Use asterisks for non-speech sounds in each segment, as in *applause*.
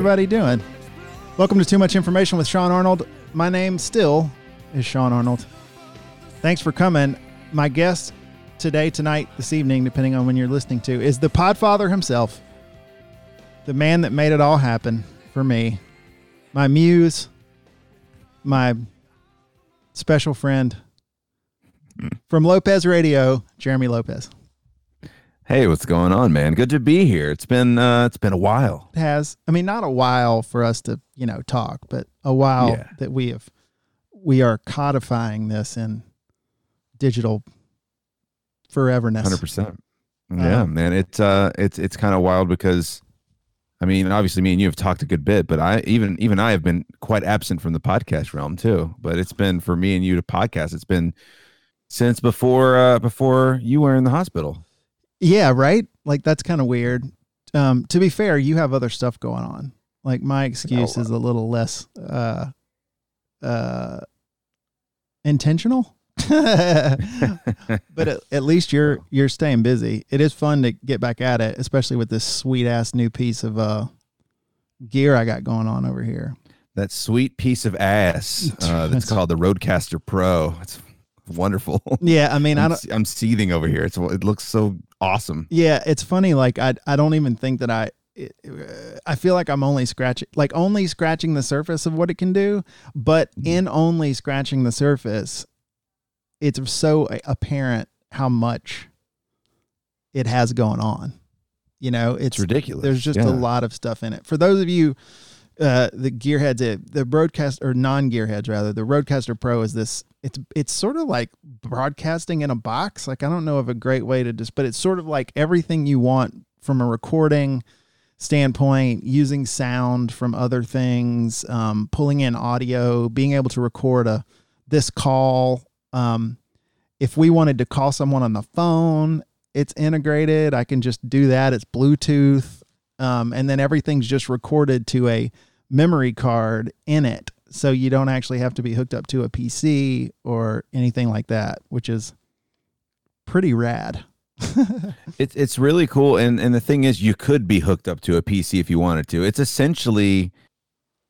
everybody doing? Welcome to Too Much Information with Sean Arnold. My name still is Sean Arnold. Thanks for coming. My guest today, tonight, this evening, depending on when you're listening to, is the Podfather himself, the man that made it all happen for me, my muse, my special friend mm. from Lopez Radio, Jeremy Lopez. Hey, what's going on, man? Good to be here. It's been uh it's been a while. It has, I mean, not a while for us to, you know, talk, but a while Yeah. that we have, we are codifying this in digital foreverness. Hundred percent. Yeah, Um, man. It's uh it's it's kind of wild because I mean, obviously me and you have talked a good bit, but I even even I have been quite absent from the podcast realm too. But it's been for me and you to podcast, it's been since before uh before you were in the hospital. Yeah, right. Like that's kind of weird. Um, to be fair, you have other stuff going on. Like my excuse Oh, is a little less uh, uh, intentional. *laughs* but at, at least you're you're staying busy. It is fun to get back at it, especially with this sweet ass new piece of uh, gear I got going on over here. that sweet piece of ass *laughs* uh, that's called the RodeCaster Pro. It's wonderful. Yeah, I mean, I I'm, don't. I'm seething over here. It's it looks so awesome. Yeah, it's funny. Like I, I don't even think that I. it- I feel like I'm only scratching, like only scratching the surface of what it can do. But in only scratching the surface, it's so apparent how much it has going on. You know, it's, It's ridiculous. There's just Yeah. a lot of stuff in it. For those of you, uh, the gearheads, the broadcast or non gearheads rather, the RodeCaster Pro is this. It's it's sort of like broadcasting in a box. Like I don't know of a great way to just, but it's sort of like everything you want from a recording standpoint, using sound from other things, um, pulling in audio, being able to record a this call. Um, if we wanted to call someone on the phone, it's integrated. I can just do that. It's Bluetooth. Um, and then everything's just recorded to a memory card in it. So you don't actually have to be hooked up to a PC or anything like that, which is pretty rad. *laughs* It's it's really cool, and and the thing is, you could be hooked up to a PC if you wanted to. It's essentially,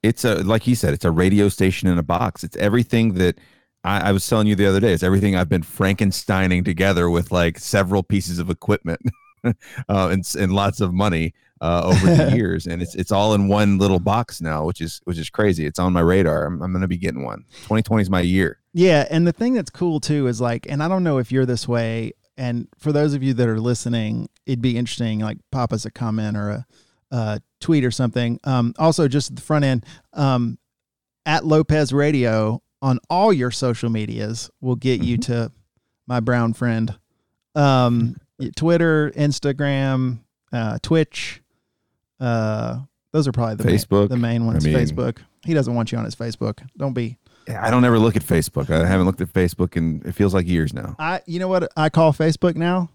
it's a like he said, it's a radio station in a box. It's everything that I, I was telling you the other day. It's everything I've been Frankensteining together with like several pieces of equipment, *laughs* uh, and and lots of money uh, over the *laughs* years, and it's it's all in one little box now, which is which is crazy. It's on my radar. I'm I'm gonna be getting one. 2020 is my year. Yeah, and the thing that's cool too is like, and I don't know if you're this way. And for those of you that are listening, it'd be interesting. Like, pop us a comment or a, uh tweet or something. Um, also, just at the front end, um, at Lopez Radio on all your social medias will get you to my brown friend. Um, *laughs* Twitter, Instagram, uh, Twitch. Uh, those are probably the Facebook. the main ones. mean- Facebook. He doesn't want you on his Facebook. Don't be. I don't ever look at Facebook. I haven't looked at Facebook in it feels like years now. I you know what I call Facebook now?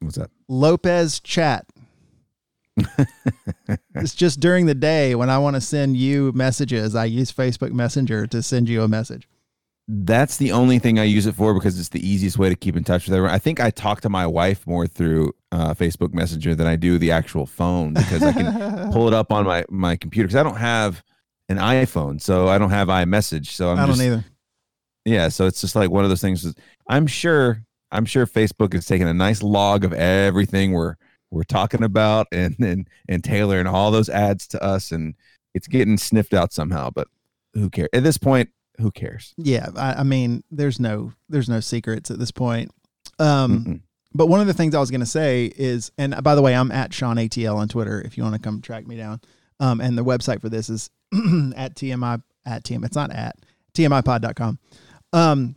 What's that? Lopez chat. *laughs* it's just during the day when I want to send you messages, I use Facebook Messenger to send you a message. That's the only thing I use it for because it's the easiest way to keep in touch with everyone. I think I talk to my wife more through uh, Facebook Messenger than I do the actual phone because I can *laughs* pull it up on my my computer because I don't have an iPhone, so I don't have iMessage. So I'm I just don't either. yeah. So it's just like one of those things. that- I'm sure I'm sure Facebook is taking a nice log of everything we're we're talking about *laughs* and and and tailoring all those ads to us, and it's getting sniffed out somehow. But who cares at this point? Who cares? Yeah, I, I mean, there's no there's no secrets at this point. Um, Mm-mm. but one of the things I was going to say is, and by the way, I'm at Sean ATL on Twitter if you want to come track me down. Um, and the website for this is *clears throat* at TMI at TM. It's not at TMIpod.com. Um,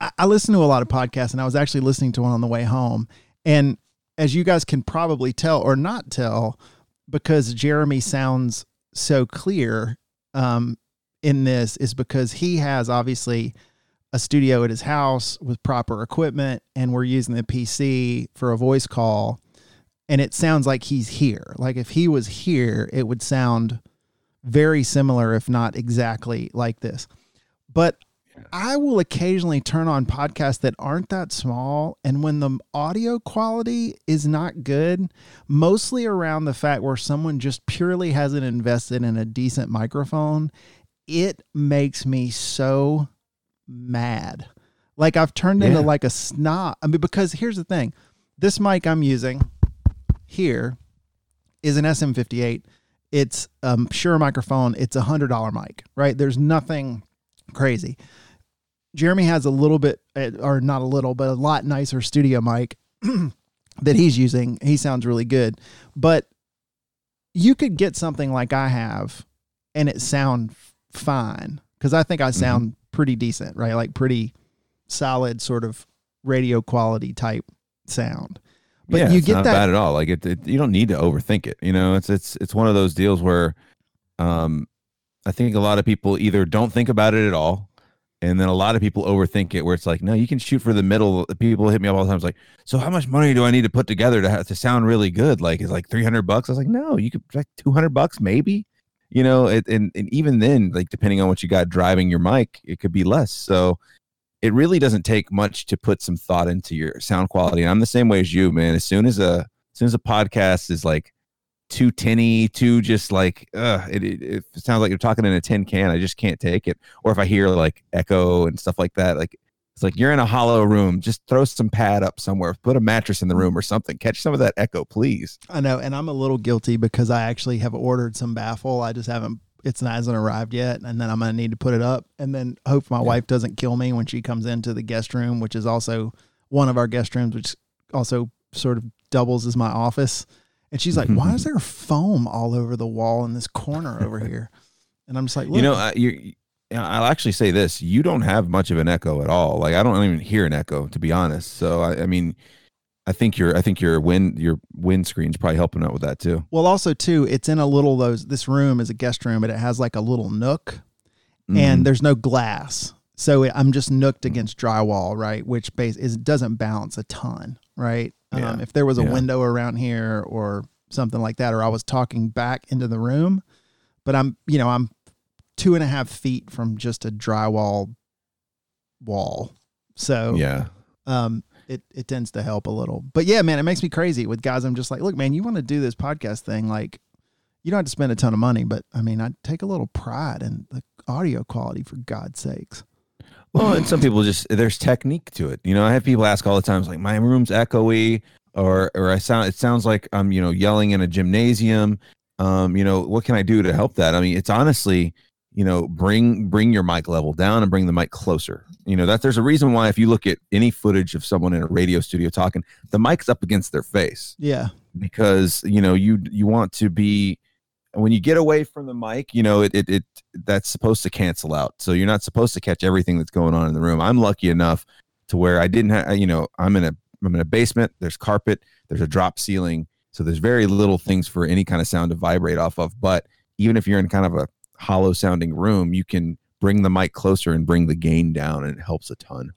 I, I listen to a lot of podcasts and I was actually listening to one on the way home. And as you guys can probably tell or not tell, because Jeremy sounds so clear, um, in this is because he has obviously a studio at his house with proper equipment and we're using the PC for a voice call and it sounds like he's here. Like if he was here, it would sound very similar if not exactly like this. But I will occasionally turn on podcasts that aren't that small. And when the audio quality is not good, mostly around the fact where someone just purely hasn't invested in a decent microphone, it makes me so mad. Like I've turned into like a snob. I mean, because here's the thing this mic I'm using here is an SM58. It's a Shure microphone. It's a hundred dollar mic, right? There's nothing crazy. Jeremy has a little bit, uh, or not a little, but a lot nicer studio mic *clears throat* that he's using. He sounds really good, but you could get something like I have, and it sound fine because I think I sound pretty decent, right? Like pretty solid, sort of radio quality type sound. But yeah, you get not that bad at all. Like it, it, you don't need to overthink it. You know, it's it's it's one of those deals where, um, I think a lot of people either don't think about it at all, and then a lot of people overthink it. Where it's like, no, you can shoot for the middle. People hit me up all the time. It's like, so how much money do I need to put together to have to sound really good? Like, it's like three hundred bucks. I was like, no, you could like two hundred bucks maybe. You know, it, and and even then, like depending on what you got driving your mic, it could be less. So it really doesn't take much to put some thought into your sound quality. And I'm the same way as you, man. As soon as a as soon as a podcast is like too tinny, too just like uh it, it, it sounds like you're talking in a tin can, I just can't take it. Or if I hear like echo and stuff like that, like it's like you're in a hollow room, just throw some pad up somewhere, put a mattress in the room or something. Catch some of that echo, please. I know, and I'm a little guilty because I actually have ordered some baffle. I just haven't. It's not hasn't arrived yet, and then I'm gonna need to put it up, and then hope my wife doesn't kill me when she comes into the guest room, which is also one of our guest rooms, which also sort of doubles as my office. And she's like, "Why is *laughs* there foam all over the wall in this corner over *laughs* here?" And I'm just like, Look, You know, I, uh, you I'll actually say this: you don't have much of an echo at all. Like I don't even hear an echo, to be honest. So I, I mean, I think your I think your wind your windscreen's probably helping out with that too. Well, also too, it's in a little those. This room is a guest room, but it has like a little nook, and Mhm. there's no glass, so it, I'm just nooked against drywall, right? Which base is doesn't bounce a ton, right? Yeah. Um, if there was a Yeah. window around here or something like that, or I was talking back into the room, but I'm you know I'm two and a half feet from just a drywall wall, so yeah, um it it tends to help a little but yeah man it makes me crazy with guys i'm just like look man you want to do this podcast thing like you don't have to spend a ton of money but i mean i take a little pride in the audio quality for god's sakes Well, and some people just there's technique to it. You know, I have people ask all the time, it's like my room's echoey, or or I sound it sounds like I'm you know yelling in a gymnasium. Um, you know, what can I do to help that? I mean, it's honestly, you know, bring bring your mic level down and bring the mic closer. You know, that there's a reason why if you look at any footage of someone in a radio studio talking, the mic's up against their face. Yeah. Because you know you you want to be when you get away from the mic you know it, it it that's supposed to cancel out. So you're not supposed to catch everything that's going on in the room. I'm lucky enough to where i didn't have you know i'm in a i'm in a basement there's carpet there's a drop ceiling. So there's very little things for any kind of sound to vibrate off of. But even if you're in kind of a hollow sounding room you can bring the mic closer and bring the gain down and it helps a ton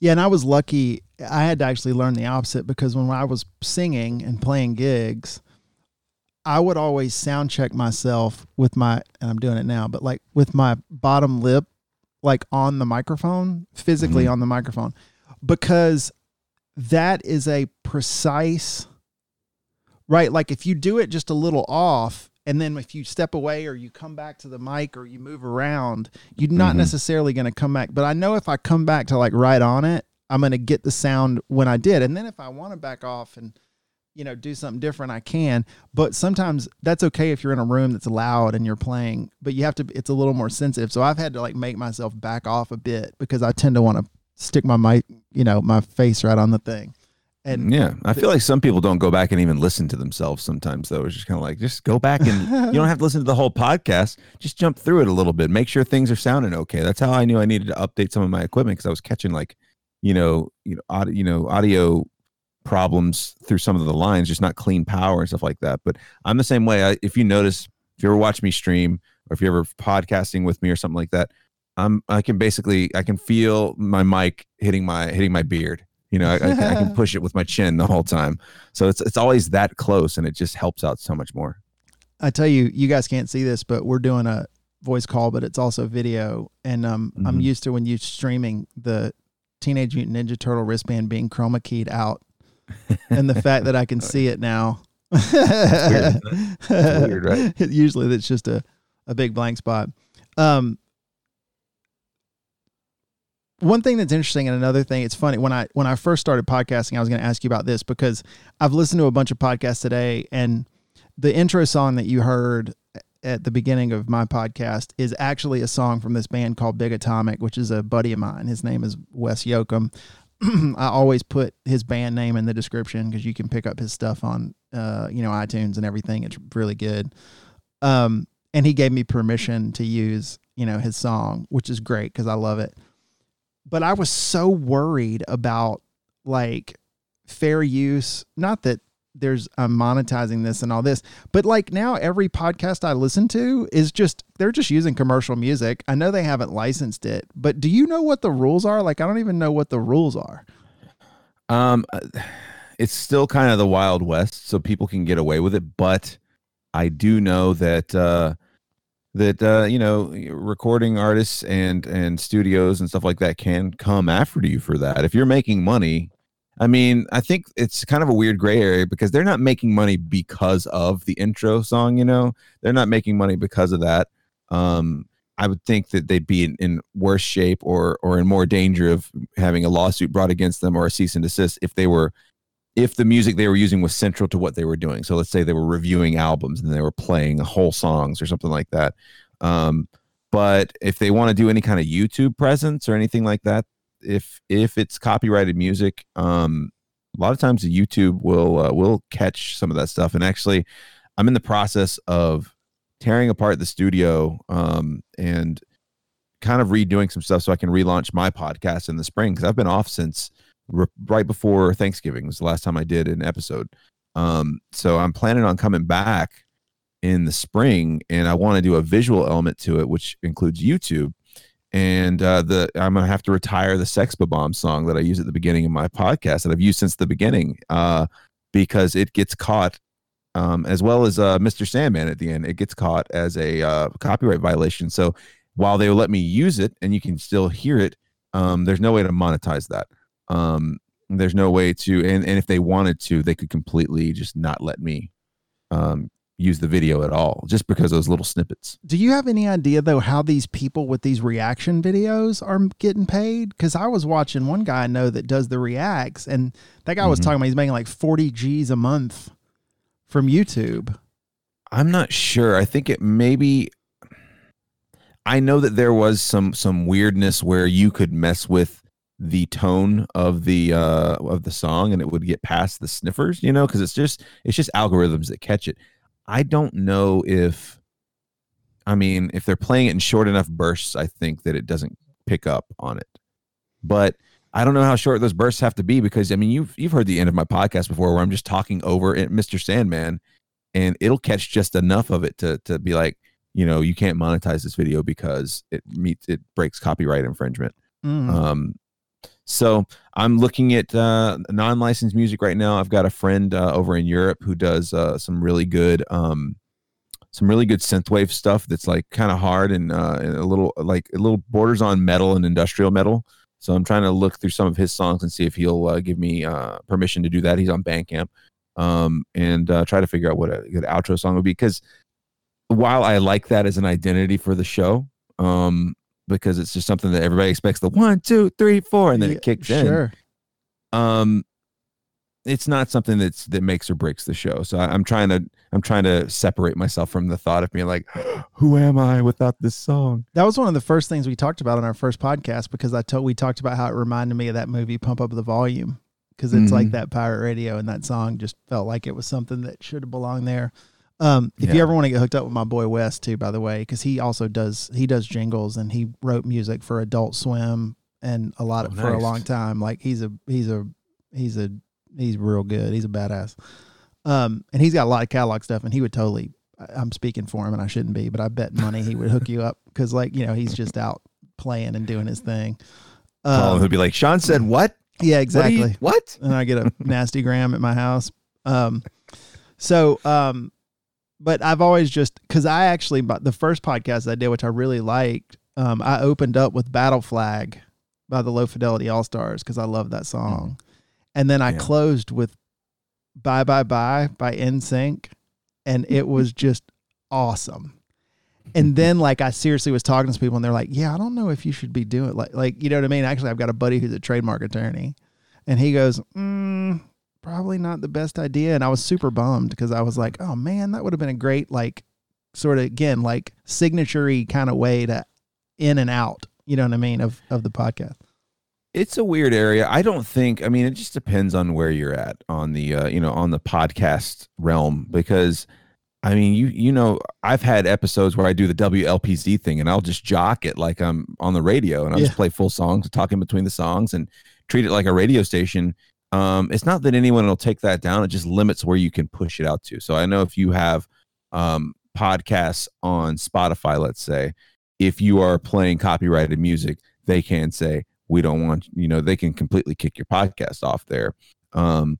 yeah and i was lucky i had to actually learn the opposite because when i was singing and playing gigs i would always sound check myself with my and i'm doing it now but like with my bottom lip like on the microphone physically Mhm. on the microphone because that is a precise right like if you do it just a little off and then if you step away or you come back to the mic or you move around you're not Mhm. necessarily going to come back. But i know if i come back to like right on it i'm going to get the sound when i did. And then if i want to back off and you know do something different i can. But sometimes that's okay if you're in a room that's loud and you're playing but you have to it's a little more sensitive. So i've had to like make myself back off a bit because i tend to want to stick my mic you know my face right on the thing and yeah i feel like some people don't go back and even listen to themselves sometimes though. It's just kind of like just go back and *laughs* you don't have to listen to the whole podcast. Just jump through it a little bit. Make sure things are sounding okay. That's how i knew i needed to update some of my equipment because i was catching like you know you know audio, you know audio problems through some of the lines just not clean power and stuff like that. But i'm the same way. I, if you notice if you ever watch me stream or if you're ever podcasting with me or something like that i'm i can basically i can feel my mic hitting my hitting my beard you know I, I, can- I can *laughs* push it with my chin the whole time so it's it's always that close and it just helps out so much more I tell you, you guys can't see this, but we're doing a voice call, but it's also video. And um, I'm Mhm. used to when you're streaming the Teenage Mutant Ninja Turtle wristband being chroma keyed out, and the fact that I can *laughs* see it now. weird, isn't It's weird, right? *laughs* Usually, that's just a a big blank spot. Um, one thing that's interesting and another thing it's funny when i when i first started podcasting i was going to ask you about this because i've listened to a bunch of podcasts today and the intro song that you heard at the beginning of my podcast is actually a song from this band called big atomic which is a buddy of mine. His name is wes yoakam. *clears throat* I always put his band name in the description because you can pick up his stuff on uh, you know itunes and everything. It's really good. Um, and he gave me permission to use you know his song which is great because i love it but I was so worried about like fair use. Not that there's I'm monetizing this and all this, but like now every podcast I listen to is just they're just using commercial music. I know they haven't licensed it, but do you know what the rules are? Like I don't even know what the rules are. Um, uh, it's still kind of the Wild West, so people can get away with it. But I do know that uh, that uh, you know recording artists and and studios and stuff like that can come after you for that if you're making money. I mean, I think it's kind of a weird gray area because they're not making money because of the intro song. You know, they're not making money because of that. Um, I would think that they'd be in, in worse shape or or in more danger of having a lawsuit brought against them or a cease and desist if they were if the music they were using was central to what they were doing. So let's say they were reviewing albums and they were playing whole songs or something like that. Um, but if they want to do any kind of YouTube presence or anything like that, if if it's copyrighted music, um, a lot of times YouTube will uh, will catch some of that stuff. And actually, I'm in the process of tearing apart the studio um, and kind of redoing some stuff so I can relaunch my podcast in the spring because I've been off since r- right before Thanksgiving was the last time I did an episode. Um, so I'm planning on coming back in the spring, and I want to do a visual element to it, which includes YouTube. And uh, the I'm gonna have to retire the Sex Bomb song that I use at the beginning of my podcast that I've used since the beginning, uh, because it gets caught, um, as well as uh, Mr. Sandman at the end. It gets caught as a uh, copyright violation. So while they will let me use it and you can still hear it, um, there's no way to monetize that. Um, there's no way to, and, and if they wanted to, they could completely just not let me um, use the video at all, just because those little snippets. Do you have any idea though how these people with these reaction videos are getting paid? Because I was watching one guy I know that does the reacts, and that guy was Mhm. talking about he's making like forty G's a month from YouTube. I'm not sure. I think it maybe. I know that there was some some weirdness where you could mess with the tone of the uh of the song and it would get past the sniffers, you know, because it's just it's just algorithms that catch it. I don't know if I mean if they're playing it in short enough bursts, I think that it doesn't pick up on it. But I don't know how short those bursts have to be because I mean you've you've heard the end of my podcast before where I'm just talking over it, Mr. Sandman and it'll catch just enough of it to to be like, you know, you can't monetize this video because it meets it breaks copyright infringement. Mm. Um, so I'm looking at uh, non-licensed music right now. I've got a friend uh, over in Europe who does uh, some really good, um, some really good synthwave stuff. That's like kind of hard and, uh, and a little like a little borders on metal and industrial metal. So I'm trying to look through some of his songs and see if he'll uh, give me uh, permission to do that. He's on Bandcamp, um, and try to figure out what a good outro song would be. Because while I like that as an identity for the show, um, because it's just something that everybody expects the one, two, three, four, and then it kicks in. Sure. Um, it's not something that's that makes or breaks the show. So I, I'm trying to I'm trying to separate myself from the thought of being like, *gasps* who am I without this song? That was one of the first things we talked about on our first podcast because I told we talked about how it reminded me of that movie Pump Up the Volume because it's like Mhm. that pirate radio and that song just felt like it was something that should have belonged there. Um, if you ever want to get hooked up with my boy Wes too, by the way, because he also does he does jingles and he wrote music for Adult Swim and a lot of Oh, for a long time. Like he's a he's a he's a he's real good. He's a badass. Um, and he's got a lot of catalog stuff, and he would totally. I'm speaking for him, and I shouldn't be, but I bet money he would hook you up because, like, you know, he's just out playing and doing his thing. Colin Um, would be like, Sean said what? yeah, What you- exactly. What? And I get a nasty gram at my house. Um, so um, but I've always just because I actually the first podcast I did, which I really liked, um, I opened up with Battle Flag by the Lo Fidelity Allstars because I love that song, mm. and then I yeah. closed with Bye Bye Bye by NSYNC, and it *laughs* was just awesome. *laughs* And then like I seriously was talking to people and they're like, "Yeah, I don't know if you should be doing like like you know what I mean." Actually, I've got a buddy who's a trademark attorney, and he goes, mm, "Probably not the best idea." And I was super bummed because I was like, "Oh man, that would have been a great like sort of again like signaturey kind of way to in and out." You know what I mean of of the podcast it's a weird area. I don't think. I mean, it just depends on where you're at on the uh, you know on the podcast realm because. I mean, you you know, I've had episodes where I do the WLPZ thing, and I'll just jock it like I'm on the radio, and I'll yeah. just play full songs, talk in between the songs, and treat it like a radio station. Um, it's not that anyone will take that down; it just limits where you can push it out to. So I know if you have um, podcasts on Spotify, let's say, if you are playing copyrighted music, they can say, we don't want you know they can completely kick your podcast off there. Um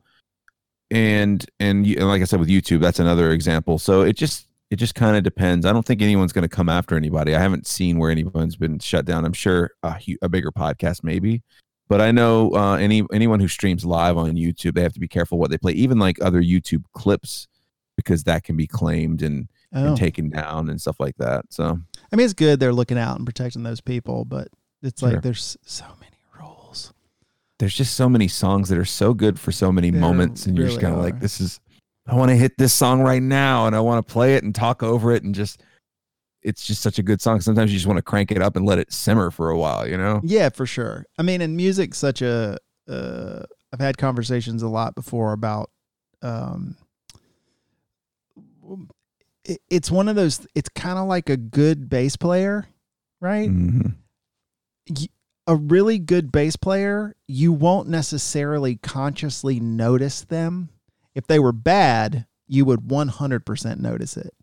and and, and like i said with youtube that's another example. So it just it just kind of depends. I don't think anyone's going to come after anybody. I haven't seen where anyone's been shut down. I'm sure a, a bigger podcast maybe but i know uh, any anyone who streams live on youtube they have to be careful what they play even like other youtube clips because that can be claimed and, oh. and taken down and stuff like that so i mean it's good they're looking out and protecting those people but it's sure. like there's so many rules. There's just so many songs that are so good for so many moments, and you're just kind of like, this is. I want to hit this song right now, and I want to play it and talk over it, and just. It's just such a good song. Sometimes you just want to crank it up and let it simmer for a while, you know? Yeah, for sure. I mean, and music's such a. Uh, I've had conversations a lot before about um, it's one of those it's kind of like a good bass player right mm-hmm a really good bass player, you won't necessarily consciously notice them. If they were bad, you would 100% notice it.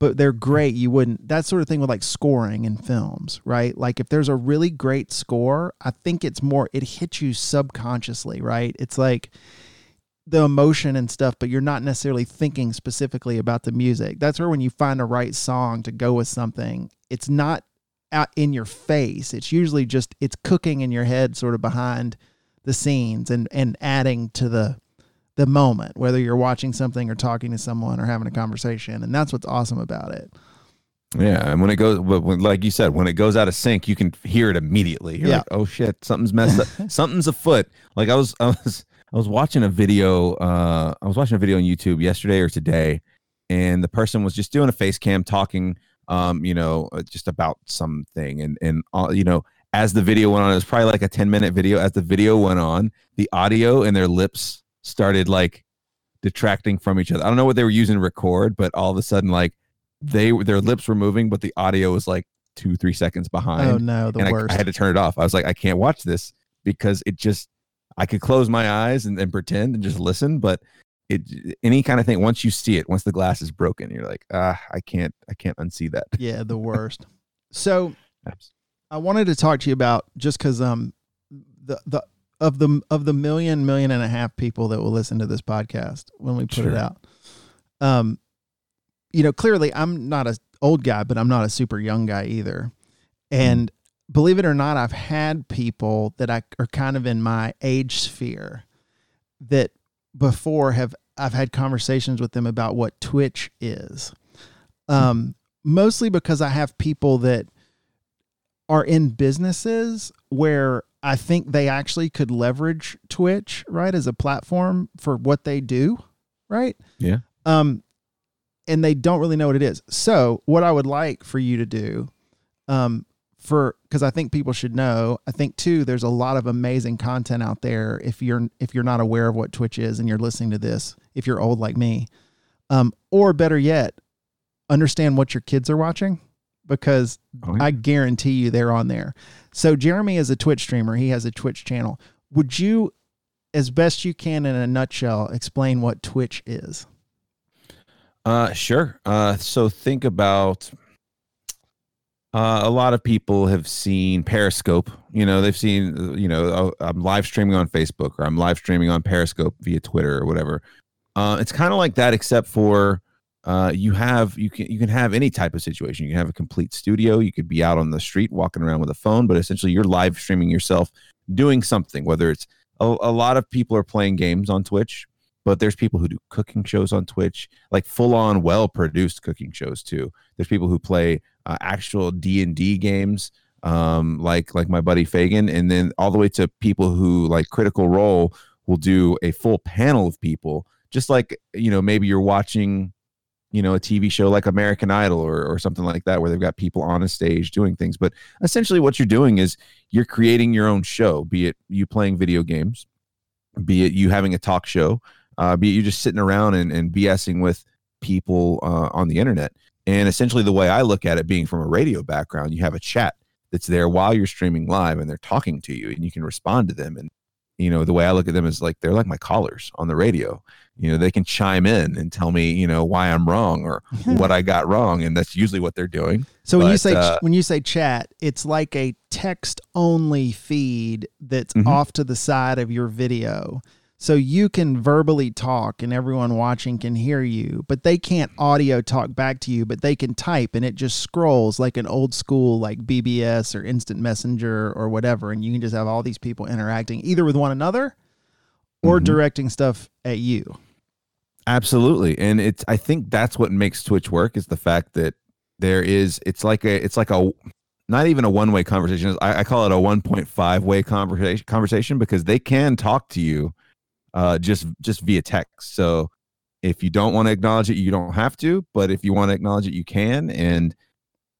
But they're great, you wouldn't. That sort of thing with like scoring in films, right? Like if there's a really great score, I think it's more, it hits you subconsciously, right? It's like the emotion and stuff, but you're not necessarily thinking specifically about the music. That's where when you find a right song to go with something, it's not out in your face. It's usually just it's cooking in your head, sort of behind the scenes, and and adding to the the moment, whether you're watching something or talking to someone or having a conversation, and that's what's awesome about it. Yeah, and when it goes, when, like you said, when it goes out of sync, you can hear it immediately. You're yeah. like, oh shit, something's messed up. *laughs* something's afoot. Like I was, I was, I was watching a video. Uh, I was watching a video on YouTube yesterday or today, and the person was just doing a face cam talking um, you know, uh, just about something. And, and, uh, you know, as the video went on, it was probably like a 10 minute video. As the video went on, the audio and their lips started like detracting from each other. I don't know what they were using to record, but all of a sudden, like they, their lips were moving, but the audio was like two, three seconds behind. Oh no, the and worst. I, I had to turn it off. I was like, I can't watch this because it just, I could close my eyes and, and pretend and just listen, but it any kind of thing once you see it once the glass is broken you're like ah i can't i can't unsee that *laughs* yeah the worst so i wanted to talk to you about just because um the the of the of the million million and a half people that will listen to this podcast when we put sure. it out um you know clearly i'm not a old guy but i'm not a super young guy either and mm. believe it or not i've had people that i are kind of in my age sphere that before have I've had conversations with them about what Twitch is. Um, mostly because I have people that are in businesses where I think they actually could leverage Twitch, right, as a platform for what they do, right? Yeah. Um, and they don't really know what it is. So, what I would like for you to do, um, for because I think people should know. I think too there's a lot of amazing content out there if you're if you're not aware of what Twitch is and you're listening to this, if you're old like me. Um, or better yet, understand what your kids are watching because oh, yeah. I guarantee you they're on there. So Jeremy is a Twitch streamer. He has a Twitch channel. Would you as best you can in a nutshell explain what Twitch is? Uh sure. Uh so think about uh, a lot of people have seen Periscope. You know, they've seen, you know, oh, I'm live streaming on Facebook or I'm live streaming on Periscope via Twitter or whatever. Uh, it's kind of like that, except for uh, you have you can you can have any type of situation. You can have a complete studio. You could be out on the street walking around with a phone, but essentially you're live streaming yourself doing something. Whether it's a, a lot of people are playing games on Twitch, but there's people who do cooking shows on Twitch, like full on, well produced cooking shows too. There's people who play uh, actual D and D games, um, like like my buddy Fagan, and then all the way to people who like Critical Role will do a full panel of people, just like you know maybe you're watching you know a tv show like american idol or, or something like that where they've got people on a stage doing things. But essentially what you're doing is you're creating your own show be it you playing video games be it you having a talk show uh, be it you just sitting around and, and bsing with people uh, on the internet. And essentially the way i look at it being from a radio background you have a chat that's there while you're streaming live and they're talking to you and you can respond to them and you know the way i look at them is like they're like my callers on the radio you know they can chime in and tell me you know why i'm wrong or *laughs* what i got wrong and that's usually what they're doing So when you say uh, when you say chat, it's like a text only feed that's Mhm. off to the side of your video. So you can verbally talk and everyone watching can hear you, but they can't audio talk back to you, but they can type and it just scrolls like an old school like BBS or instant messenger or whatever and you can just have all these people interacting either with one another or Mhm. directing stuff at you. Absolutely. And it's I think that's what makes Twitch work is the fact that there is it's like a it's like a not even a one way conversation. I, I call it a 1.5 way conversation conversation because they can talk to you uh just just via text. So if you don't want to acknowledge it, you don't have to, but if you want to acknowledge it, you can. And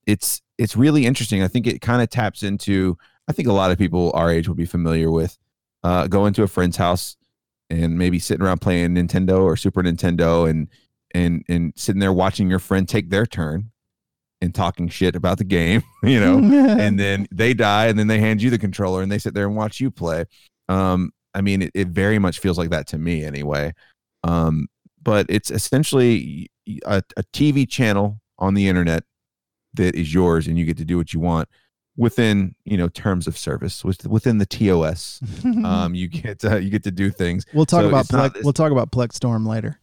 it's it's really interesting. I think it kind of taps into I think a lot of people our age will be familiar with uh going to a friend's house and maybe sitting around playing Nintendo or Super Nintendo and and and sitting there watching your friend take their turn and talking shit about the game, *laughs* you know, *laughs* and then they die and then they hand you the controller and they sit there and watch you play. Um, I mean, it, it very much feels like that to me anyway. Um, but it's essentially a, a TV channel on the internet that is yours and you get to do what you want within you know terms of service within the TOS um you *laughs* get uh, you get to do things we'll talk so about it's not- Plex, we'll talk about Plex Storm later.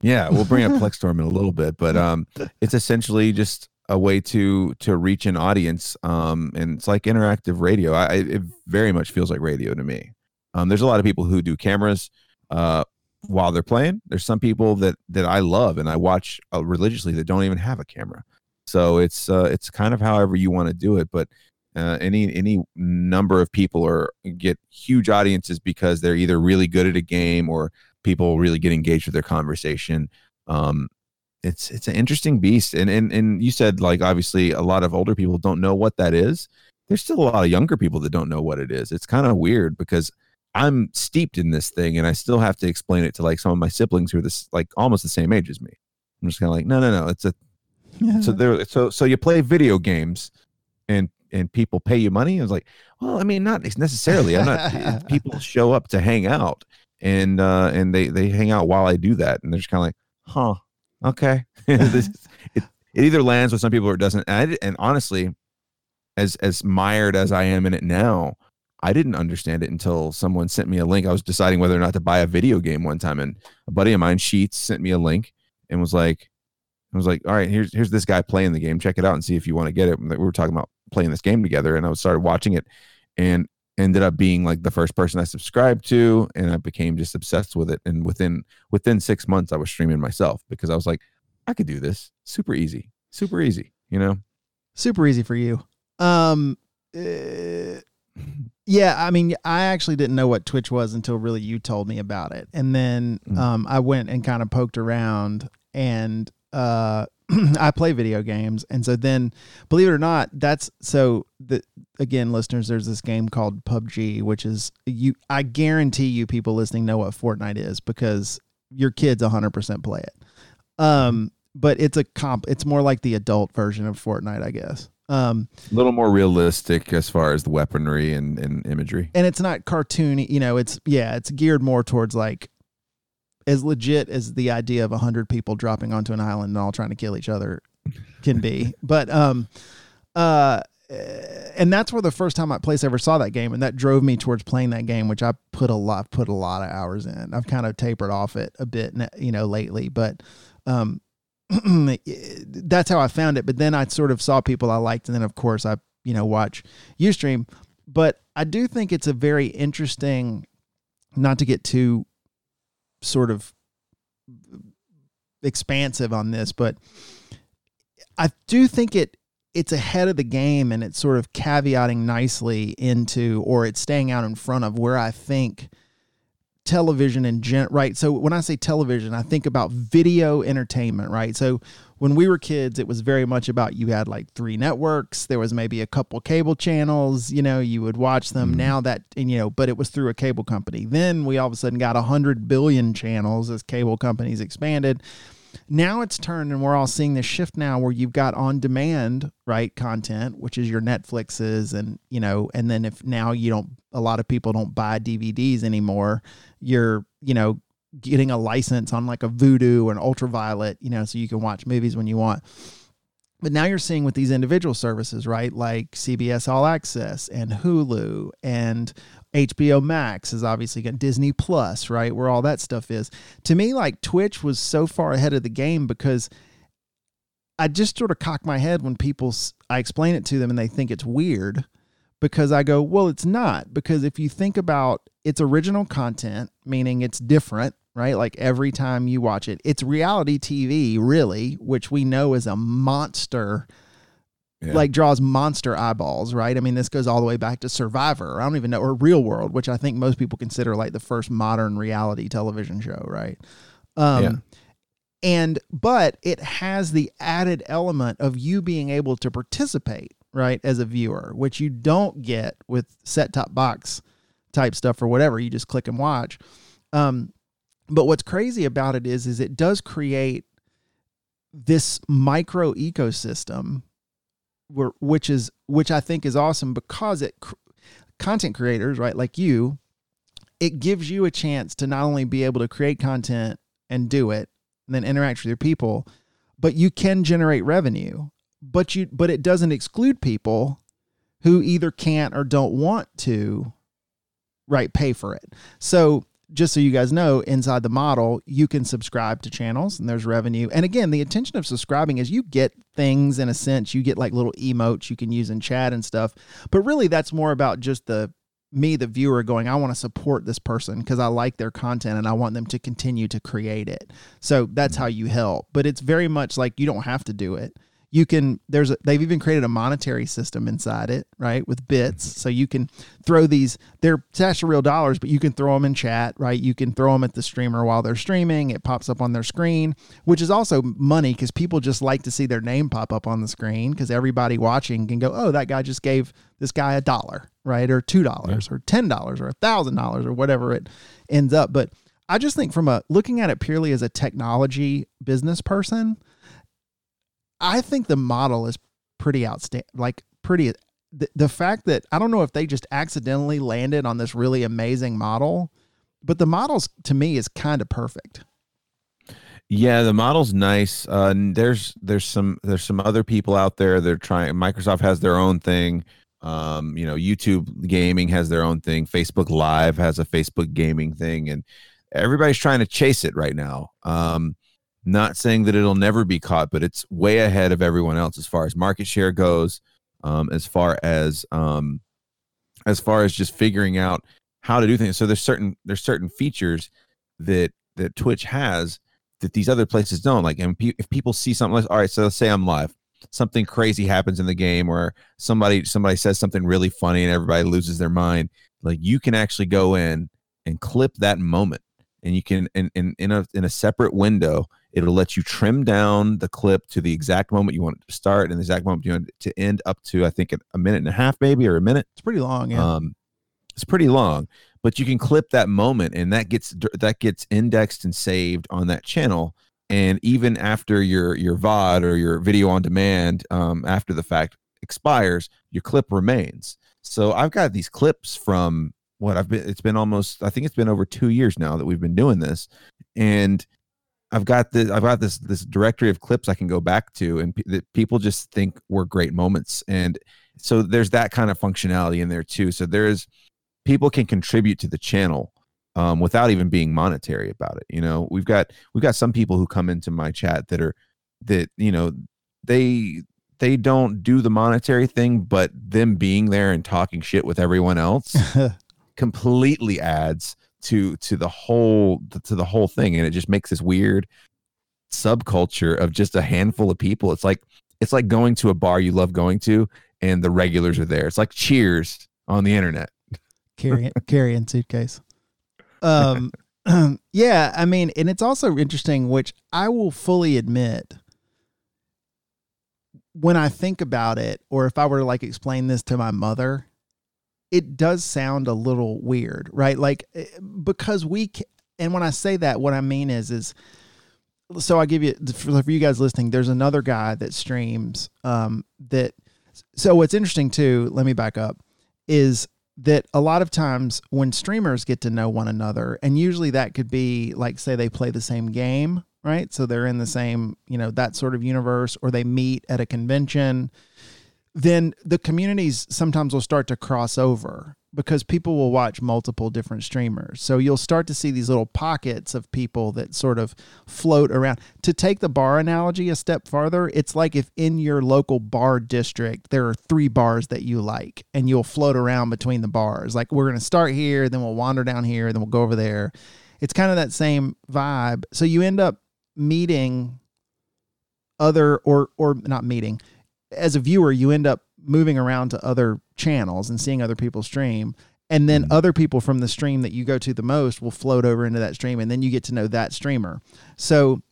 yeah we'll bring up *laughs* plexstorm in a little bit but um it's essentially just a way to to reach an audience um and it's like interactive radio I- it very much feels like radio to me um there's a lot of people who do cameras uh while they're playing. There's some people that that i love and i watch uh, religiously that don't even have a camera. So it's uh it's kind of however you want to do it but uh, any any number of people are get huge audiences because they're either really good at a game or people really get engaged with their conversation. Um it's it's an interesting beast. And and and you said like obviously a lot of older people don't know what that is. There's still a lot of younger people that don't know what it is. It's kind of weird because i'm steeped in this thing and i still have to explain it to like some of my siblings who are this like almost the same age as me. I'm just kind of like no no no it's a yeah. so there so so you play video games and and people pay you money? I was like well i mean not necessarily. I'm not *laughs* people show up to hang out and uh and they they hang out while i do that. And they're just kind of like huh okay. *laughs* This, *laughs* it, it either lands with some people or it doesn't. And, I, and honestly as as mired as i am in it now i didn't understand it until someone sent me a link i was deciding whether or not to buy a video game one time and a buddy of mine sheets sent me a link and was like I was like, all right, here's here's this guy playing the game. Check it out and see if you want to get it. We were talking about playing this game together, and I started watching it, and ended up being like the first person I subscribed to, and I became just obsessed with it. And within within six months, I was streaming myself because I was like, I could do this, super easy, super easy, you know. super easy for you. Um, uh, yeah, I mean, I actually didn't know what Twitch was until really you told me about it, and then Mm. um, I went and kind of poked around, and uh, *clears throat* I play video games, and so then, believe it or not, that's so the again, listeners, there's this game called PUBG, which is you. I guarantee you, people listening know what Fortnite is because your kids 100% play it. Um, but it's a comp. It's more like the adult version of Fortnite, I guess. Um, A little more realistic as far as the weaponry and, and imagery. and it's not cartoony. You know, it's yeah, it's geared more towards like as legit as the idea of a hundred people dropping onto an island and all trying to kill each other can be. *laughs* But um, uh, and that's where the first time I place ever saw that game, and that drove me towards playing that game, which I put a lot put a lot of hours in. I've kind of tapered off it a bit, you know, lately, but um, *clears throat* that's how I found it. But then I sort of saw people I liked, and then of course I you know watch you stream. But I do think it's a very interesting, not to get too sort of expansive on this, but I do think it it's ahead of the game and it's sort of caveating nicely into or it's staying out in front of where I think television and gen right? So when i say television i think about video entertainment right? So when we were kids it was very much about you had like three networks. There was maybe a couple cable channels you know you would watch them. Mm-hmm. now that and you know but it was through a cable company. Then we all of a sudden got a hundred billion channels as cable companies expanded now it's turned and we're all seeing this shift now where you've got on demand right content which is your netflixes and you know and then if now you don't a lot of people don't buy dvds anymore you're you know getting a license on like a Vudu or an ultraviolet you know so you can watch movies when you want but now you're seeing with these individual services, right? Like CBS All Access and Hulu and HBO Max is obviously got Disney Plus, right? Where all that stuff is. To me, like Twitch was so far ahead of the game because I just sort of cock my head when people, I explain it to them and they think it's weird because I go, well, it's not. Because if you think about its original content, meaning it's different, right? Like every time you watch it, it's reality TV, really, which we know is a monster. Yeah. Like draws monster eyeballs, right? I mean, this goes all the way back to Survivor. I don't even know, or Real World, which I think most people consider like the first modern reality television show, right? Um, yeah. And but it has the added element of you being able to participate, right, as a viewer, which you don't get with set top box type stuff or whatever. You just click and watch. Um, but what's crazy about it is, is it does create this micro ecosystem, which is which I think is awesome because it content creators, right, like you, it gives you a chance to not only be able to create content and do it, and then interact with your people, but you can generate revenue. But you but it doesn't exclude people who either can't or don't want to right pay for it. So just so you guys know, inside the model, you can subscribe to channels and there's revenue. And again, the intention of subscribing is you get things in a sense. You get like little emotes you can use in chat and stuff. But really, that's more about just the me, the viewer, going, I want to support this person because I like their content and I want them to continue to create it. So that's mm-hmm. how you help. But it's very much like you don't have to do it you can there's a, they've even created a monetary system inside it right with bits. So you can throw these they're stash of real dollars but you can throw them in chat right? You can throw them at the streamer while they're streaming. It pops up on their screen which is also money because people just like to see their name pop up on the screen because everybody watching can go oh that guy just gave this guy a dollar right or two dollars yeah. or ten dollars or a thousand dollars or whatever it ends up. But i just think from a looking at it purely as a technology business person I think the model is pretty outstanding. Like pretty the, the fact that I don't know if they just accidentally landed on this really amazing model, but the models to me is kind of perfect. Yeah, the model's nice. Uh, there's there's some there's some other people out there They're trying. Microsoft has their own thing. Um, you know, YouTube gaming has their own thing. Facebook Live has a Facebook gaming thing, and everybody's trying to chase it right now. Um, not saying that it'll never be caught, but it's way ahead of everyone else as far as market share goes, um, as far as um, as far as just figuring out how to do things. So there's certain there's certain features that that Twitch has that these other places don't. Like, and if people see something, like, all right, so let's say I'm live, something crazy happens in the game, or somebody somebody says something really funny, and everybody loses their mind. Like, you can actually go in and clip that moment, and you can in in in a in a separate window It'll let you trim down the clip to the exact moment you want it to start and the exact moment you want it to end up to, I think, a minute and a half, maybe, or a minute. It's pretty long. Yeah. Um, it's pretty long, but you can clip that moment and that gets, that gets indexed and saved on that channel. And even after your, your VOD or your video on demand, um, after the fact expires, your clip remains. So I've got these clips from what I've been, it's been almost, I think it's been over two years now that we've been doing this. And I've got this I've got this this directory of clips I can go back to and that people just think were great moments. And so there's that kind of functionality in there too. So there's people can contribute to the channel um, without even being monetary about it you know? We've got we've got some people who come into my chat that are that you know they they don't do the monetary thing, but them being there and talking shit with everyone else *laughs* completely adds to to the whole to the whole thing and it just makes this weird subculture of just a handful of people. It's like it's like going to a bar you love going to and the regulars are there. It's like cheers on the internet. *laughs* Carrying carrying suitcase. Um *clears throat* yeah i mean and it's also interesting which i will fully admit when i think about it or if i were to like explain this to my mother it does sound a little weird, right? Like eh, because we and when I say that, what I mean is is so I give you for, you guys listening. There's another guy that streams um, that. So what's interesting too? Let me back up. Is that a lot of times when streamers get to know one another, and usually that could be like say they play the same game, right? So they're in the same you know that sort of universe, or they meet at a convention then the communities sometimes will start to cross over because people will watch multiple different streamers. So you'll start to see these little pockets of people that sort of float around. To take the bar analogy a step farther, it's like if in your local bar district there are three bars that you like and you'll float around between the bars. Like we're going to start here, then we'll wander down here, then we'll go over there. It's kind of that same vibe. So you end up meeting other or or not meeting as a viewer, you end up moving around to other channels and seeing other people stream. And then mm-hmm. other people from the stream that you go to the most will float over into that stream, and then you get to know that streamer. So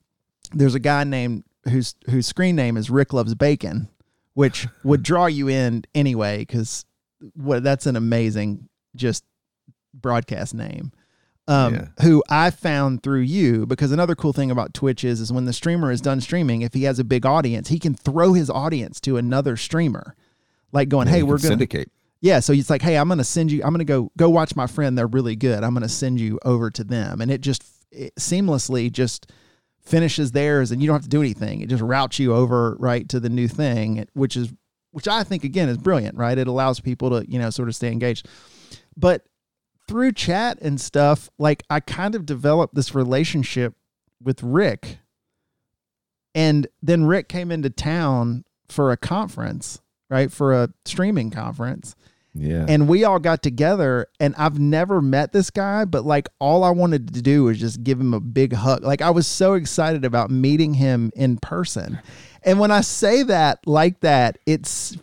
there's a guy named whose whose screen name is Rick Loves Bacon, which *laughs* would draw you in anyway, because what that's an amazing just broadcast name um, yeah. who I found through you because another cool thing about Twitch is is when the streamer is done streaming, if he has a big audience, he can throw his audience to another streamer, like going, yeah, "Hey, we're going to syndicate." Yeah, so it's like, "Hey, I'm going to send you. I'm going to go go watch my friend. They're really good. I'm going to send you over to them," and it just it seamlessly just finishes theirs, and you don't have to do anything. It just routes you over right to the new thing, which is which I think again is brilliant. Right, it allows people to you know sort of stay engaged, but through chat and stuff, like I kind of developed this relationship with Rick. And then Rick came into town for a conference, right? For a streaming conference. Yeah. And we all got together and I've never met this guy, but like all I wanted to do was just give him a big hug. Like I was so excited about meeting him in person. And when I say that like that, it's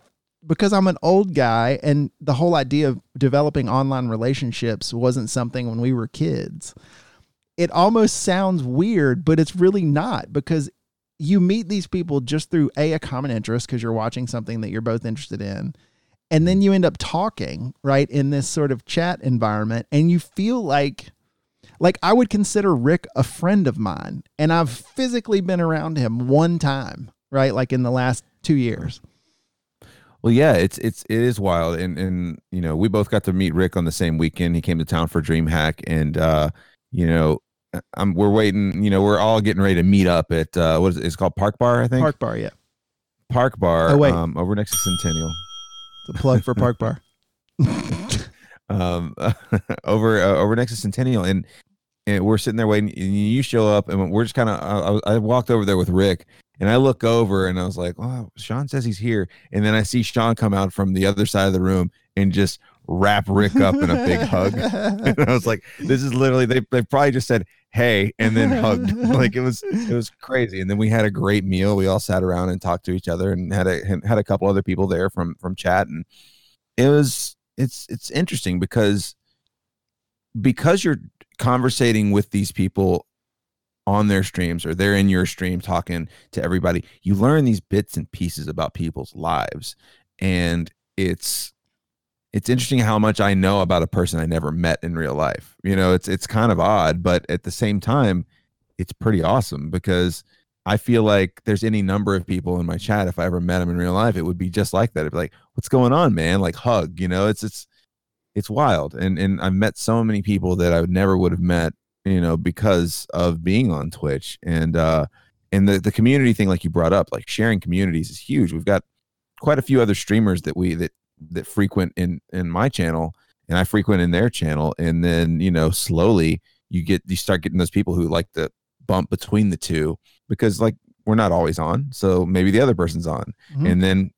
because I'm an old guy and the whole idea of developing online relationships wasn't something when we were kids. It almost sounds weird, but it's really not because you meet these people just through a, a common interest because you're watching something that you're both interested in. And then you end up talking, right, in this sort of chat environment and you feel like like I would consider Rick a friend of mine and I've physically been around him one time, right? Like in the last 2 years. Well, yeah, it's it's it is wild, and and you know we both got to meet Rick on the same weekend. He came to town for DreamHack, and uh, you know, uh, I'm we're waiting. You know, we're all getting ready to meet up at uh, what is it? It's called Park Bar, I think. Park Bar, yeah. Park Bar. Oh wait, um, over next to Centennial. The plug for Park Bar. *laughs* *laughs* um, *laughs* over uh, over next to Centennial, and and we're sitting there waiting. And you show up, and we're just kind of. I, I walked over there with Rick, and I look over and I was like, "Oh, Sean says he's here." And then I see Sean come out from the other side of the room and just wrap Rick up in a big hug. *laughs* and I was like, "This is literally they they probably just said hey and then hugged. *laughs* like it was it was crazy." And then we had a great meal. We all sat around and talked to each other and had a had a couple other people there from from chat and it was it's it's interesting because because you're conversating with these people on their streams or they're in your stream talking to everybody you learn these bits and pieces about people's lives. And it's it's interesting how much i know about a person i never met in real life. You know it's it's kind of odd but at the same time it's pretty awesome because i feel like there's any number of people in my chat if i ever met them in real life it would be just like that. It'd be like what's going on man? Like hug you know? It's it's it's wild. And and i've met so many people that i would never would have met you know, because of being on Twitch and uh and the the community thing like you brought up, like sharing communities is huge. We've got quite a few other streamers that we that that frequent in in my channel and I frequent in their channel and then, you know, slowly you get you start getting those people who like to bump between the two because like we're not always on. So maybe the other person's on. Mhm. And then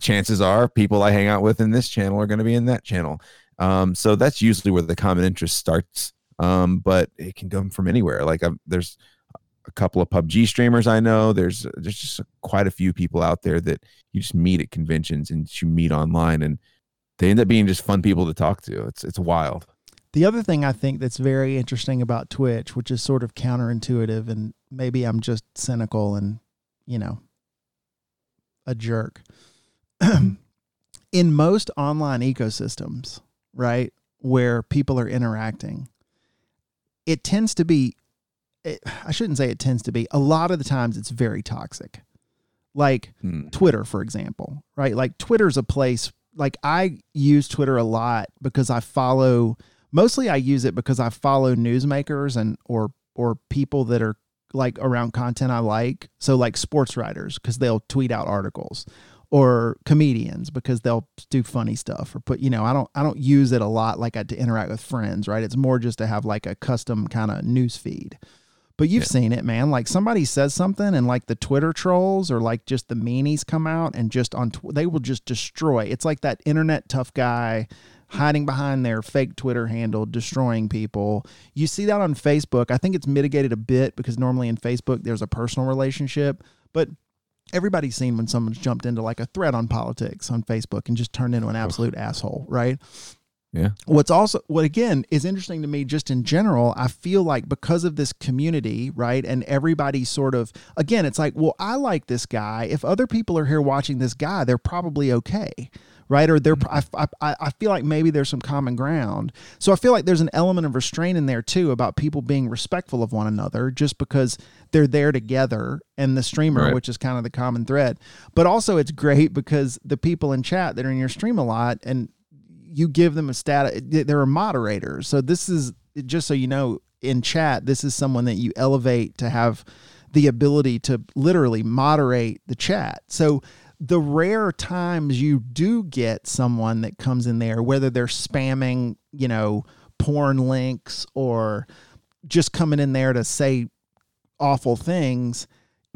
chances are people I hang out with in this channel are going to be in that channel. Um, so that's usually where the common interest starts. Um, but it can come from anywhere. Like i there's a couple of PUBG streamers I know. There's there's just quite a few people out there that you just meet at conventions and you meet online, and they end up being just fun people to talk to. It's it's wild. The other thing I think that's very interesting about Twitch, which is sort of counterintuitive, and maybe I'm just cynical and, you know, a jerk. *clears throat* In most online ecosystems, right, where people are interacting, it tends to be, it, I shouldn't say it tends to be, a lot of the times it's very toxic. Like, Hmm. Twitter, for example, right? Like Twitter's a place like I use Twitter a lot because I follow mostly I use it because I follow newsmakers and or or people that are like around content I like. So like sports writers because they'll tweet out articles or comedians because they'll do funny stuff or put you know I don't I don't use it a lot like I to interact with friends, right? It's more just to have like a custom kind of news feed. But you've Yeah. seen it, man. Like somebody says something, and like the Twitter trolls or like just the meanies come out and just on tw- they will just destroy. It's like that internet tough guy hiding behind their fake Twitter handle, destroying people. You see that on Facebook. I think it's mitigated a bit because normally in Facebook there's a personal relationship, but everybody's seen when someone's jumped into like a thread on politics on Facebook and just turned into an absolute asshole, right? Yeah. What's also what again is interesting to me just in general, I feel like because of this community, right? And everybody sort of again, it's like, well, I like this guy. If other people are here watching this guy, they're probably okay. Right. Or they're, mm. I, I, I feel like maybe there's some common ground. So I feel like there's an element of restraint in there too about people being respectful of one another just because they're there together and the streamer, Right. which is kind of the common thread. But also it's great because the people in chat that are in your stream a lot and you give them a status there are moderators so this is just so you know in chat this is someone that you elevate to have the ability to literally moderate the chat so the rare times you do get someone that comes in there whether they're spamming you know porn links or just coming in there to say awful things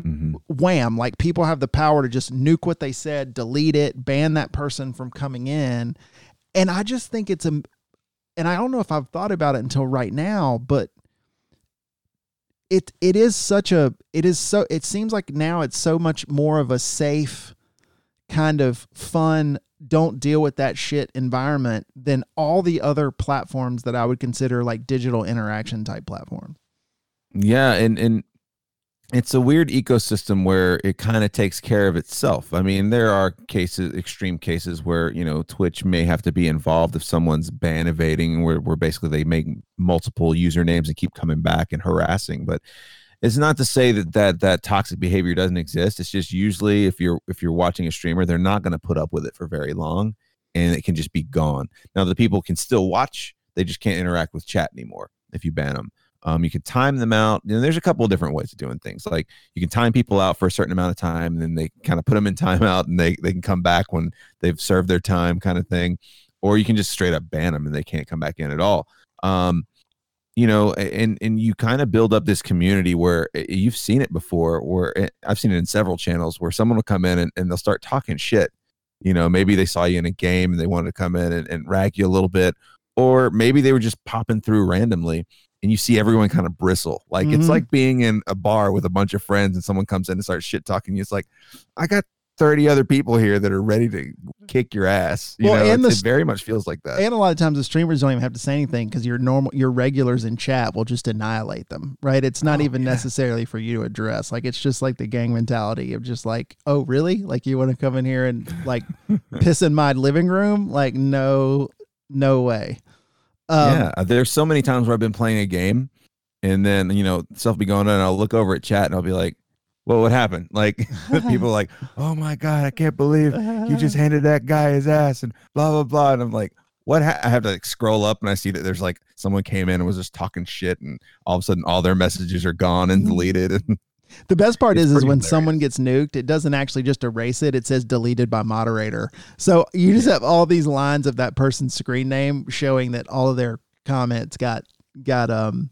Mhm. wham like people have the power to just nuke what they said delete it ban that person from coming in and i just think it's a and i don't know if i've thought about it until right now but it it is such a it is so it seems like now it's so much more of a safe kind of fun don't deal with that shit environment than all the other platforms that i would consider like digital interaction type platforms Yeah, and and it's a weird ecosystem where it kind of takes care of itself. I mean, there are cases, extreme cases where you know Twitch may have to be involved if someone's ban evading, where where basically they make multiple usernames and keep coming back and harassing. But it's not to say that that that toxic behavior doesn't exist. It's just usually if you're if you're watching a streamer, they're not going to put up with it for very long, and it can just be gone. Now the people can still watch; they just can't interact with chat anymore if you ban them. Um, you can time them out. And there's a couple of different ways of doing things. Like you can time people out for a certain amount of time, and then they kind of put them in timeout, and they they can come back when they've served their time, kind of thing. Or you can just straight up ban them, and they can't come back in at all. Um, you know, and and you kind of build up this community where eh, you've seen it before. Where eh, I've seen it in several channels where someone will come in and, and they'll start talking shit. You know, maybe they saw you in a game and they wanted to come in and, and rag you a little bit, or maybe they were just popping through randomly and you see everyone kind of bristle. Like Mhm. it's like being in a bar with a bunch of friends and someone comes in and starts shit talking you. It's like, I got 30 other people here that are ready to kick your ass. You Well, know, and it, the it very much feels like that. And a lot of times the streamers don't even have to say anything because your normal your regulars in chat will just annihilate them, right? It's not Oh, even yeah. necessarily for you to address. Like it's just like the gang mentality of just like, oh really? Like you want to come in here and like *laughs* piss in my living room? Like no, no way. Um, yeah, uh, there's so many times where I've been playing a game, and then you know stuff will be going on, and I'll look over at chat and I'll be like, "Well, what happened?" Like *laughs* *laughs* people are like, "Oh my god, I can't believe you just *laughs* handed that guy his ass," and blah blah blah, and I'm like. What ha-? I have to like scroll up and I see that there's like someone came in and was just talking shit and all of a sudden all their messages are gone and Mhm. deleted and The best part It's is, is when hilarious. someone gets nuked, it doesn't actually just erase it. It says deleted by moderator. So you just have all these lines of that person's screen name showing that all of their comments got got um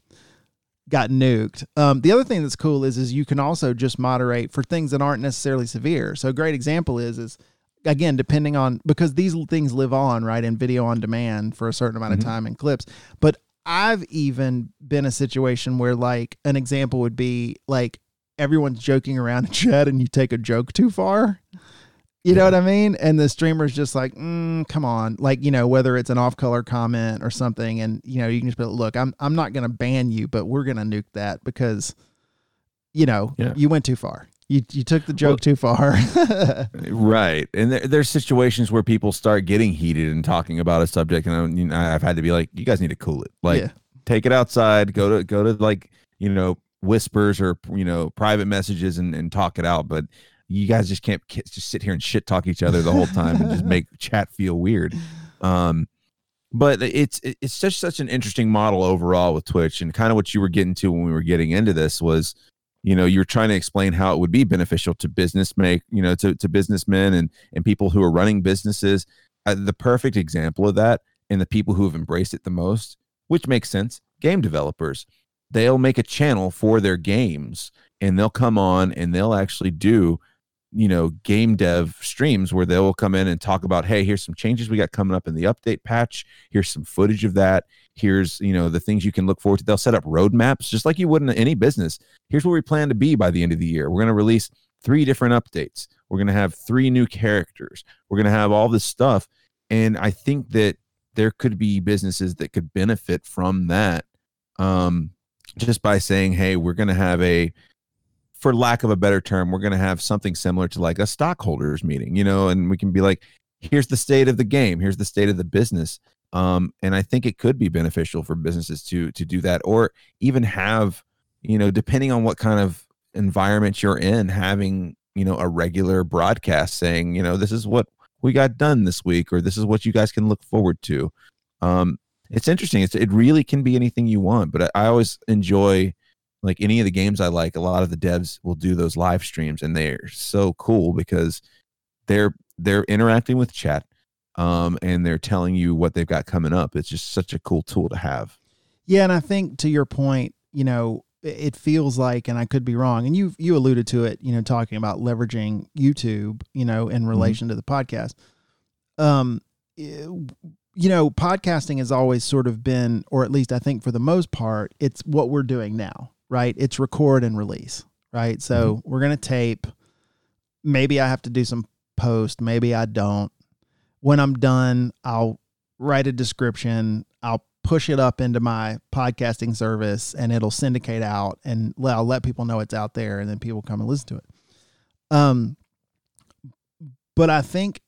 got nuked. Um, the other thing that's cool is is you can also just moderate for things that aren't necessarily severe. So a great example is is again depending on because these things live on right in video on demand for a certain amount of Mhm. time in clips. But I've even been a situation where like an example would be like everyone's joking around in chat and you take a joke too far. You know what I mean? And the streamer's just like, mm, come on. Like, you know, whether it's an off color comment or something, and you know, you can just be like, look, I'm I'm not gonna ban you, but we're gonna nuke that because, you know, Yeah. you went too far. You you took the joke Well- too far. *laughs* Right, and there, there's situations where people start getting heated and talking about a subject, and you know, I've had to be like, "You guys need to cool it. Like, Yeah. take it outside. Go to go to like you know whispers or you know private messages and, and talk it out." But you guys just can't just sit here and shit talk each other the whole time and just make *laughs* chat feel weird. Um, but it's it's just such an interesting model overall with Twitch, and kind of what you were getting to when we were getting into this was you know you're trying to explain how it would be beneficial to business make you know to, to businessmen and and people who are running businesses. Uh, the perfect example of that and the people who have embraced it the most which makes sense game developers. They'll make a channel for their games and they'll come on and they'll actually do you know game dev streams where they will come in and talk about hey here's some changes we got coming up in the update patch. Here's some footage of that. Here's you know the things you can look forward to. They'll set up roadmaps just like you would in any business. Here's where we plan to be by the end of the year. We're going to release three different updates. We're going to have three new characters. We're going to have all this stuff. And i think that there could be businesses that could benefit from that um, just by saying hey we're going to have a for lack of a better term we're going to have something similar to like a stockholders meeting you know and we can be like here's the state of the game. Here's the state of the business. Um, and i think it could be beneficial for businesses to to do that or even have you know depending on what kind of environment you're in having you know a regular broadcast saying you know this is what we got done this week or this is what you guys can look forward to. Um it's interesting. It's, it really can be anything you want but I, I always enjoy like any of the games i like a lot of the devs will do those live streams and they're so cool because they're they're interacting with chat um and they're telling you what they've got coming up. It's just such a cool tool to have. Yeah, and I think to your point, you know, it feels like, and I could be wrong, and you you alluded to it, you know, talking about leveraging YouTube, you know, in relation to the podcast. Um, you know, podcasting has always sort of been, or at least I think for the most part, it's what we're doing now, right? It's record and release, right? So we're gonna tape. Maybe I have to do some post, maybe I don't. When I'm done, I'll write a description. I'll push it up into my podcasting service and it'll syndicate out and let- I'll let people know it's out there and then people come and listen to it. Um, but I think,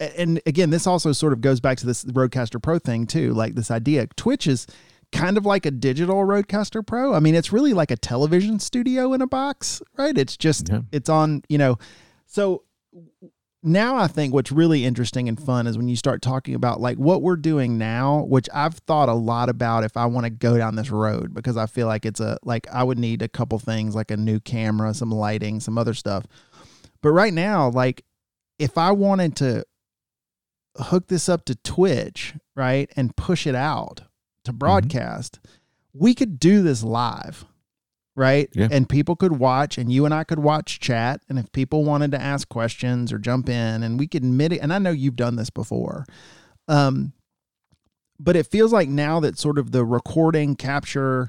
and again, this also sort of goes back to this RodeCaster Pro thing too, like this idea. Twitch is kind of like a digital RodeCaster Pro. I mean, it's really like a television studio in a box, right? It's just, Yeah. it's on, you know, so now I think what's really interesting and fun is when you start talking about like what we're doing now, which I've thought a lot about if I want to go down this road because I feel like it's a like I would need a couple things like a new camera, some lighting, some other stuff. But right now, like if I wanted to hook this up to Twitch, right, and push it out to broadcast, we could do this live right? Yeah. And people could watch, and you and I could watch chat. And if people wanted to ask questions or jump in, and we could admit it, and I know you've done this before. Um, but it feels like now that sort of the recording capture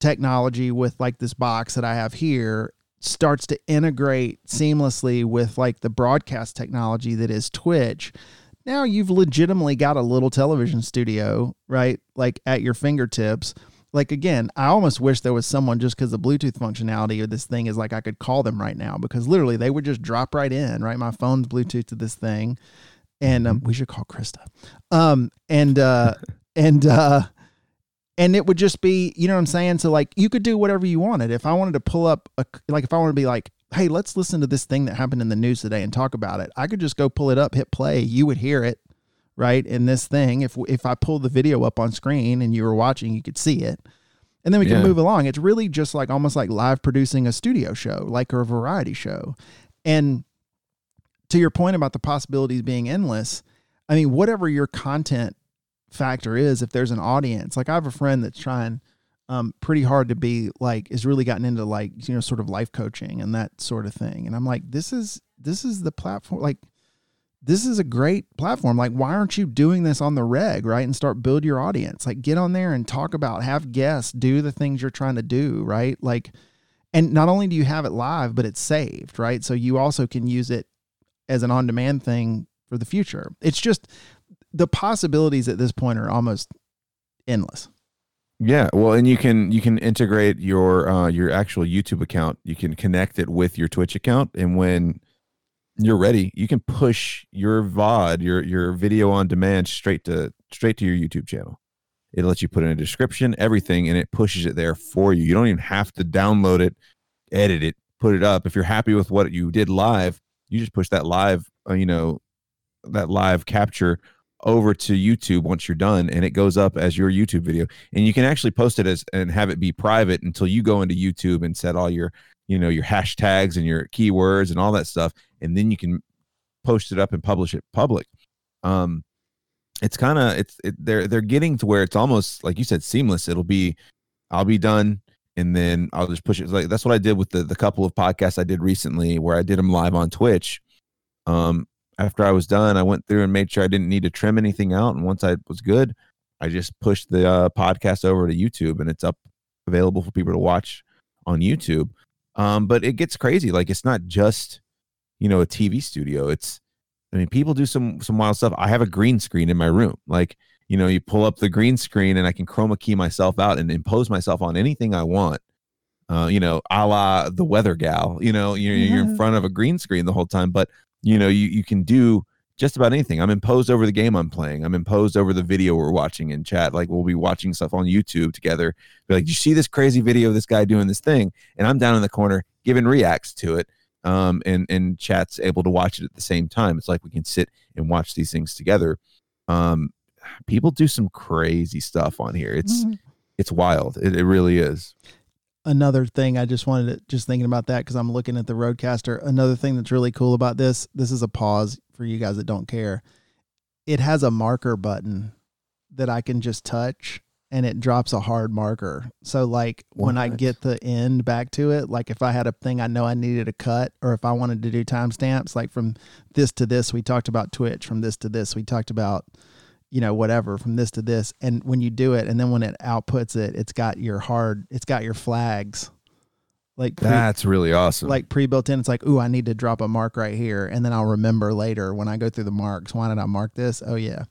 technology with like this box that I have here starts to integrate seamlessly with like the broadcast technology that is Twitch. Now you've legitimately got a little television studio, right? Like at your fingertips like again, I almost wish there was someone just because the Bluetooth functionality of this thing is like I could call them right now because literally they would just drop right in, right? My phone's Bluetooth to this thing, and um, we should call Krista, um, and uh, *laughs* and uh, and it would just be, you know what I'm saying? So like you could do whatever you wanted. If I wanted to pull up a like if I want to be like, hey, let's listen to this thing that happened in the news today and talk about it, I could just go pull it up, hit play, you would hear it right in this thing. If if i pulled the video up on screen and you were watching you could see it. And then we can move along. It's really just like almost like live producing a studio show like or a variety show. And to your point about the possibilities being endless i mean whatever your content factor is if there's an audience like i have a friend that's trying um, pretty hard to be like is really gotten into like you know sort of life coaching and that sort of thing. And I'm like, this is this is the platform. Like, this is a great platform. Like, why aren't you doing this on the reg, right? And start build your audience. Like, get on there and talk about, have guests, do the things you're trying to do, right? Like, and not only do you have it live, but it's saved, right? So you also can use it as an on-demand thing for the future. It's just the possibilities at this point are almost endless. Yeah, well, and you can you can integrate your uh, your actual YouTube account. You can connect it with your Twitch account, and when you're ready, you can push your VOD, your your video on demand, straight to straight to your YouTube channel. It lets you put in a description, everything, and it pushes it there for you. You don't even have to download it, edit it, put it up. If you're happy with what you did live, you just push that live, uh, you know, that live capture over to YouTube once you're done and it goes up as your YouTube video. And you can actually post it as and have it be private until you go into YouTube and set all your, you know, your hashtags and your keywords and all that stuff. And then you can post it up and publish it public. Um it's kind of it's it, they're they're getting to where it's almost like you said seamless. It'll be I'll be done and then I'll just push it. Like that's what I did with the the couple of podcasts I did recently where I did them live on Twitch. Um, after I was done, I went through and made sure I didn't need to trim anything out. And once I was good, I just pushed the uh, podcast over to YouTube and it's up available for people to watch on YouTube. Um, but it gets crazy. Like it's not just, you know, a TV studio. It's, I mean, people do some some wild stuff. I have a green screen in my room. Like, you know, you pull up the green screen and I can chroma key myself out and impose myself on anything I want. Uh, you know, a la the weather gal. You know, you're, you're in front of a green screen the whole time, but you know, you, you can do just about anything. I'm imposed over the game I'm playing. I'm imposed over the video we're watching in chat. Like we'll be watching stuff on YouTube together. Be like, you see this crazy video of this guy doing this thing? And I'm down in the corner giving reacts to it. Um, and and chat's able to watch it at the same time. It's like we can sit and watch these things together. Um, people do some crazy stuff on here. It's mm-hmm. it's wild. It, it really is another thing I just wanted to just thinking about that because I'm looking at the RODECaster. Another thing that's really cool about this, this is a pause for you guys that don't care. It has a marker button that I can just touch and it drops a hard marker. So like what? when I get the end back to it, like if I had a thing I know I needed to cut or if I wanted to do timestamps, like from this to this, we talked about Twitch, from this to this, we talked about you know whatever from this to this. And when you do it and then when it outputs it it's got your hard it's got your flags like pre, that's really awesome. like pre-built in. It's like ooh i need to drop a mark right here and then i'll remember later when i go through the marks. Why did i mark this? Oh yeah.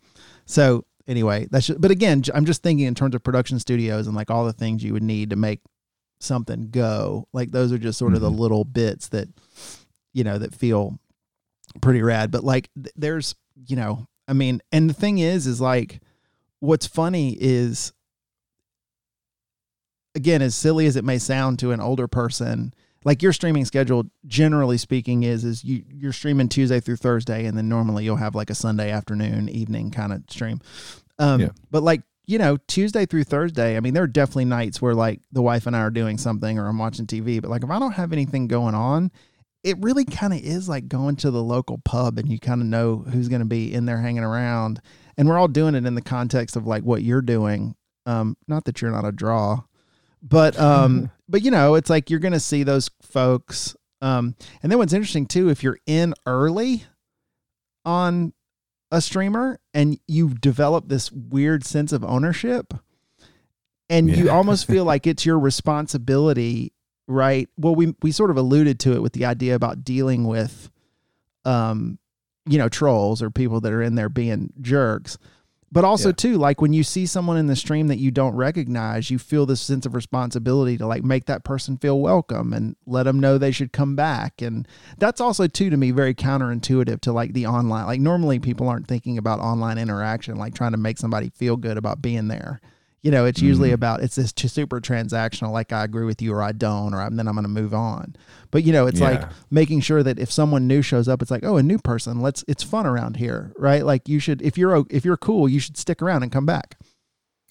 So anyway that's just, but again i'm just thinking in terms of production studios and like all the things you would need to make something go. Like those are just sort of mm-hmm. the little bits that you know that feel pretty rad. But like th- there's you know I mean, and the thing is, is like, what's funny is, again, as silly as it may sound to an older person, like your streaming schedule, generally speaking, is is you you're streaming Tuesday through Thursday, and then normally you'll have like a Sunday afternoon, evening kind of stream. Um, yeah. But like you know, Tuesday through Thursday, I mean, there are definitely nights where like the wife and I are doing something or I'm watching TV, but like if I don't have anything going on, it really kind of is like going to the local pub and you kind of know who's going to be in there hanging around. And we're all doing it in the context of like what you're doing. Um, not that you're not a draw, but um, *laughs* but you know, it's like you're going to see those folks. Um, and then what's interesting too, if you're in early on a streamer and you've developed this weird sense of ownership, and yeah. you almost feel *laughs* like it's your responsibility right? Well, we we sort of alluded to it with the idea about dealing with, um, you know, trolls or people that are in there being jerks. But also yeah. too, like when you see someone in the stream that you don't recognize, you feel this sense of responsibility to like make that person feel welcome and let them know they should come back. And that's also too to me very counterintuitive to like the online. Like normally people aren't thinking about online interaction, like trying to make somebody feel good about being there you know it's usually mm-hmm. about it's this super transactional like i agree with you or i don't or I'm, then i'm going to move on. But you know it's yeah. like making sure that if someone new shows up it's like oh a new person let's it's fun around here right? Like you should if you're if you're cool you should stick around and come back.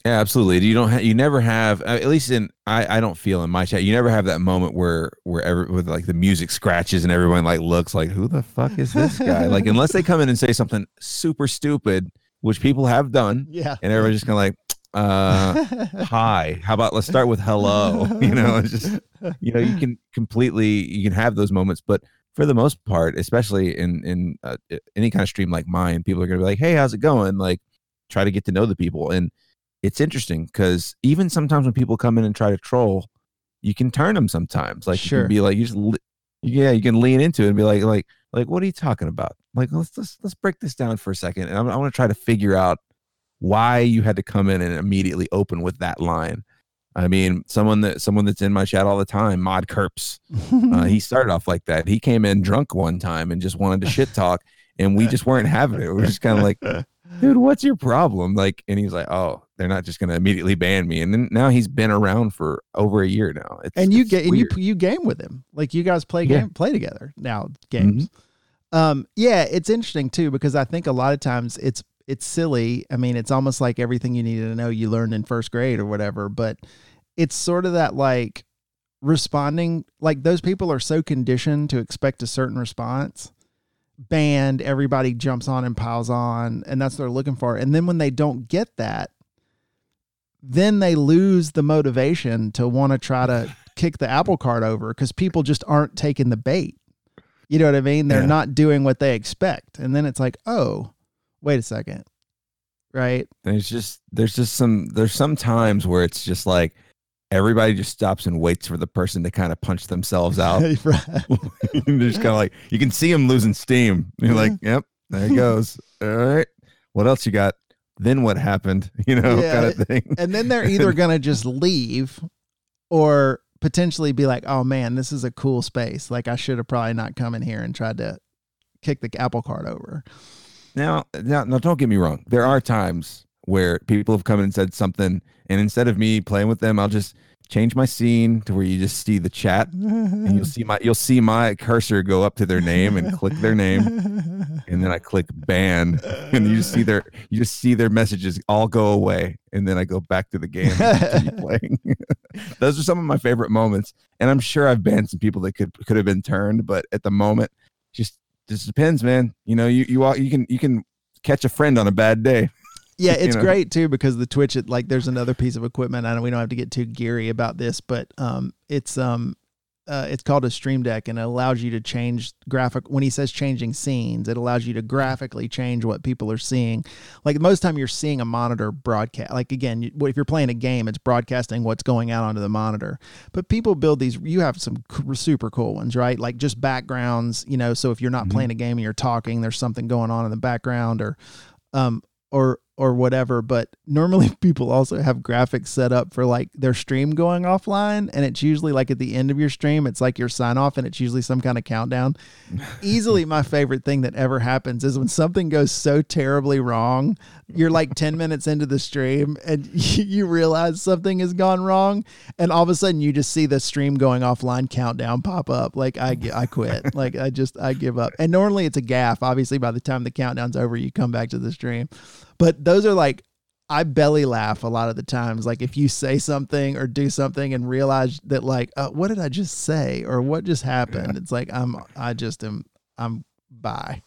Yeah absolutely. You don't have you never have at least in i i don't feel in my chat you never have that moment where where every with like the music scratches and everyone like looks like who the fuck is this guy? Like unless they come in and say something super stupid which people have done *laughs* yeah. and everyone's just kind of like uh hi. How about let's start with hello. *laughs* You know it's just you know you can completely you can have those moments but for the most part especially in in uh, any kind of stream like mine people are going to be like hey how's it going? Like try to get to know the people. And it's interesting because even sometimes when people come in and try to troll you can turn them sometimes. Like Sure. you can be like you just yeah you can lean into it and be like like like what are you talking about? Like let's let's, let's break this down for a second and I'm, i want to try to figure out why you had to come in and immediately open with that line. I mean someone that someone that's in my chat all the time mod kerps uh, he *laughs* started off like that. He came in drunk one time and just wanted to shit talk and we just weren't having it. We are just kind of like dude what's your problem? Like and he's like oh they're not just going to immediately ban me. And then now he's been around for over a year now. It's, and you get and you you game with him. Like you guys play Yeah. game play together now games. Um yeah it's interesting too because i think a lot of times it's it's silly. I mean it's almost like everything you needed to know you learned in first grade or whatever but it's sort of that like responding like those people are so conditioned to expect a certain response. Band everybody jumps on and piles on and that's what they're looking for. And then when they don't get that then they lose the motivation to want to try to *laughs* kick the apple cart over because people just aren't taking the bait. You know what i mean? They're Yeah. not doing what they expect. And then it's like oh wait a second right? There's just there's just some there's some times where it's just like everybody just stops and waits for the person to kind of punch themselves out. *laughs* Right. *laughs* they're just kind of like you can see them losing steam. You're like yep there he goes. *laughs* All right what else you got? Then what happened? You know Yeah, kind of thing. And then they're either going to just leave or potentially be like, oh man, this is a cool space. Like I should have probably not come in here and tried to kick the apple cart over. Now now now don't get me wrong there are times where people have come in and said something and instead of me playing with them i'll just change my scene to where you just see the chat and you'll see my you'll see my cursor go up to their name and click their name and then I click ban and you just see their you just see their messages all go away and then I go back to the game *laughs* playing. *laughs* Those are some of my favorite moments and I'm sure I've banned some people that could could have been turned but at the moment just just depends man. You know you you all you can you can catch a friend on a bad day. *laughs* Yeah, *laughs* You it's know? great too because the Twitch, it, like, there's another piece of equipment. I know we don't have to get too geary about this, but um, it's um, uh, it's called a Stream Deck, and it allows you to change graphic. When he says changing scenes, it allows you to graphically change what people are seeing. Like most time, you're seeing a monitor broadcast. Like again, you, if you're playing a game, it's broadcasting what's going out onto the monitor. But people build these. You have some super cool ones, right? Like just backgrounds. You know, so if you're not Mhm. playing a game and you're talking, there's something going on in the background, or um, or or whatever but normally *laughs* people also have graphics set up for like their stream going offline and it's usually like at the end of your stream it's like your sign off and it's usually some kind of countdown. *laughs* Easily my favorite thing that ever happens is when something goes so terribly wrong you're like 10 *laughs* minutes into the stream and you realize something has gone wrong and all of a sudden you just see the stream going offline countdown pop up. Like i i quit. Like i just i give up. And normally it's a gaff obviously by the time the countdown's over you come back to the stream but those are like I belly laugh a lot of the times. Like if you say something or do something and realize that like, uh, what did I just say or what just happened? It's like I'm I just am I'm bye.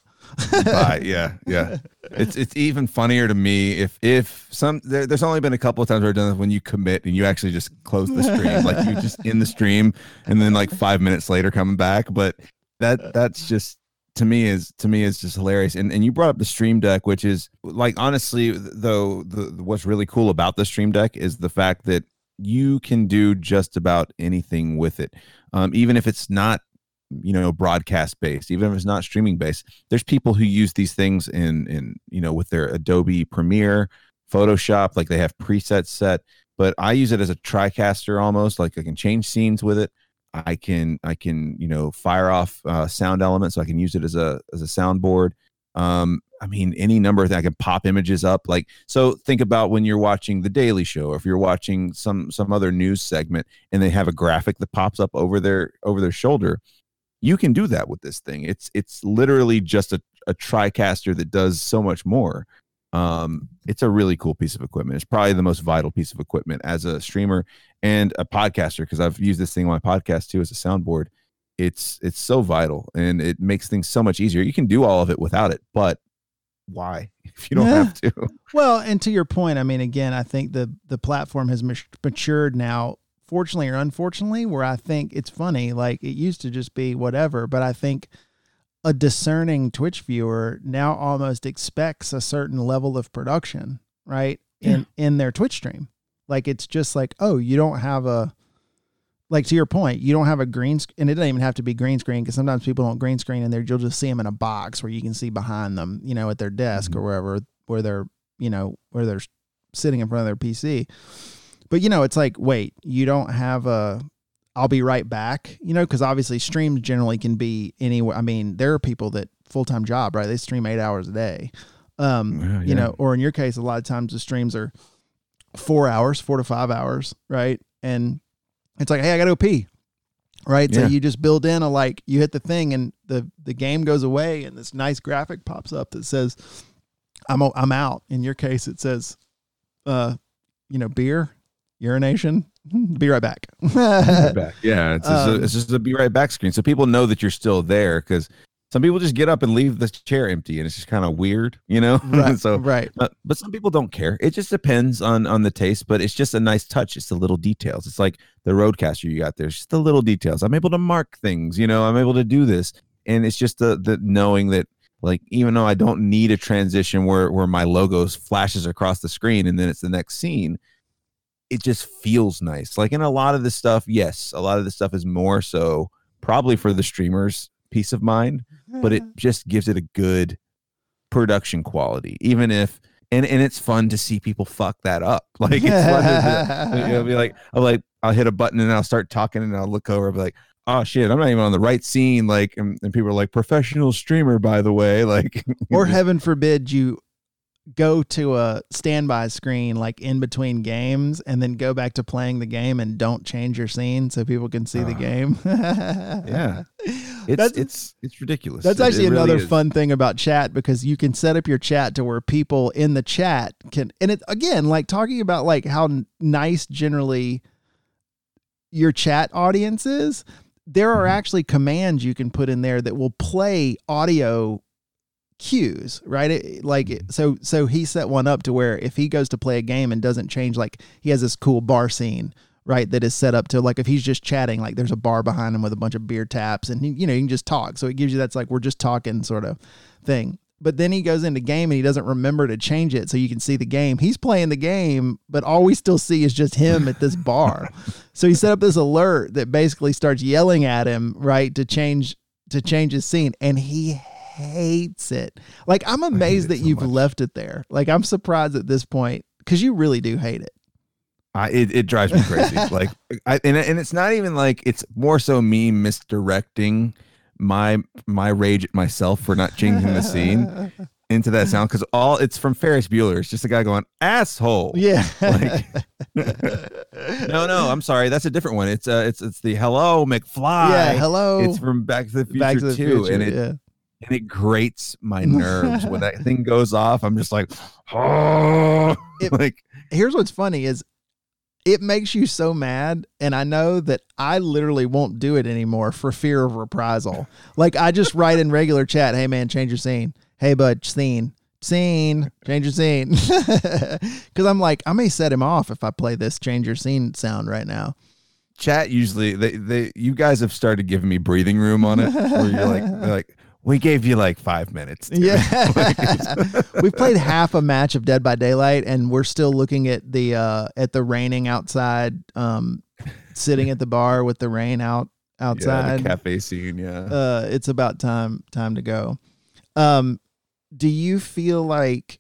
Bye. *laughs* yeah, yeah. It's it's even funnier to me if if some there, there's only been a couple of times where I've done this when you commit and you actually just close the stream, like you just in the stream and then like five minutes later coming back. But that that's just to me is to me is just hilarious. And and you brought up the Stream Deck, which is like honestly though the what's really cool about the Stream Deck is the fact that you can do just about anything with it, um, even if it's not you know broadcast based even if it's not streaming based there's people who use these things in in you know with their adobe premiere photoshop like they have presets set. But i use it as a tricaster almost like i can change scenes with it i can i can you know fire off uh, sound elements so i can use it as a as a soundboard. Um i mean any number of things i can pop images up like so think about when you're watching the daily show or if you're watching some some other news segment and they have a graphic that pops up over their over their shoulder you can do that with this thing. It's it's literally just a, a tricaster that does so much more um it's a really cool piece of equipment it's probably the most vital piece of equipment as a streamer and a podcaster because i've used this thing on my podcast too as a soundboard it's it's so vital and it makes things so much easier you can do all of it without it but why *laughs* if you don't yeah. have to? Well, and to your point, I mean, again, I think the the platform has matured now, fortunately or unfortunately, where I think it's funny. Like it used to just be whatever, but I think a discerning Twitch viewer now almost expects a certain level of production, right? In yeah. in their Twitch stream. Like it's just like, oh, you don't have a like to your point, you don't have a green sc- and it doesn't even have to be green screen because sometimes people don't green screen and there you'll just see them in a box where you can see behind them, you know, at their desk mm-hmm. or wherever where they're, you know, where they're sitting in front of their PC. But you know, it's like, wait, you don't have a I'll be right back, you know, because obviously streams generally can be anywhere. I mean, there are people that full time job, right? They stream eight hours a day. Um, yeah, yeah. you know, or in your case, a lot of times the streams are four hours, four to five hours, right? And it's like, hey, I got to go pee. Right. Yeah. So you just build in a like you hit the thing and the the game goes away and this nice graphic pops up that says I'm I'm out. In your case it says uh you know beer, urination, be right back. *laughs* right back. Yeah, it's just, um, a, it's just a be right back screen so people know that you're still there cuz some people just get up and leave the chair empty and it's just kind of weird you know? *laughs* Right, so right. but, but some people don't care. It just depends on on the taste but it's just a nice touch it's the little details. It's like the RODECaster you got there it's just the little details. I'm able to mark things you know? I'm able to do this and it's just the the knowing that like even though i don't need a transition where where my logos flashes across the screen and then it's the next scene it just feels nice like in a lot of the stuff yes a lot of the stuff is more so probably for the streamers peace of mind but it *laughs* just gives it a good production quality, even if and and it's fun to see people fuck that up. *laughs* Like it's fun to, you know, be like, *laughs* I'll like I'll hit a button and I'll start talking and I'll look over and be like, oh shit, I'm not even on the right scene. Like, and, and people are like, professional streamer, by the way. Like, or heaven forbid you go to a standby screen like in between games and then go back to playing the game and don't change your scene so people can see uh, the ah. game. yeah. *laughs* It's that's, it's it's ridiculous. That's actually another fun thing about chat because you can set up your chat to where people in the chat can and it again like talking about like how nice generally your chat audience is there are mm-hmm. actually commands you can put in there that will play audio cues, right? It, like so so he set one up to where if he goes to play a game and doesn't change like he has this cool bar scene, right, that is set up to like if he's just chatting like there's a bar behind him with a bunch of beer taps and he, you know, you can just talk. So it gives you that's like we're just talking sort of thing. But then he goes into game and he doesn't remember to change it so you can see the game. He's playing the game, but all we still see is just him at this bar. *laughs* so he set up this alert that basically starts yelling at him, right, to change to change his scene and he hates it. Like I'm amazed that so you've much. left it there. Like I'm surprised at this point because you really do hate it. I, it, it drives me crazy. *laughs* like, I, and, and it's not even like it's more so me misdirecting my my rage at myself for not changing the scene *laughs* into that sound because all it's from Ferris Bueller. It's just a guy going asshole. Yeah. Like, *laughs* no, no, I'm sorry. That's a different one. It's uh, it's it's the hello McFly. Yeah, hello. It's from Back to the Future Back to the too, future, and it yeah and it grates my *laughs* nerves when that thing goes off. I'm just like, oh, it, *laughs* like. Here's what's funny is it makes you so mad and i know that i literally won't do it anymore for fear of reprisal. Like i just write in regular chat hey man change your scene. Hey bud scene. Scene. Change your scene. *laughs* Because i'm like i may set him off if i play this change your scene sound right now. Chat usually they, they you guys have started giving me breathing room on it where you're like like we gave you like five minutes. Dude. Yeah, *laughs* we've played half a match of Dead by Daylight, and we're still looking at the uh, at the raining outside, um, sitting at the bar with the rain out outside. Yeah, cafe scene. Yeah, uh, it's about time time to go. Um, do you feel like?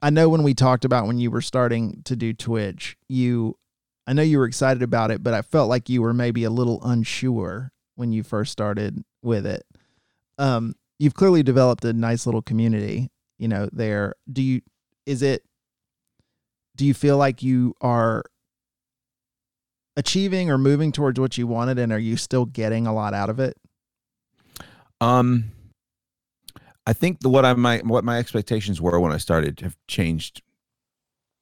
I know when we talked about when you were starting to do Twitch, you I know you were excited about it, but I felt like you were maybe a little unsure when you first started with it. Um, you've clearly developed a nice little community, you know, there. Do you, is it, do you feel like you are achieving or moving towards what you wanted and are you still getting a lot out of it? Um, I think the, what I my what my expectations were when I started have changed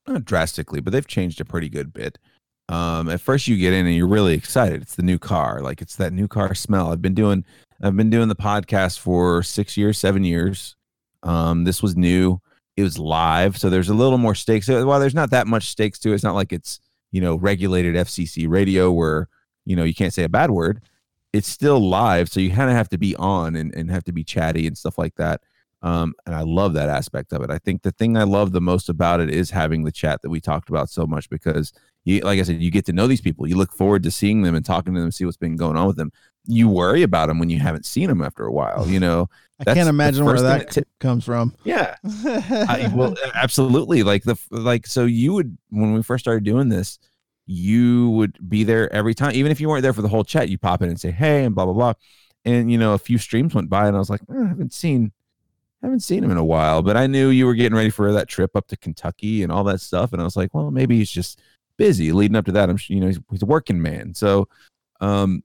not drastically, but they've changed a pretty good bit um, at first you get in and you're really excited. It's the new car, like it's that new car smell. I've been doing I've been doing the podcast for six years, seven years. Um, this was new. It was live, so there's a little more stakes. Well, there's not that much stakes to it. It's not like it's you know regulated FCC radio where you know you can't say a bad word. It's still live, so you kind of have to be on and, and have to be chatty and stuff like that. Um, and I love that aspect of it. I think the thing I love the most about it is having the chat that we talked about so much because you, like I said, you get to know these people. You look forward to seeing them and talking to them, see what's been going on with them. You worry about them when you haven't seen them after a while. You *laughs* know, I can't imagine where that t- comes from. Yeah, *laughs* I, well, absolutely. Like the like, so you would when we first started doing this, you would be there every time, even if you weren't there for the whole chat. You pop in and say hey and blah blah blah. And you know, a few streams went by, and I was like, oh, I haven't seen haven't seen him in a while, but I knew you were getting ready for that trip up to Kentucky and all that stuff. And I was like, well, maybe he's just busy leading up to that. I'm, you know, he's, he's a working man. So, um,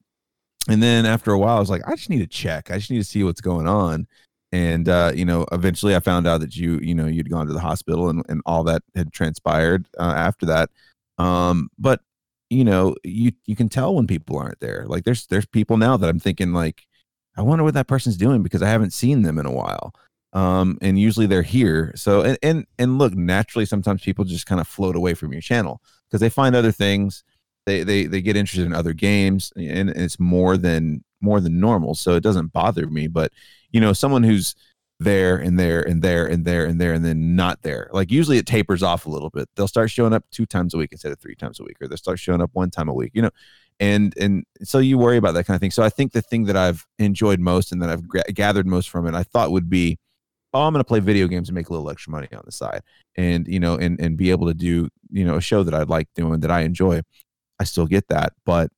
and then after a while, I was like, I just need to check. I just need to see what's going on. And uh, you know, eventually, I found out that you, you know, you'd gone to the hospital and, and all that had transpired uh, after that. Um, but you know, you you can tell when people aren't there. Like there's there's people now that I'm thinking like, I wonder what that person's doing because I haven't seen them in a while um and usually they're here. So and and, and look naturally sometimes people just kind of float away from your channel because they find other things. They they they get interested in other games and it's more than more than normal so it doesn't bother me. But you know someone who's there and there and there and there and there and then not there like usually it tapers off a little bit. They'll start showing up two times a week instead of three times a week or they'll start showing up one time a week you know? And and so you worry about that kind of thing. So i think the thing that i've enjoyed most and that i've gathered most from it i thought would be oh, I'm going to play video games and make a little extra money on the side, and you know, and and be able to do you know a show that I like doing that I enjoy. I still get that, but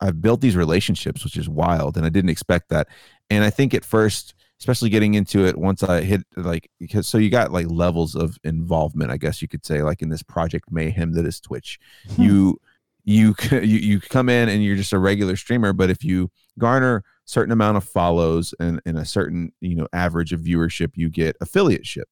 I've built these relationships, which is wild, and I didn't expect that. And I think at first, especially getting into it, once I hit like because so you got like levels of involvement, I guess you could say, like in this project mayhem that is Twitch. Hmm. you you *laughs* you you come in and you're just a regular streamer, but if you garner certain amount of follows and, and a certain you know average of viewership you get affiliateship.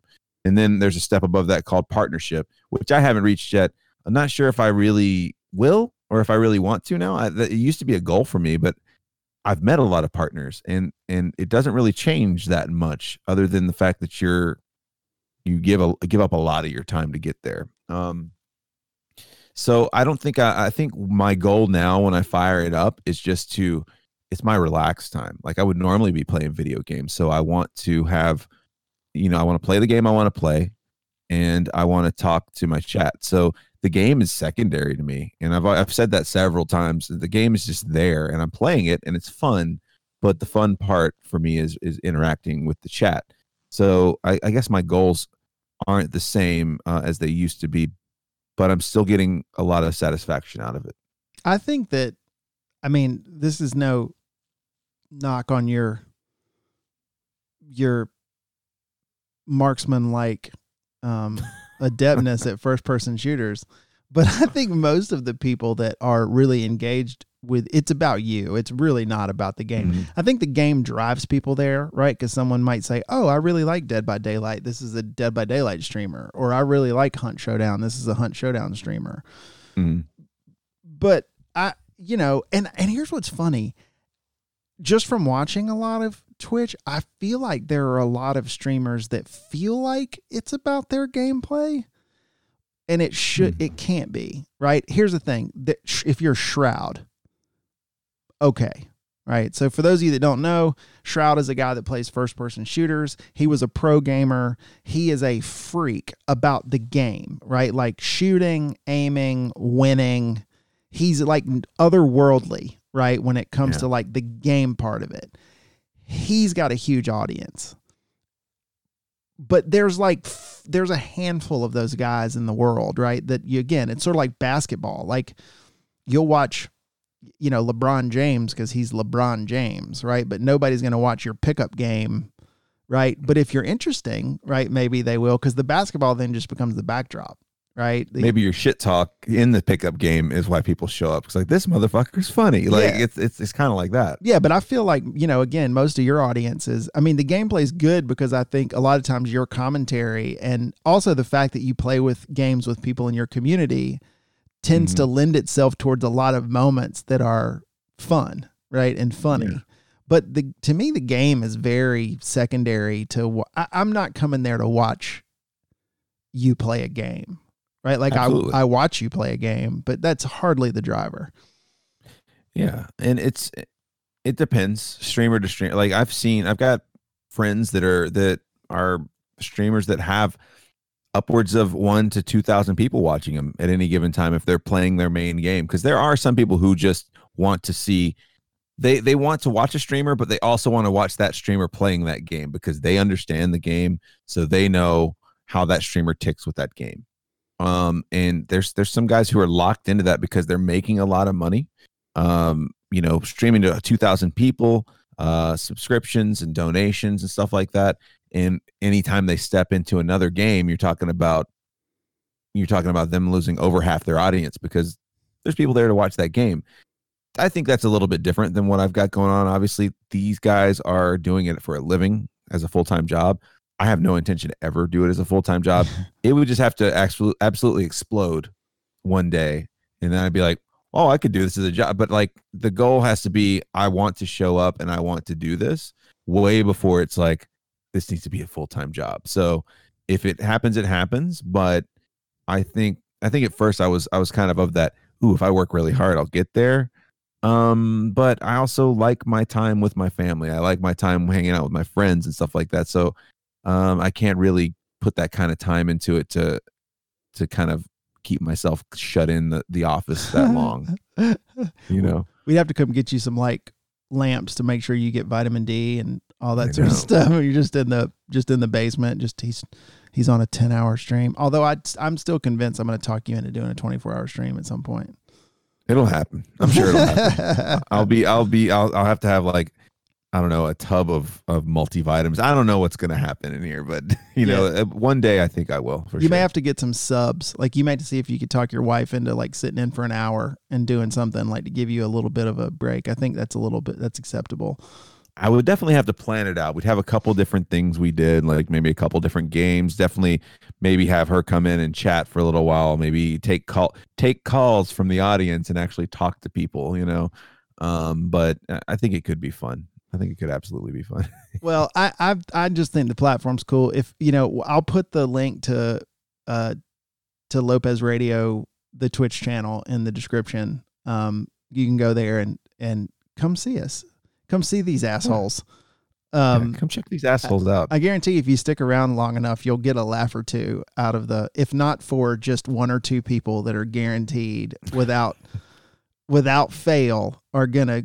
And then there's a step above that called partnership which i haven't reached yet. I'm not sure if i really will or if i really want to now. I, it used to be a goal for me but i've met a lot of partners and and it doesn't really change that much other than the fact that you're you give a give up a lot of your time to get there. Um so i don't think I, I think my goal now when i fire it up is just to it's my relaxed time. Like I would normally be playing video games. So I want to have, you know, I want to play the game I want to play and I want to talk to my chat. So the game is secondary to me. And I've, I've said that several times. The game is just there and I'm playing it and it's fun. But the fun part for me is, is interacting with the chat. So I, I guess my goals aren't the same uh, as they used to be, but I'm still getting a lot of satisfaction out of it. I think that, I mean, this is no knock on your your marksman like um, *laughs* adeptness at first person shooters. But I think most of the people that are really engaged with it's about you. It's really not about the game. Mm-hmm. I think the game drives people there, right? Because someone might say, "Oh, I really like Dead by Daylight. This is a Dead by Daylight streamer," or "I really like Hunt Showdown. This is a Hunt Showdown streamer." Mm-hmm. But I, you know, and and here's what's funny just from watching a lot of Twitch, I feel like there are a lot of streamers that feel like it's about their gameplay and it should mm. it can't be, right? Here's the thing, that if you're Shroud, okay, right? So for those of you that don't know, Shroud is a guy that plays first person shooters. He was a pro gamer. He is a freak about the game, right? Like shooting, aiming, winning. He's like otherworldly, right? When it comes yeah. to like the game part of it, he's got a huge audience. But there's like there's a handful of those guys in the world, right? That you again, it's sort of like basketball. Like you'll watch you know LeBron James because he's LeBron James, right? But nobody's going to watch your pickup game, right? But if you're interesting, right, maybe they will because the basketball then just becomes the backdrop right? The, Maybe your shit talk in the pickup game is why people show up. It's like this motherfucker's funny. Like yeah. it's it's it's kind of like that. Yeah, but I feel like you know, again, most of your audience is. I mean, the gameplay is good because I think a lot of times your commentary and also the fact that you play with games with people in your community tends mm-hmm. to lend itself towards a lot of moments that are fun, right, and funny. Yeah. but the to me the game is very secondary to. I, I'm not coming there to watch you play a game, right? Like I I watch you play a game, but that's hardly the driver. Yeah, and it's it depends streamer to streamer. Like I've seen, I've got friends that are that are streamers that have upwards of one to two thousand people watching them at any given time if they're playing their main game. Because there are some people who just want to see they they want to watch a streamer, but they also want to watch that streamer playing that game because they understand the game, so they know how that streamer ticks with that game. Um, and there's there's some guys who are locked into that because they're making a lot of money um, you know, streaming to 2,000 people, uh, subscriptions and donations and stuff like that. And anytime they step into another game, you're talking about you're talking about them losing over half their audience because there's people there to watch that game. I think that's a little bit different than what I've got going on. Obviously, these guys are doing it for a living as a full time job. I have no intention to ever do it as a full time job. *laughs* it would just have to absolutely absolutely explode one day, and then I'd be like, oh, I could do this as a job. But like the goal has to be I want to show up and I want to do this way before it's like this needs to be a full time job. So if it happens, it happens. But I think I think at first I was I was kind of of that, ooh, if I work really hard, I'll get there. Um, but I also like my time with my family. I like my time hanging out with my friends and stuff like that. So um I can't really put that kind of time into it to to kind of keep myself shut in the, the office that long *laughs* you know We'd have to come get you some like lamps to make sure you get vitamin D and all that I sort of stuff. *laughs* You're just in the just in the basement. Just he's he's on a ten hour stream. Although I I'm still convinced I'm going to talk you into doing a 24 hour stream at some point. it'll happen i'm sure it'll happen *laughs* i'll be i'll be I'll, I'll have to have like i don't know a tub of of multivitamins i don't know what's gonna happen in here but *laughs* you know uh, one day i think i will for you sure may have to get some subs. Like you might have to see if you could talk your wife into like sitting in for an hour and doing something like to give you a little bit of a break. I think that's a little bit that's acceptable. I would definitely have to plan it out. We'd have a couple different things we did, like maybe a couple different games. Definitely, maybe have her come in and chat for a little while. Maybe take call take calls from the audience and actually talk to people. You know, um, but I- I think it could be fun. I think it could absolutely be fun. *laughs* Well, I I I just think the platform's cool. If you know, I'll put the link to uh to Lopez Radio, the Twitch channel in the description. Um, you can go there and and come see us. Come see these assholes. Um, Yeah, come check these assholes out. I guarantee if you stick around long enough, you'll get a laugh or two out of the, if not for just one or two people that are guaranteed without, *laughs* without fail, are gonna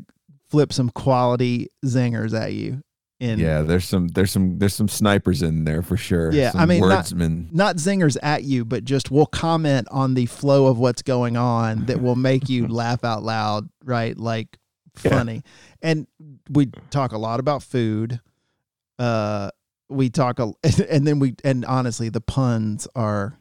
flip some quality zingers at you. In yeah, there's some there's some there's some snipers in there for sure. Yeah, I mean, not- wordsmen. not zingers at you, but just will comment on the flow of what's going on that will make you *laughs* laugh out loud, right? Like Yeah. funny. And we talk a lot about food. Uh we talk a, *laughs* and then we and honestly the puns are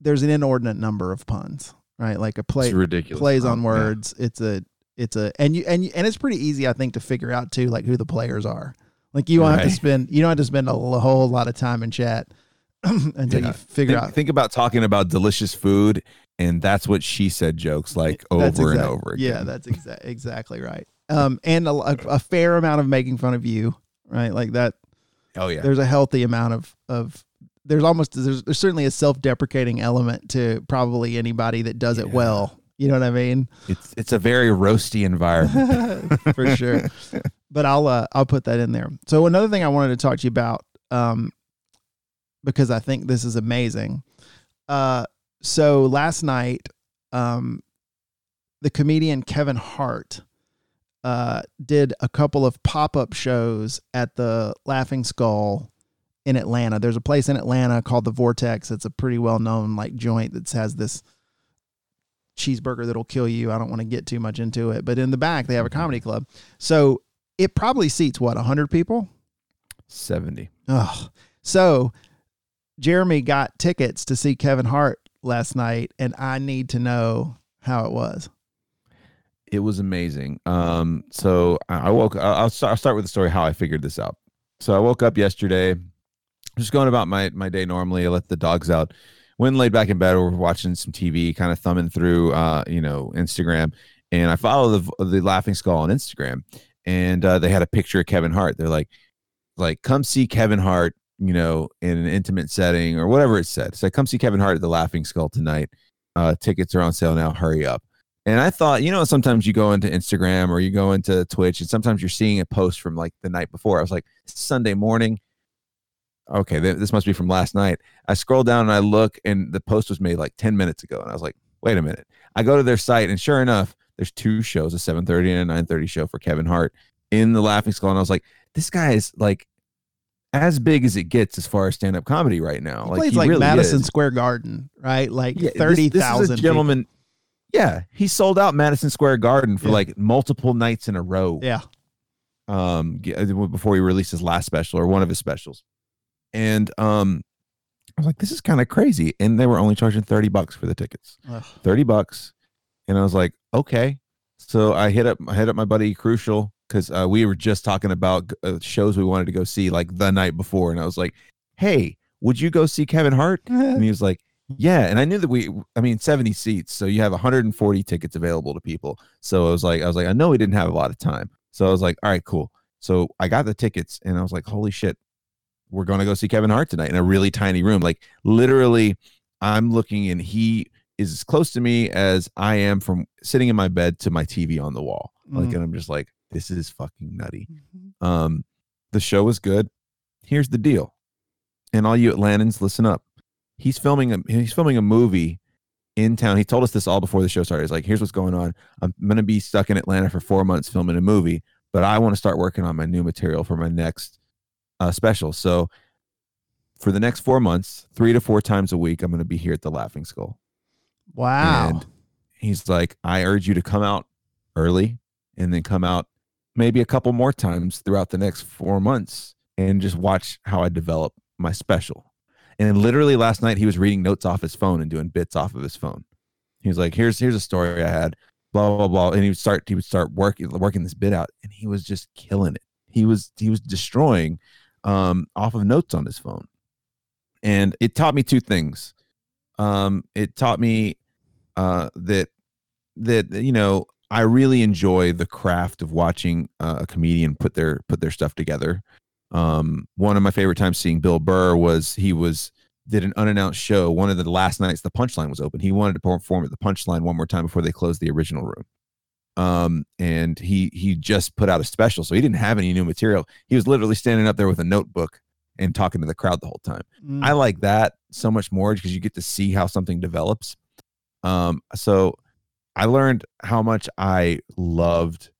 there's an inordinate number of puns, right? Like a play it's ridiculous. plays on words. It's a it's a and you and you, and it's pretty easy I think to figure out too like who the players are. Like you don't have to spend you don't have to spend a whole lot of time in chat *clears throat* until Yeah. you figure think, out think about talking about delicious food, and that's what she said jokes like over and over again. Yeah, that's exa- exactly right. Um, and a, a, a fair amount of making fun of you, right? Like that. oh yeah. There's a healthy amount of of. There's almost there's, there's certainly a self deprecating element to probably anybody that does it well. You know what I mean? It's it's a very roasty environment. *laughs* for sure. *laughs* But I'll uh, I'll put that in there. So another thing I wanted to talk to you about, um, because I think this is amazing. Uh, so last night, um, the comedian Kevin Hart uh, did a couple of pop up shows at the Laughing Skull in Atlanta. There's a place in Atlanta called the Vortex. It's a pretty well known like joint that has this cheeseburger that'll kill you. I don't want to get too much into it, but in the back they have a comedy club. So it probably seats what, 100 people? Seventy. Oh. So Jeremy got tickets to see Kevin Hart last night and I need to know how it was. It was amazing. Um, so I woke. I'll I'll start, I'll start with the story how I figured this out. So I woke up yesterday, just going about my my day normally. I let the dogs out, and laid back in bed. Were watching some TV, kind of thumbing through, uh, you know, Instagram, and I follow the the Laughing Skull on Instagram, and uh, they had a picture of Kevin Hart. They're like, like come see Kevin Hart, you know, in an intimate setting or whatever it said. So come see Kevin Hart at the Laughing Skull tonight. Uh, tickets are on sale now. Hurry up. And I thought, you know, sometimes you go into Instagram or you go into Twitch and sometimes you're seeing a post from like the night before. I was like, Sunday morning. Okay, this must be from last night. I scroll down and I look and the post was made like 10 minutes ago. And I was like, wait a minute. I go to their site and sure enough, there's two shows, a 7:30 and a 9:30 show for Kevin Hart in the Laughing Skull, and I was like, this guy is like as big as it gets as far as stand up comedy right now. He like plays like really Madison is. Square Garden, right? Like Yeah, this- thirty a gentleman. Yeah, he sold out Madison Square Garden for Yeah. like multiple nights in a row. Yeah, um before he released his last special or one of his specials and um i was like this is kind of crazy. And they were only charging 30 bucks for the tickets. Ugh. 30 bucks. And i was like okay. So i hit up i hit up my buddy crucial because uh, we were just talking about uh, shows we wanted to go see like the night before. And i was like hey would you go see kevin hart? *laughs* And he was like yeah. And i knew that we i mean 70 seats so you have 140 tickets available to people. So i was like i was like i know we didn't have a lot of time. So i was like all right cool. So i got the tickets and i was like holy shit we're going to go see kevin hart tonight in a really tiny room like literally i'm looking and he is as close to me as i am from sitting in my bed to my tv on the wall like Mm. and i'm just like this is fucking nutty um, the show was good. Here's the deal, and all you Atlantans, listen up. He's filming a he's filming a movie in town. He told us this all before the show started. He's like, "Here's what's going on. I'm gonna be stuck in Atlanta for four months filming a movie, but I want to start working on my new material for my next uh, special. So for the next four months, three to four times a week, I'm gonna be here at the Laughing Skull." wow. And he's like, I urge you to come out early and then come out maybe a couple more times throughout the next four months and just watch how I develop my special. And then literally last night he was reading notes off his phone and doing bits off of his phone. He was like, Here's here's a story I had, blah, blah, blah. And he would start he would start working working this bit out and he was just killing it. He was he was destroying um off of notes on his phone. And it taught me two things. Um, it taught me uh, that that you know I really enjoy the craft of watching uh, a comedian put their put their stuff together. Um, one of my favorite times seeing Bill Burr was he was did an unannounced show. One of the last nights the Punchline was open. He wanted to perform at the Punchline one more time before they closed the original room. Um, and he he just put out a special, so he didn't have any new material. He was literally standing up there with a notebook and talking to the crowd the whole time. Mm. I like that so much more because you get to see how something develops. Um, so I learned how much I loved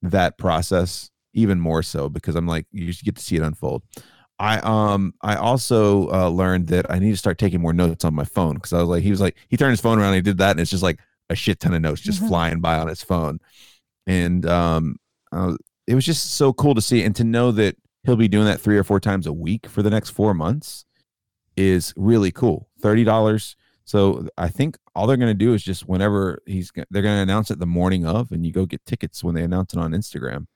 that process even more so because I'm like you just get to see it unfold. I um I also uh, learned that I need to start taking more notes on my phone because I was like he was like he turned his phone around and he did that and it's just like a shit ton of notes just Mhm. flying by on his phone, and um uh, it was just so cool to see and to know that he'll be doing that three or four times a week for the next four months is really cool. Thirty dollars. So I think all they're gonna do is just whenever he's they're gonna announce it the morning of, and you go get tickets when they announce it on Instagram.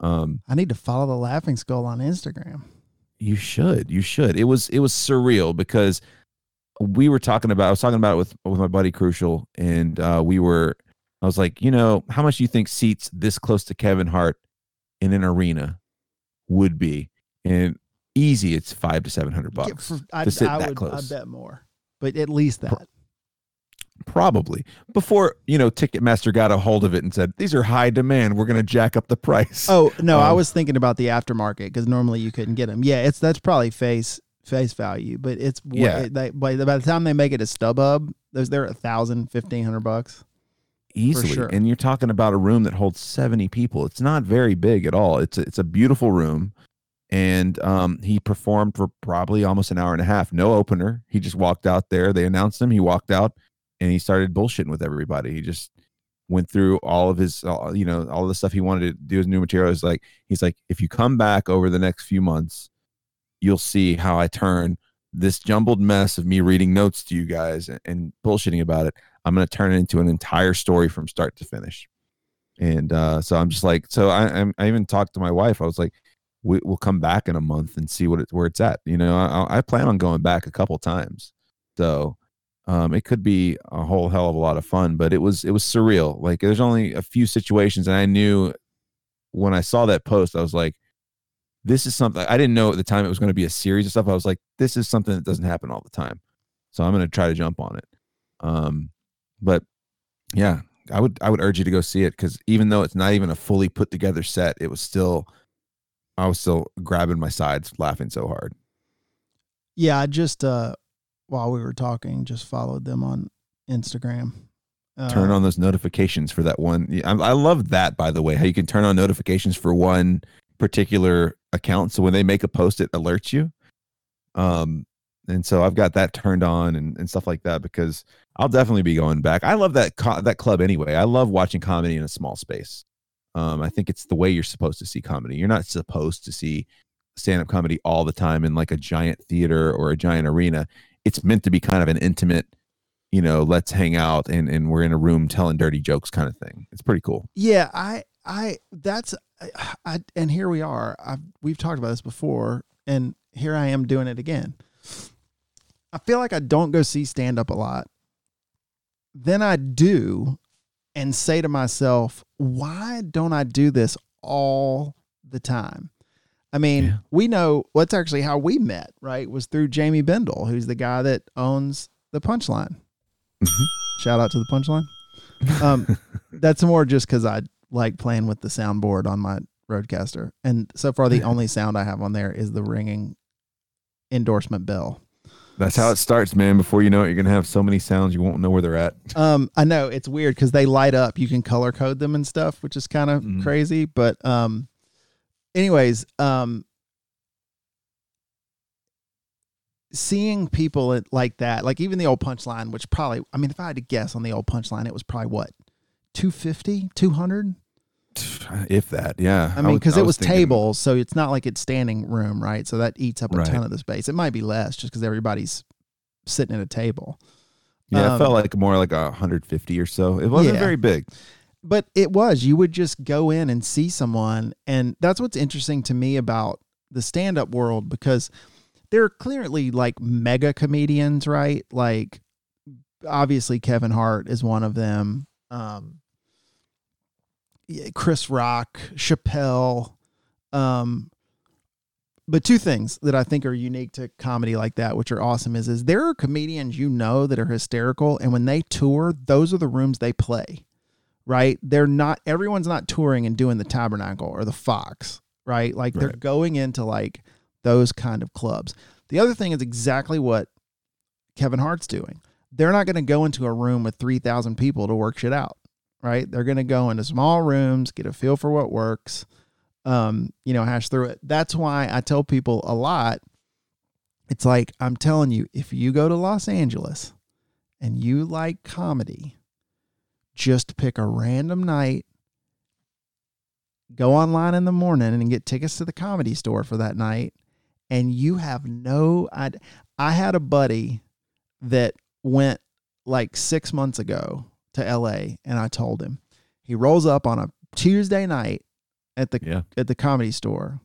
Um, I need to follow the Laughing Skull on Instagram. you should, you should. It was it was surreal because we were talking about I was talking about it with with my buddy Crucial, and uh, we were I was like, you know, how much do you think seats this close to Kevin Hart in an arena would be? And easy, it's five to seven hundred Yeah, bucks. for- I, to sit I that would close. I bet more, but at least that. Probably before you know, Ticketmaster got a hold of it and said these are high demand. We're going to jack up the price. Oh no, I Um, was thinking about the aftermarket because normally you couldn't get them. Yeah, it's that's probably face face value, but it's Yeah. They, by, by the time they make it a StubHub, those they're a thousand, fifteen hundred bucks. easily. sure. And you're talking about a room that holds 70 people. It's not very big at all. It's a, it's a beautiful room. And um, he performed for probably almost an hour and a half. No opener. He just walked out there. They announced him. He walked out and he started bullshitting with everybody. He just went through all of his, you know, all the stuff he wanted to do his new material. Is like he's like, if you come back over the next few months, you'll see how I turn this jumbled mess of me reading notes to you guys and, bullshitting about it. I'm going to turn it into an entire story from start to finish. And uh, so I'm just like, so I, I'm- I even talked to my wife. I was like, we, we'll come back in a month and see what it, where it's at. You know, I, I plan on going back a couple times. So um, it could be a whole hell of a lot of fun, but it was, it was surreal. Like there's only a few situations and I knew when I saw that post, I was like, this is something I didn't know at the time it was going to be a series of stuff. I was like, this is something that doesn't happen all the time. So I'm going to try to jump on it. Um, but yeah, I would I would urge you to go see it because even though it's not even a fully put together set, it was still I was still grabbing my sides, laughing so hard. Yeah, I just uh while we were talking, just followed them on Instagram. Uh, turn on those notifications for that one. I, I love that, by the way, how you can turn on notifications for one particular account. So when they make a post, it alerts you. Um, and so I've got that turned on and, and stuff like that because I'll definitely be going back. I love that co- that club anyway. I love watching comedy in a small space. Um, I think it's the way you're supposed to see comedy. You're not supposed to see stand up comedy all the time in like a giant theater or a giant arena. It's meant to be kind of an intimate, you know, let's hang out and, and we're in a room telling dirty jokes kind of thing. It's pretty cool. Yeah, I I that's I, I and here we are. I've we've talked about this before, and here I am doing it again. I feel like I don't go see stand up a lot. Then I do and say to myself, why don't I do this all the time? I mean, Yeah. we know what's actually how we met, right? Was through Jamie Bendel, who's the guy that owns the punchline. Mhm. Shout out to the punchline. Um, *laughs* that's more just because I like playing with the soundboard on my RodeCaster. And so far, the only sound I have on there is the ringing endorsement bell. That's how it starts, man. Before you know it, you're gonna have so many sounds you won't know where they're at. Um, I know it's weird because they light up. You can color code them and stuff, which is kind of Mhm. crazy. But um, anyways, um, seeing people like that, like even the old punchline, which probably, I mean, if I had to guess on the old punchline, it was probably what 250, 200. If that, yeah. I mean, because it was, thinking- tables, so it's not like it's standing room, right? So that eats up a Right. ton of the space. It might be less just because everybody's sitting at a table. Yeah, um, it felt like more like a 150 or so. It wasn't Yeah. very big. but it was you would just go in and see someone and that's what's interesting to me about the stand-up world because there are clearly like mega comedians right like obviously kevin hart is one of them um chris rock chappelle um but two things that I think are unique to comedy like that, which are awesome, is is there are comedians you know that are hysterical, and when they tour, those are the rooms they play right? They're not everyone's not touring and doing the Tabernacle or the Fox, right? Like they're going into like those kind of clubs. The other thing is exactly what Kevin Hart's doing. They're not going to go into a room with 3,000 people to work shit out, right? They're going to go into small rooms, get a feel for what works, um, you know, hash through it. That's why I tell people a lot. It's like, I'm telling you, if you go to Los Angeles and you like comedy, just pick a random night, go online in the morning and get tickets to the comedy store for that night. And you have no idea. I had a buddy that went like six months ago to LA, and I told him he rolls up on a Tuesday night at the Yeah. at the comedy store,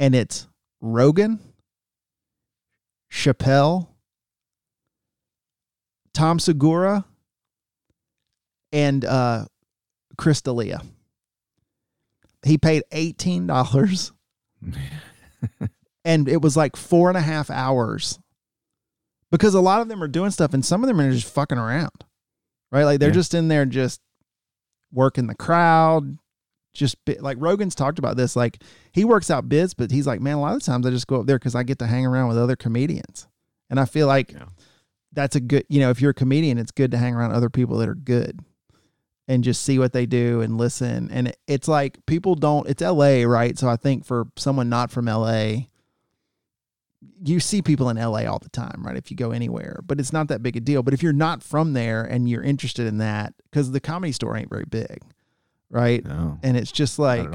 and it's Rogan, Chappelle, Tom Segura, and uh, Chris D'Elia. He paid eighteen dollars, *laughs* and it was like four and a half hours. Because a lot of them are doing stuff, and some of them are just fucking around, right? Like they're Yeah. just in there, just working the crowd. Just like Rogan's talked about this, like he works out bits, but he's like, man, a lot of times I just go up there because I get to hang around with other comedians, and I feel like Yeah. that's a good, you know, if you're a comedian, it's good to hang around other people that are good and just see what they do and listen. And it- it's like people don't, it's LA, right? So I think for someone not from LA, you see people in LA all the time, right? If you go anywhere, but it's not that big a deal. But if you're not from there and you're interested in that, because the comedy store ain't very big, right? No, And it's just like,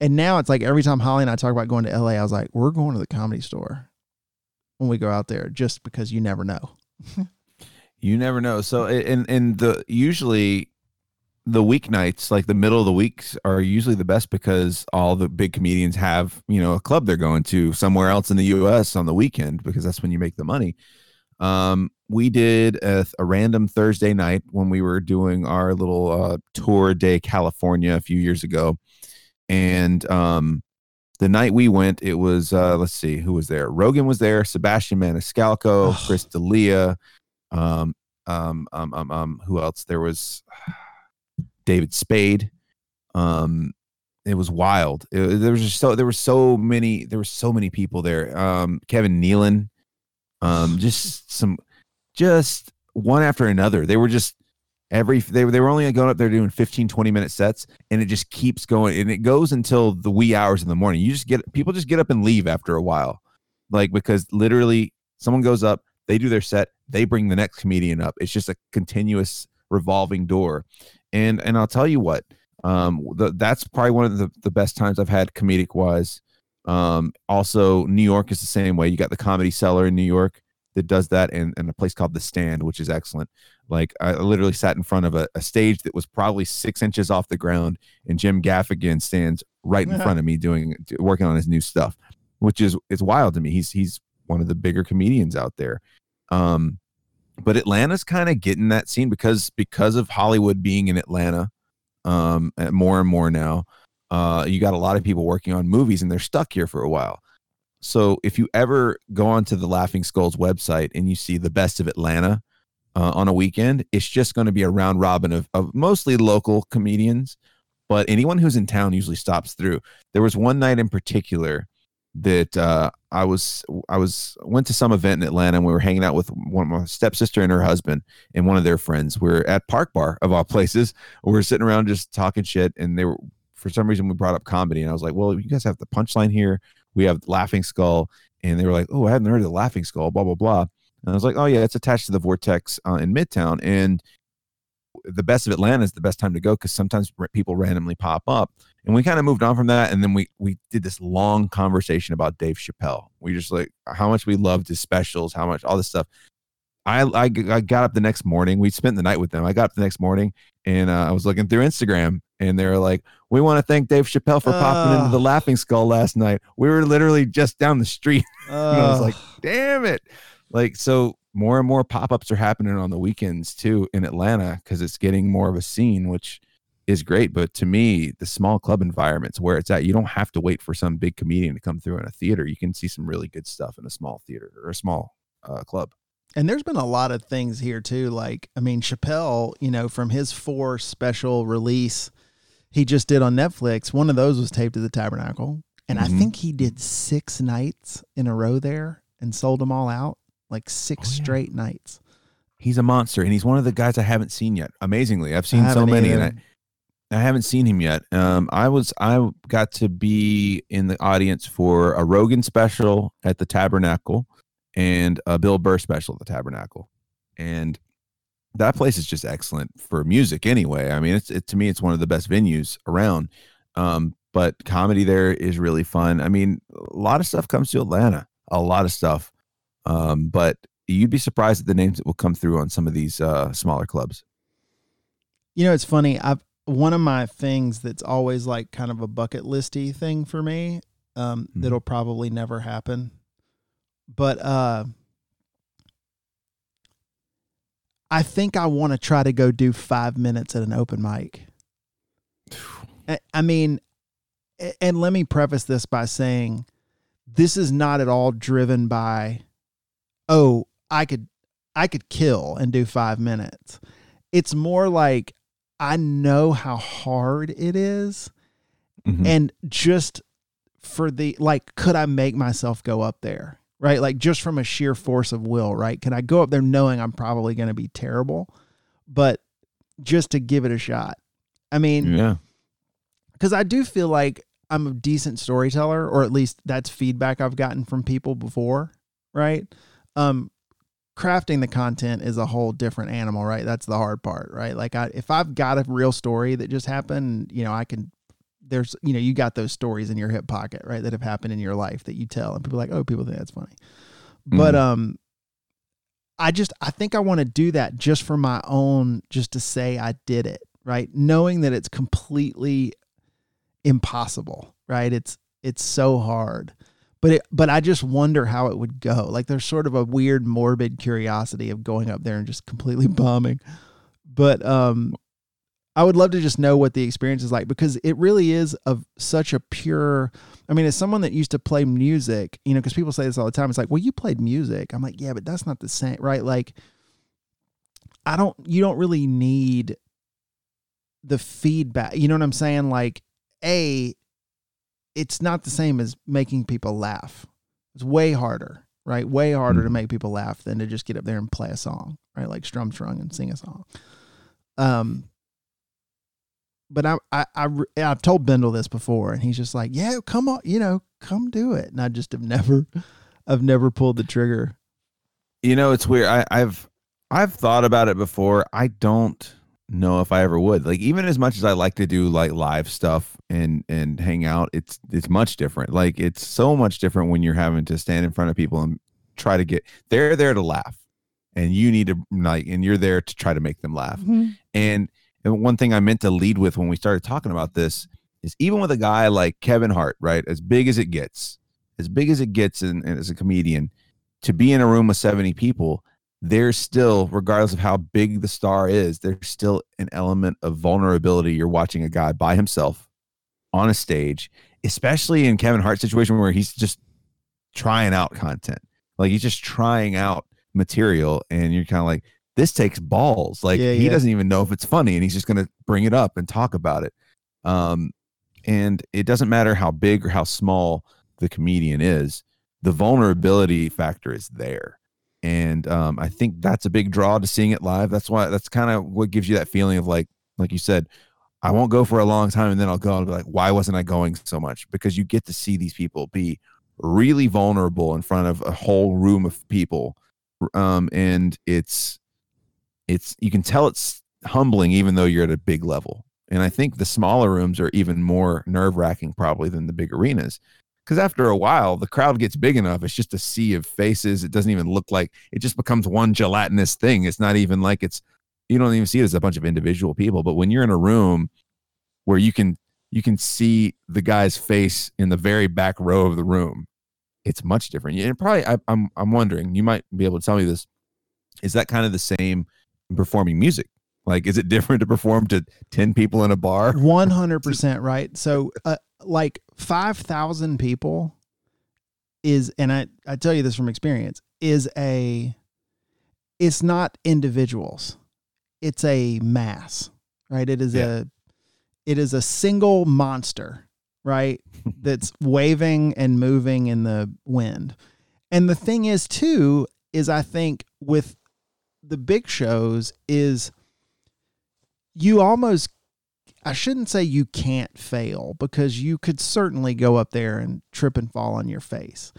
and now it's like every time Holly and I talk about going to LA, I was like, we're going to the comedy store when we go out there, just because you never know. *laughs* You never know. So and and the usually the weeknights, like the middle of the weeks, are usually the best because all the big comedians have you know a club they're going to somewhere else in the U.S. on the weekend because that's when you make the money. Um, we did a, a random Thursday night when we were doing our little uh, tour day California a few years ago, And um, the night we went, it was uh, let's see who was there. Rogan was there. Sebastian Maniscalco, Chris D'Elia, um, um, um, um, um, who else? There was David Spade. Um, it was wild. It, there was just so there were so many there were so many people there. Um, Kevin Nealon, um, just some, just one after another. They were just every they were they were only going up there doing 15 20 minute sets and it just keeps going and it goes until the wee hours in the morning you just get people just get up and leave after a while like because literally someone goes up they do their set they bring the next comedian up it's just a continuous revolving door and and i'll tell you what um the, that's probably one of the, the best times i've had comedic wise um also new york is the same way you got the comedy cellar in new york that does that and, and a place called the stand which is excellent like I literally sat in front of a, a, stage that was probably six inches off the ground, and Jim Gaffigan stands right in front of me doing working on his new stuff, which is it's wild to me. He's he's one of the bigger comedians out there. Um, but Atlanta's kind of getting that scene because because of Hollywood being in Atlanta, um, more and more now. Uh, you got a lot of people working on movies and they're stuck here for a while. So if you ever go onto the Laughing Skulls website and you see the best of Atlanta, uh, on a weekend, it's just going to be a round robin of, of mostly local comedians, but anyone who's in town usually stops through. There was one night in particular that uh, I was I was went to some event in Atlanta and we were hanging out with one of my stepsister and her husband and one of their friends. We are at Park Bar of all places. We were sitting around just talking shit, and they were for some reason we brought up comedy, and I was like, "Well, you guys have the punchline here. We have Laughing Skull." And they were like, "Oh, I hadn't heard of the Laughing Skull." Blah blah blah. And I was like, oh, yeah, it's attached to the Vortex uh, in Midtown. And the best of Atlanta is the best time to go because sometimes people randomly pop up. And we kind of moved on from that. And then we, we did this long conversation about Dave Chappelle. We just like how much we loved his specials, how much all this stuff. I, I, I got up the next morning. We spent the night with them. I got up the next morning and uh, I was looking through Instagram and they were like, "We want to thank Dave Chappelle for uh, popping into the Laughing Skull last night. We were literally just down the street." *laughs* Uh, I was like, "Damn it!" like so more and more pop-ups are happening on the weekends too in Atlanta because it's getting more of a scene, which is great. But to me, the small club environments where it's at, you don't have to wait for some big comedian to come through in a theater. You can see some really good stuff in a small theater or a small uh, club. And there's been a lot of things here too. Like, I mean, Chappelle, you know, from his four special release he just did on Netflix, one of those was taped at the Tabernacle. And mm-hmm. I think he did six nights in a row there and sold them all out like six oh, yeah. straight nights. He's a monster, and he's one of the guys I haven't seen yet. Amazingly, I've seen so many, either. and I, haven't seen him yet. Um, I was I got to be in the audience for a Rogan special at the Tabernacle and a Bill Burr special at the Tabernacle, and that place is just excellent for music. Anyway, I mean, it's it, to me, it's one of the best venues around. Um, but comedy there is really fun. I mean, a lot of stuff comes to Atlanta. A lot of stuff. Um, but you'd be surprised at the names that will come through on some of these uh, smaller clubs. You know, it's funny. I've one of my things that's always like kind of a bucket listy thing for me. Um, mm-hmm. That'll probably never happen, but uh, I think I want to try to go do five minutes at an open mic. *sighs* I mean, and let me preface this by saying this is not at all driven by oh, I could I could kill and do 5 minutes. It's more like I know how hard it is, mm-hmm. and just for the like could I make myself go up there? Right? Like just from a sheer force of will, right? Can I go up there knowing I'm probably going to be terrible, but just to give it a shot. I mean, yeah. Cuz I do feel like I'm a decent storyteller or at least that's feedback I've gotten from people before, right? um crafting the content is a whole different animal, right? That's the hard part, right? Like I if I've got a real story that just happened, you know, I can there's you know, you got those stories in your hip pocket, right? That have happened in your life that you tell and people like, "Oh, people think that's funny." Mm-hmm. But um I just I think I want to do that just for my own just to say I did it, right? Knowing that it's completely impossible, right? It's it's so hard but it, but I just wonder how it would go. Like there's sort of a weird morbid curiosity of going up there and just completely *laughs* bombing. But um I would love to just know what the experience is like because it really is of such a pure. I mean, as someone that used to play music, you know, because people say this all the time. It's like, well, you played music. I'm like, yeah, but that's not the same, right? Like, I don't. You don't really need the feedback. You know what I'm saying? Like, a, it's not the same as making people laugh. It's way harder, right? Way harder mm-hmm. to make people laugh than to just get up there and play a song, right? Like strum strung and sing a song. Um, but I, I, I, I've told Bendel this before, and he's just like, "Yeah, come on, you know, come do it." And I just have never, *laughs* I've never pulled the trigger. You know, it's weird. I, I've, I've thought about it before. I don't know if I ever would. Like, even as much as I like to do like live stuff and and hang out, it's it's much different. Like, it's so much different when you're having to stand in front of people and try to get. They're there to laugh, and you need to like, and you're there to try to make them laugh, mm-hmm. and and one thing I meant to lead with when we started talking about this is even with a guy like Kevin Hart, right, as big as it gets, as big as it gets, and as a comedian, to be in a room with 70 people, there's still, regardless of how big the star is, there's still an element of vulnerability. You're watching a guy by himself on a stage, especially in Kevin Hart's situation where he's just trying out content. Like he's just trying out material, and you're kind of like, this takes balls. Like yeah, he yeah. doesn't even know if it's funny, and he's just going to bring it up and talk about it. Um, and it doesn't matter how big or how small the comedian is, the vulnerability factor is there. And um, I think that's a big draw to seeing it live. That's why that's kind of what gives you that feeling of like, like you said, I won't go for a long time and then I'll go and be like, why wasn't I going so much? Because you get to see these people be really vulnerable in front of a whole room of people. Um, and it's it's you can tell it's humbling even though you're at a big level. And I think the smaller rooms are even more nerve wracking probably than the big arenas. Because after a while, the crowd gets big enough. It's just a sea of faces. It doesn't even look like it just becomes one gelatinous thing. It's not even like it's, you don't even see it as a bunch of individual people. But when you're in a room where you can, you can see the guy's face in the very back row of the room, it's much different. And probably, I, I'm, I'm wondering, you might be able to tell me this. Is that kind of the same performing music? Like, is it different to perform to 10 people in a bar? 100% right. So, uh, like 5,000 people is, and I, I tell you this from experience, is a, it's not individuals, it's a mass, right? It is yeah. a, it is a single monster, right? *laughs* That's waving and moving in the wind. And the thing is, too, is I think with the big shows is you almost I shouldn't say you can't fail because you could certainly go up there and trip and fall on your face.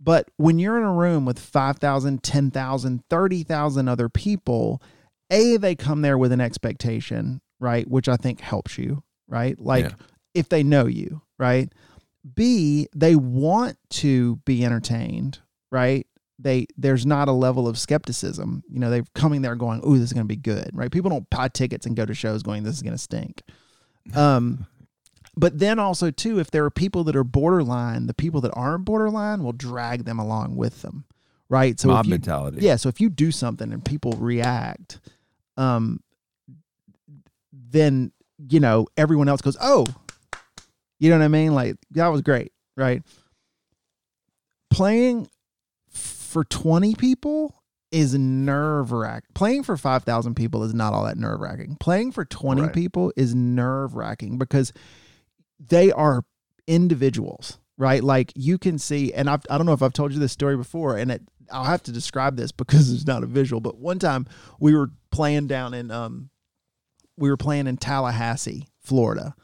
But when you're in a room with 5,000, 10,000, 30,000 other people, A, they come there with an expectation, right? Which I think helps you, right? Like yeah. if they know you, right? B, they want to be entertained, right? They there's not a level of skepticism. You know, they're coming there going, "Oh, this is going to be good," right? People don't buy tickets and go to shows going, "This is going to stink." *laughs* Um, but then also too, if there are people that are borderline, the people that aren't borderline will drag them along with them, right? So mob you, mentality. Yeah. So if you do something and people react, um, then you know everyone else goes, "Oh," you know what I mean? Like that was great, right? Playing for 20 people is nerve wracking. Playing for 5,000 people is not all that nerve wracking. Playing for 20 right. people is nerve wracking because they are individuals, right? Like you can see, and I've, I don't know if I've told you this story before, and it, I'll have to describe this because it's not a visual, but one time we were playing down in, um, we were playing in Tallahassee, Florida,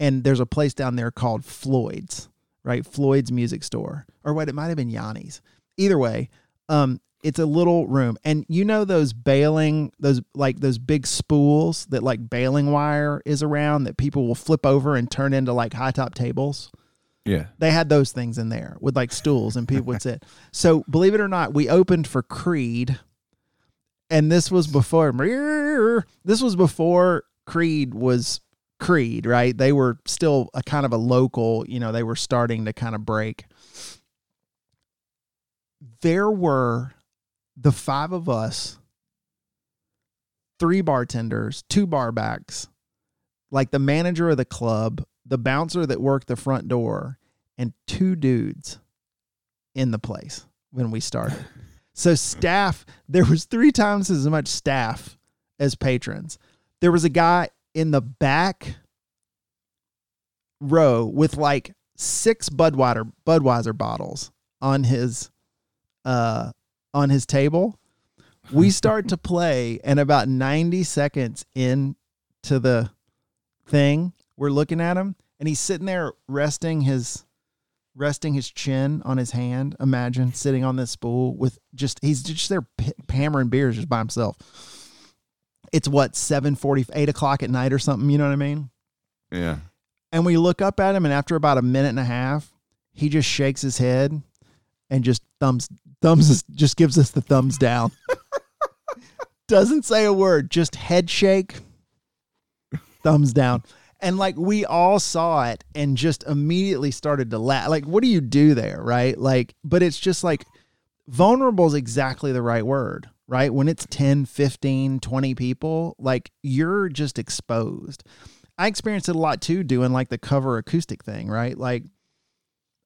and there's a place down there called Floyd's, right? Floyd's Music Store. Or what, it might have been Yanni's either way, um, it's a little room, and you know those baling, those like those big spools that like baling wire is around that people will flip over and turn into like high top tables. Yeah. They had those things in there with like stools and people would sit. *laughs* So believe it or not, we opened for Creed. And this was before this was before Creed was Creed, right? They were still a kind of a local, you know, they were starting to kind of break there were the five of us, three bartenders, two barbacks, like the manager of the club, the bouncer that worked the front door, and two dudes in the place when we started. So staff, there was three times as much staff as patrons. There was a guy in the back row with like six Budweiser Budweiser bottles on his uh on his table. We start to play and about 90 seconds into the thing, we're looking at him and he's sitting there resting his resting his chin on his hand. Imagine sitting on this spool with just he's just there p- hammering beers just by himself. It's what seven forty, eight o'clock at night or something. You know what I mean? Yeah. And we look up at him, and after about a minute and a half, he just shakes his head and just thumbs thumbs us, just gives us the thumbs down. *laughs* Doesn't say a word, just head shake, thumbs down. And like we all saw it and just immediately started to laugh. Like, what do you do there? Right. Like, but it's just like vulnerable is exactly the right word, right? When it's 10, 15, 20 people, like you're just exposed. I experienced it a lot too, doing like the cover acoustic thing, right? Like,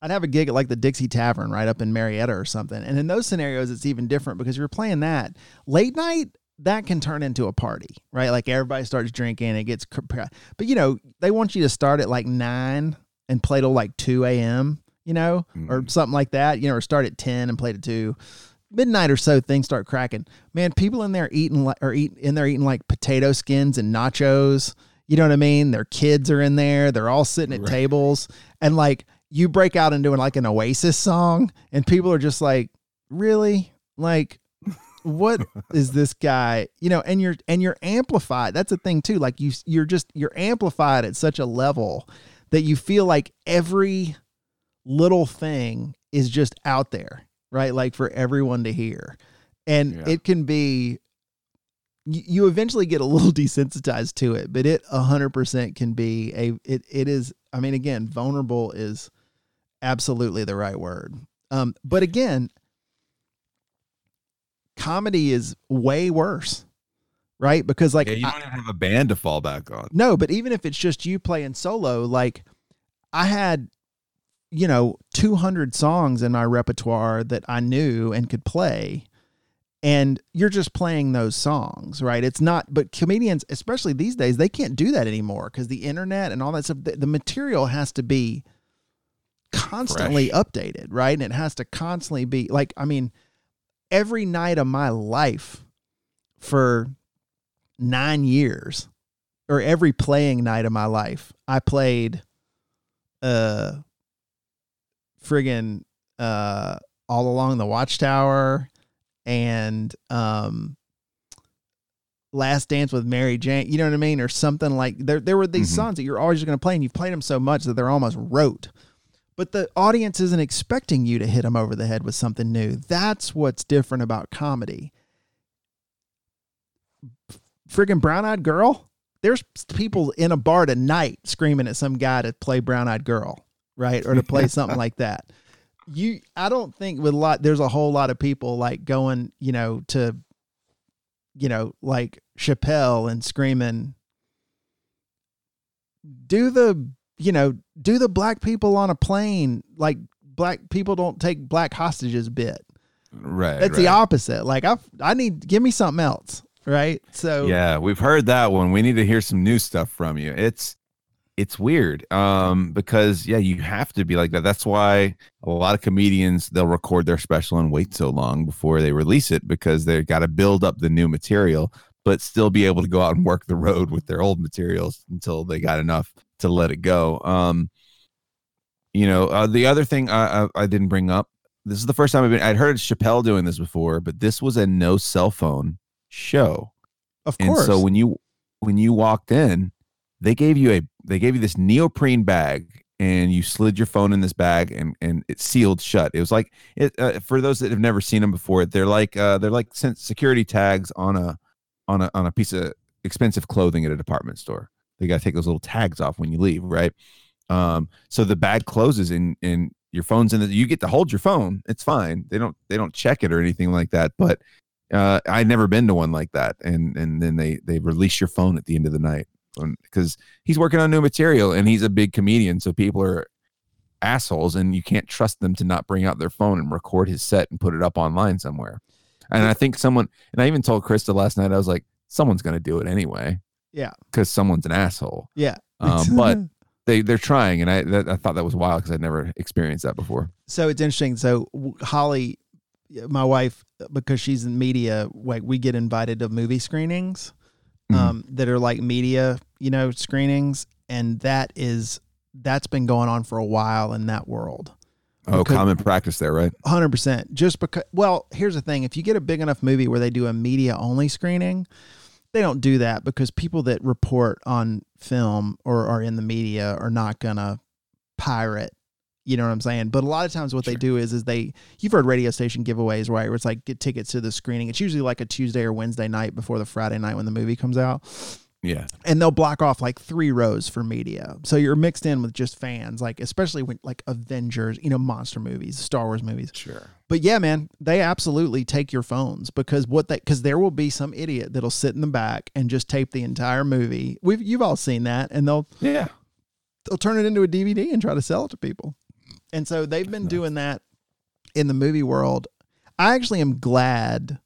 I'd have a gig at like the Dixie Tavern right up in Marietta or something. And in those scenarios, it's even different because you're playing that late night. That can turn into a party, right? Like everybody starts drinking, it gets, but you know, they want you to start at like nine and play till like 2 a.m., you know, mm. or something like that, you know, or start at 10 and play to 2. Midnight or so, things start cracking. Man, people in there eating like, or eat in there eating like potato skins and nachos. You know what I mean? Their kids are in there. They're all sitting at right. tables. And like, you break out into like an Oasis song, and people are just like, really? Like, what *laughs* is this guy? You know, and you're and you're amplified. That's a thing too. Like you you're just you're amplified at such a level that you feel like every little thing is just out there, right? Like for everyone to hear. And yeah. it can be you eventually get a *laughs* little desensitized to it, but it 100% can be a it it is I mean again, vulnerable is absolutely the right word. Um, but again, comedy is way worse, right? Because like yeah, you don't I, have a band to fall back on. No, but even if it's just you playing solo, like I had, you know, 200 songs in my repertoire that I knew and could play. And you're just playing those songs, right? It's not, but comedians, especially these days, they can't do that anymore because the internet and all that stuff, the, the material has to be constantly Fresh. updated, right? And it has to constantly be like, I mean, every night of my life for nine years, or every playing night of my life, I played uh friggin' uh all along the watchtower and um Last Dance with Mary Jane, you know what I mean, or something like there. There were these mm-hmm. songs that you're always going to play, and you've played them so much that they're almost rote but the audience isn't expecting you to hit them over the head with something new. That's what's different about comedy. Friggin' brown eyed girl. There's people in a bar tonight screaming at some guy to play brown eyed girl, right? Or to play *laughs* something like that. You, I don't think with a lot, there's a whole lot of people like going, you know, to, you know, like Chappelle and screaming, do the you know, do the black people on a plane like black people don't take black hostages bit. Right. That's right. the opposite. Like I I need give me something else, right? So Yeah, we've heard that one. We need to hear some new stuff from you. It's it's weird um because yeah you have to be like that that's why a lot of comedians they'll record their special and wait so long before they release it because they've got to build up the new material but still be able to go out and work the road with their old materials until they got enough to let it go. Um, you know, uh, the other thing I, I, I didn't bring up. This is the first time I've been. I'd heard Chappelle doing this before, but this was a no cell phone show. Of course. And so when you when you walked in, they gave you a they gave you this neoprene bag and you slid your phone in this bag and and it sealed shut. It was like it uh, for those that have never seen them before. They're like uh, they're like security tags on a on a on a piece of expensive clothing at a department store. They got to take those little tags off when you leave, right? Um, so the bag closes and and your phone's in the you get to hold your phone. It's fine. They don't they don't check it or anything like that. But uh, I'd never been to one like that. And and then they they release your phone at the end of the night. because he's working on new material and he's a big comedian. So people are assholes and you can't trust them to not bring out their phone and record his set and put it up online somewhere. And I think someone, and I even told Krista last night, I was like, someone's going to do it anyway. Yeah. Because someone's an asshole. Yeah. Um, *laughs* but they they're trying, and I that, I thought that was wild because I'd never experienced that before. So it's interesting. So Holly, my wife, because she's in media, like we get invited to movie screenings, mm-hmm. um, that are like media, you know, screenings, and that is that's been going on for a while in that world. Oh, common practice there, right? Hundred percent. Just because. Well, here's the thing: if you get a big enough movie where they do a media only screening, they don't do that because people that report on film or are in the media are not gonna pirate. You know what I'm saying? But a lot of times, what sure. they do is, is they you've heard radio station giveaways, right? Where it's like get tickets to the screening. It's usually like a Tuesday or Wednesday night before the Friday night when the movie comes out. Yeah. And they'll block off like three rows for media. So you're mixed in with just fans, like especially when like Avengers, you know, monster movies, Star Wars movies. Sure. But yeah, man, they absolutely take your phones because what they because there will be some idiot that'll sit in the back and just tape the entire movie. We've you've all seen that, and they'll yeah they'll turn it into a DVD and try to sell it to people. And so they've been doing that in the movie world. I actually am glad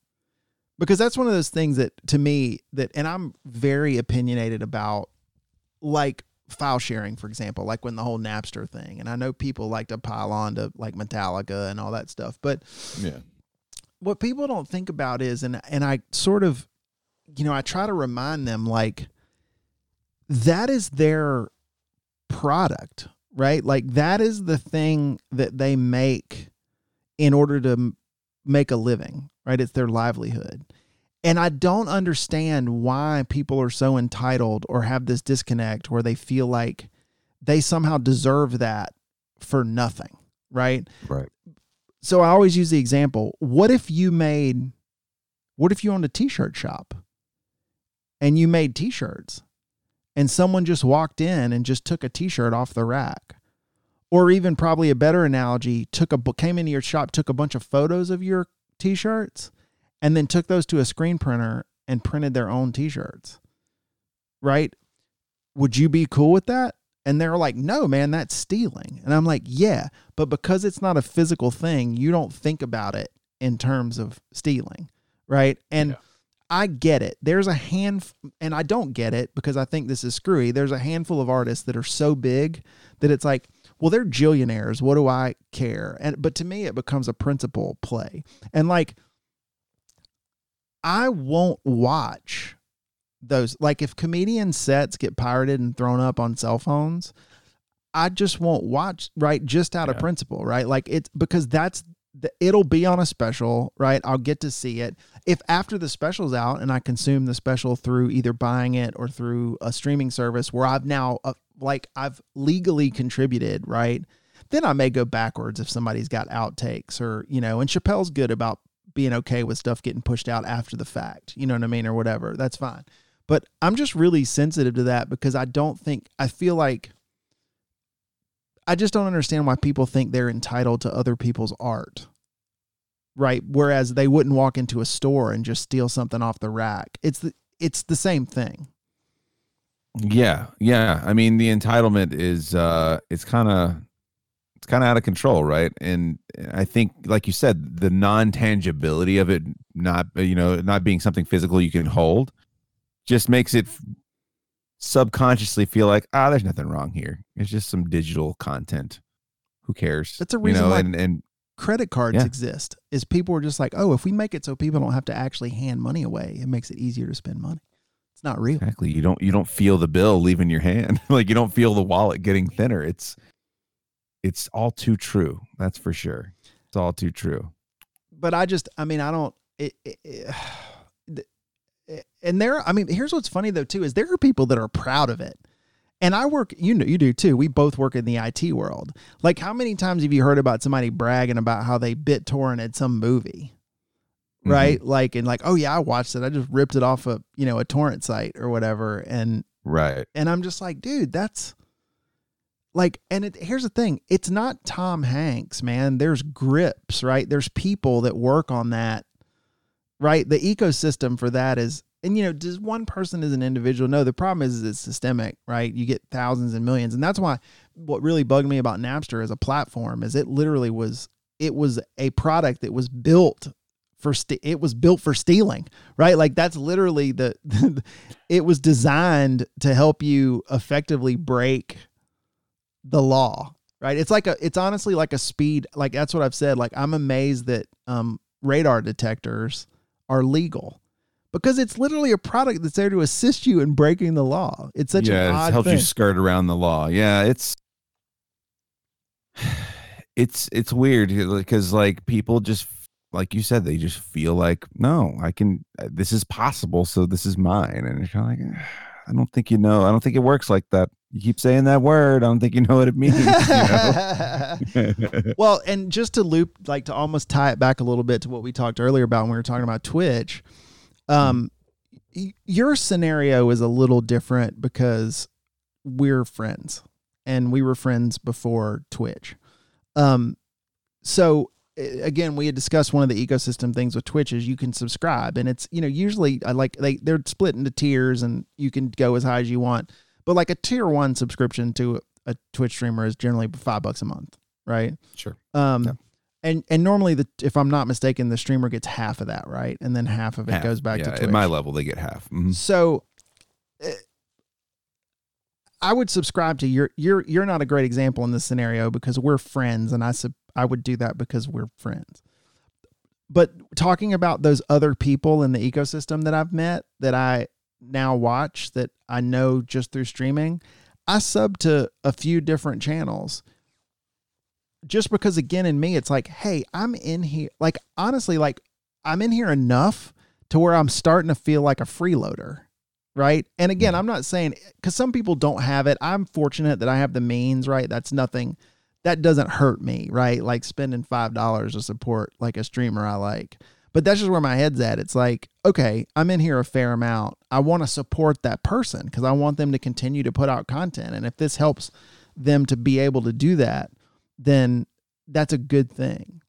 because that's one of those things that to me that and I'm very opinionated about like file sharing for example like when the whole Napster thing and I know people like to pile on to like Metallica and all that stuff but yeah. what people don't think about is and and I sort of you know I try to remind them like that is their product right? Like that is the thing that they make in order to make a living right? It's their livelihood. And I don't understand why people are so entitled or have this disconnect where they feel like they somehow deserve that for nothing, right? Right. So I always use the example what if you made, what if you owned a t shirt shop and you made t shirts and someone just walked in and just took a t shirt off the rack? Or even probably a better analogy, took a came into your shop, took a bunch of photos of your t-shirts and then took those to a screen printer and printed their own t-shirts. Right? Would you be cool with that? And they're like, "No, man, that's stealing." And I'm like, "Yeah, but because it's not a physical thing, you don't think about it in terms of stealing." Right? And yeah. I get it. There's a hand, and I don't get it because I think this is screwy. There's a handful of artists that are so big that it's like, well, they're jillionaires. What do I care? And but to me, it becomes a principle play. And like, I won't watch those. Like, if comedian sets get pirated and thrown up on cell phones, I just won't watch. Right, just out yeah. of principle. Right, like it's because that's the, it'll be on a special, right? I'll get to see it. If after the special's out and I consume the special through either buying it or through a streaming service where I've now uh, like I've legally contributed, right? Then I may go backwards if somebody's got outtakes or, you know, and Chappelle's good about being okay with stuff getting pushed out after the fact, you know what I mean, or whatever. That's fine. But I'm just really sensitive to that because I don't think, I feel like, I just don't understand why people think they're entitled to other people's art. Right. Whereas they wouldn't walk into a store and just steal something off the rack. It's the, it's the same thing. Yeah, yeah. I mean, the entitlement is uh it's kind of it's kind of out of control, right? And I think like you said, the non-tangibility of it not you know, not being something physical you can hold just makes it subconsciously feel like, ah, there's nothing wrong here. It's just some digital content. Who cares? That's a reason you know, why and, and credit cards yeah. exist. Is people are just like, oh, if we make it so people don't have to actually hand money away, it makes it easier to spend money. It's not real. Exactly. You don't you don't feel the bill leaving your hand. *laughs* like you don't feel the wallet getting thinner. It's it's all too true. That's for sure. It's all too true. But I just I mean I don't it, it, it, *sighs* and there I mean here's what's funny though too is there are people that are proud of it. And I work, you know, you do too. We both work in the IT world. Like, how many times have you heard about somebody bragging about how they bit torrented some movie? Mm-hmm. right? Mm-hmm. Like and like, oh yeah, I watched it. I just ripped it off a you know a torrent site or whatever, and right. And I'm just like, dude, that's like, and it, here's the thing: it's not Tom Hanks, man. There's grips, right? There's people that work on that, right? The ecosystem for that is and you know, does one person as an individual? No, the problem is, is it's systemic, right? You get thousands and millions, and that's why what really bugged me about Napster as a platform is it literally was it was a product that was built for st- it was built for stealing, right? Like that's literally the, the *laughs* it was designed to help you effectively break the law, right? It's like a it's honestly like a speed like that's what I've said. Like I'm amazed that um radar detectors are legal because it's literally a product that's there to assist you in breaking the law. It's such yeah, an odd it helps thing. you skirt around the law. Yeah, it's *sighs* it's it's weird because like people just like you said they just feel like no i can uh, this is possible so this is mine and it's kind of like i don't think you know i don't think it works like that you keep saying that word i don't think you know what it *laughs* means you know? *laughs* well, and just to loop, like to almost tie it back a little bit to what we talked earlier about when we were talking about Twitch, um, y- your scenario is a little different because we're friends and we were friends before Twitch. Um, so again, we had discussed one of the ecosystem things with Twitch is you can subscribe and it's, you know, usually I like they, they're split into tiers and you can go as high as you want, but like a tier one subscription to a Twitch streamer is generally five bucks a month, right? sure Um, Yeah. and and normally the if I'm not mistaken, the streamer gets half of that, right? And then half of it Half. goes back yeah, to Twitch. at my level they get half Mhm. So, eh, I would subscribe to your you're you're not a great example in this scenario because we're friends, and I sub I would do that because we're friends. But talking about those other people in the ecosystem that I've met that I now watch that I know just through streaming, I sub to a few different channels. Just because again in me it's like, hey, I'm in here like honestly like I'm in here enough to where I'm starting to feel like a freeloader. Right. And again, mm. I'm not saying because some people don't have it. I'm fortunate that I have the means, right? That's nothing that doesn't hurt me, right? Like spending five dollars to support like a streamer I like. But that's just where my head's at. It's like, okay, I'm in here a fair amount. I want to support that person because I want them to continue to put out content. And if this helps them to be able to do that, then that's a good thing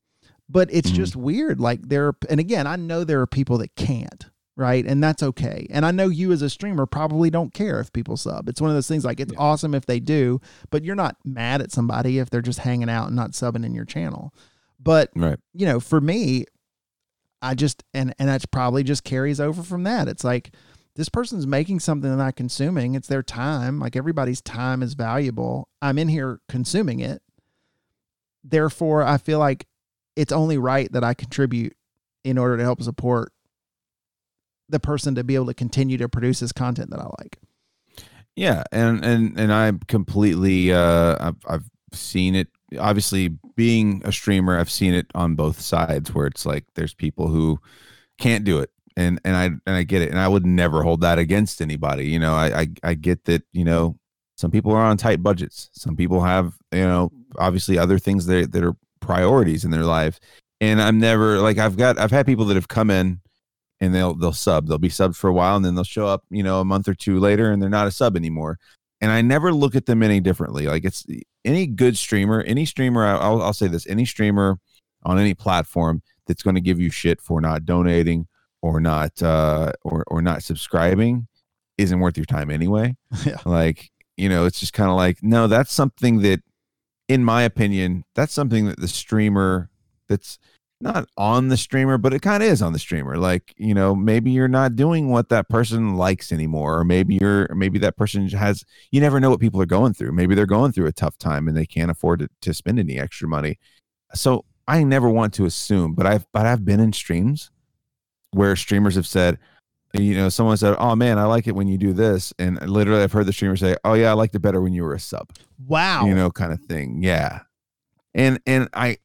but it's Mhm. just weird like there and again i know there are people that can't right? And that's okay. And i know you as a streamer probably don't care if people sub. It's one of those things like it's Yeah. awesome if they do but you're not mad at somebody if they're just hanging out and not subbing in your channel. But right. you know for me i just and and that's probably just carries over from that. It's like this person's making something they're not consuming. It's their time. Like everybody's time is valuable. I'm in here consuming it. Therefore i feel like it's only right that i contribute in order to help support the person to be able to continue to produce this content that i like. Yeah, and and and I completely uh I've I've seen it. Obviously being a streamer I've seen it on both sides where it's like there's people who can't do it and and I and I get it and I would never hold that against anybody you know? I I, I get that you know some people are on tight budgets. Some people have you know obviously other things that that are priorities in their life. And I'm never like I've got I've had people that have come in and they'll they'll sub. They'll be subbed for a while, and then they'll show up, you know, a month or two later, and they're not a sub anymore. And I never look at them any differently. Like it's any good streamer, any streamer. I'll I'll say this: any streamer on any platform that's going to give you shit for not donating or not uh or or not subscribing isn't worth your time anyway. *laughs* Yeah. Like you know, it's just kind of like no, that's something that, in my opinion, that's something that the streamer that's not on the streamer, but it kind of is on the streamer. Like, you know, maybe you're not doing what that person likes anymore, or maybe mm-hmm. you're, maybe that person has, you never know what people are going through. Maybe they're going through a tough time and they can't afford to, to spend any extra money. So I never want to assume, but I've, but I've been in streams where streamers have said, you know, someone said, "Oh man, I like it when you do this," and literally, I've heard the streamer say, "Oh yeah, I liked it better when you were a sub." wow you know, kind of thing. Yeah. And and I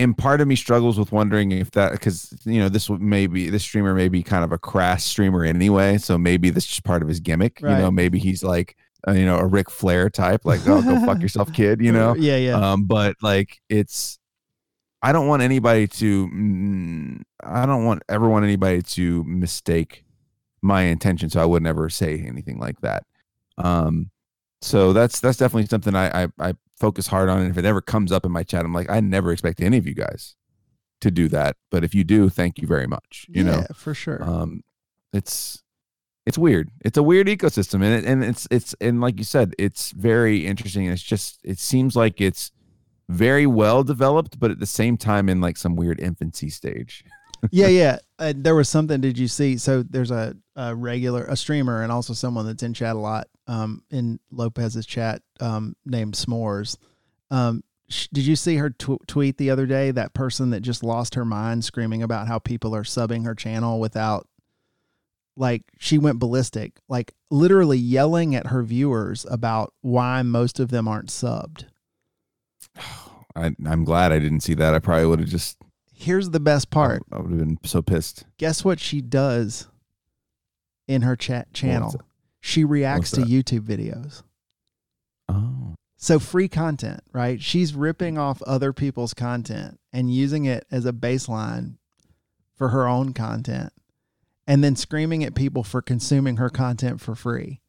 and part of me struggles with wondering if that because you know this would maybe this streamer may be kind of a crass streamer anyway, so maybe this is just part of his gimmick. You know, maybe he's like uh, you know a Ric Flair type, like oh go fuck *laughs* yourself, kid. You know, yeah yeah um, but like it's I don't want anybody to mm, I don't want ever want anybody to mistake my intention, so I would never say anything like that. Um, so that's that's definitely something I, I I focus hard on. And if it ever comes up in my chat, I'm like, I never expect any of you guys to do that, but if you do, thank you very much. You know, for sure um, it's it's weird. It's a weird ecosystem, and it, and it's it's and like you said, it's very interesting. It's just it seems like it's very well developed, but at the same time in like some weird infancy stage. yeah, *laughs* yeah. Uh, there was something. Did you see? So there's a, a regular, a streamer, and also someone that's in chat a lot. Um, in Lopez's chat, um, named S'mores. Um, sh- did you see her tw- tweet the other day? That person that just lost her mind, screaming about how people are subbing her channel without, like, she went ballistic, like literally yelling at her viewers about why most of them aren't subbed. I, I'm glad I didn't see that. I probably would have just Here's the best part. I would have been so pissed. Guess what she does in her chat channel? She reacts to YouTube videos. Oh, So free content, right? She's ripping off other people's content and using it as a baseline for her own content and then screaming at people for consuming her content for free.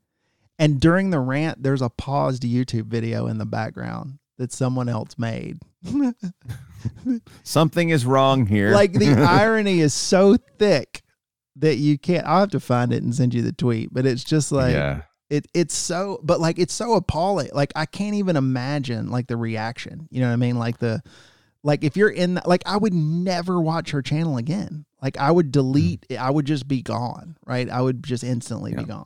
And during the rant, there's a paused YouTube video in the background that someone else made. *laughs* something is wrong here. like the *laughs* irony is so thick that you can't I'll have to find it and send you the tweet, but it's just like yeah, it it's so but like it's so appalling. Like i can't even imagine like the reaction you know what i mean? Like the like if you're in the, like i would never watch her channel again. Like i would delete i would just be gone right? I would just instantly be gone.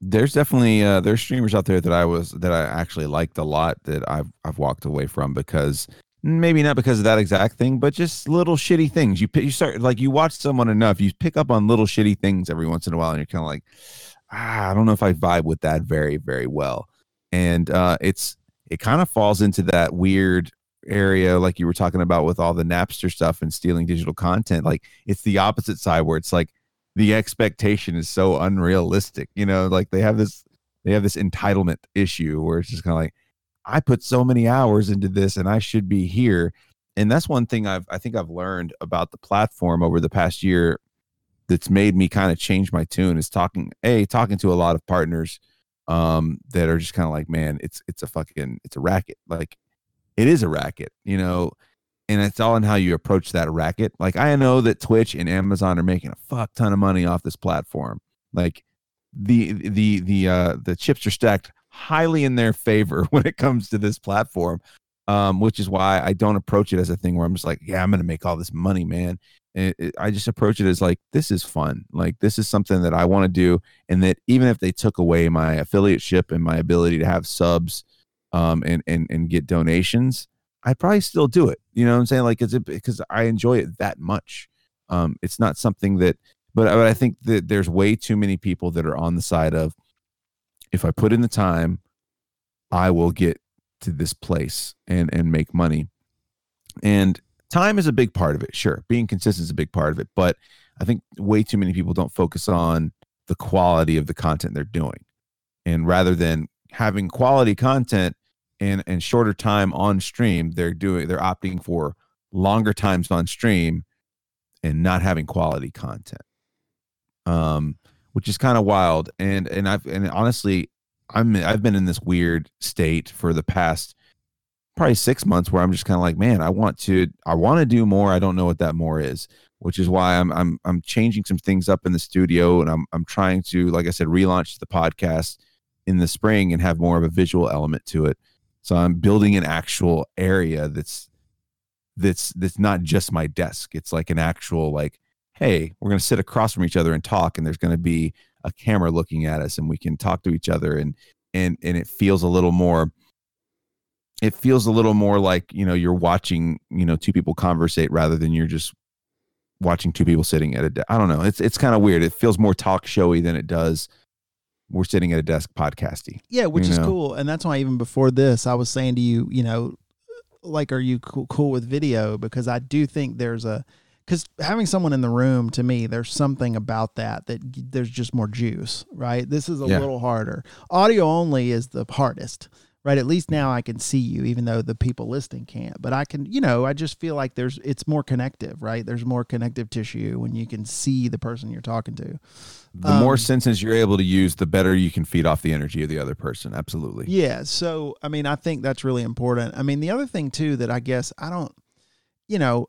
There's definitely uh, there's streamers out there that I was that I actually liked a lot that I've I've walked away from because maybe not because of that exact thing, but just little shitty things. You you start like you watch someone enough, you pick up on little shitty things every once in a while, and you're kind of like, ah, I don't know if I vibe with that very very well. And uh, it's it kind of falls into that weird area like you were talking about with all the Napster stuff and stealing digital content. Like it's the opposite side where it's like the expectation is so unrealistic. You know, like they have this they have this entitlement issue where it's just kind of like I put so many hours into this and I should be here. And that's one thing I've I think I've learned about the platform over the past year that's made me kind of change my tune is talking a talking to a lot of partners um that are just kind of like man it's it's a fucking it's a racket. Like it is a racket you know? And it's all in how you approach that racket. Like i know that twitch and amazon are making a fuck ton of money off this platform. Like the the the uh the chips are stacked highly in their favor *laughs* when it comes to this platform um which is why i don't approach it as a thing where i'm just like yeah i'm gonna make all this money man. And it, i just approach it as like this is fun. Like this is something that i want to do and that even if they took away my affiliateship and my ability to have subs um and and, and get donations i'd probably still do it. You know what i'm saying? Like it's because i enjoy it that much. Um it's not something that but, but i think that there's way too many people that are on the side of if i put in the time i will get to this place and and make money. And time is a big part of it sure. Being consistent is a big part of it but i think way too many people don't focus on the quality of the content they're doing. And rather than having quality content and and shorter time on stream they're doing they're opting for longer times on stream and not having quality content. Um which is kind of wild and and i've and honestly i'm i've been in this weird state for the past probably six months where i'm just kind of like man i want to i want to do more i don't know what that more is which is why i'm i'm i'm changing some things up in the studio and i'm i'm trying to like i said relaunch the podcast in the spring and have more of a visual element to it. So i'm building an actual area that's that's that's not just my desk. It's like an actual like hey we're going to sit across from each other and talk and there's going to be a camera looking at us and we can talk to each other and and and it feels a little more it feels a little more like you know you're watching you know two people conversate rather than you're just watching two people sitting at a de- I don't know it's it's kind of weird it feels more talk showy than it does we're sitting at a desk podcasty yeah which is know. cool and that's why even before this i was saying to you you know like are you cool, cool with video because i do think there's a because having someone in the room to me there's something about that that there's just more juice right? This is a Yeah. little harder. Audio only is the hardest right? At least now i can see you even though the people listening can't. But i can you know i just feel like there's it's more connective right? There's more connective tissue when you can see the person you're talking to. The more Um, senses you're able to use the better you can feed off the energy of the other person. Absolutely. Yeah. So, I mean, I think that's really important. I mean, the other thing too that I guess I don't, you know,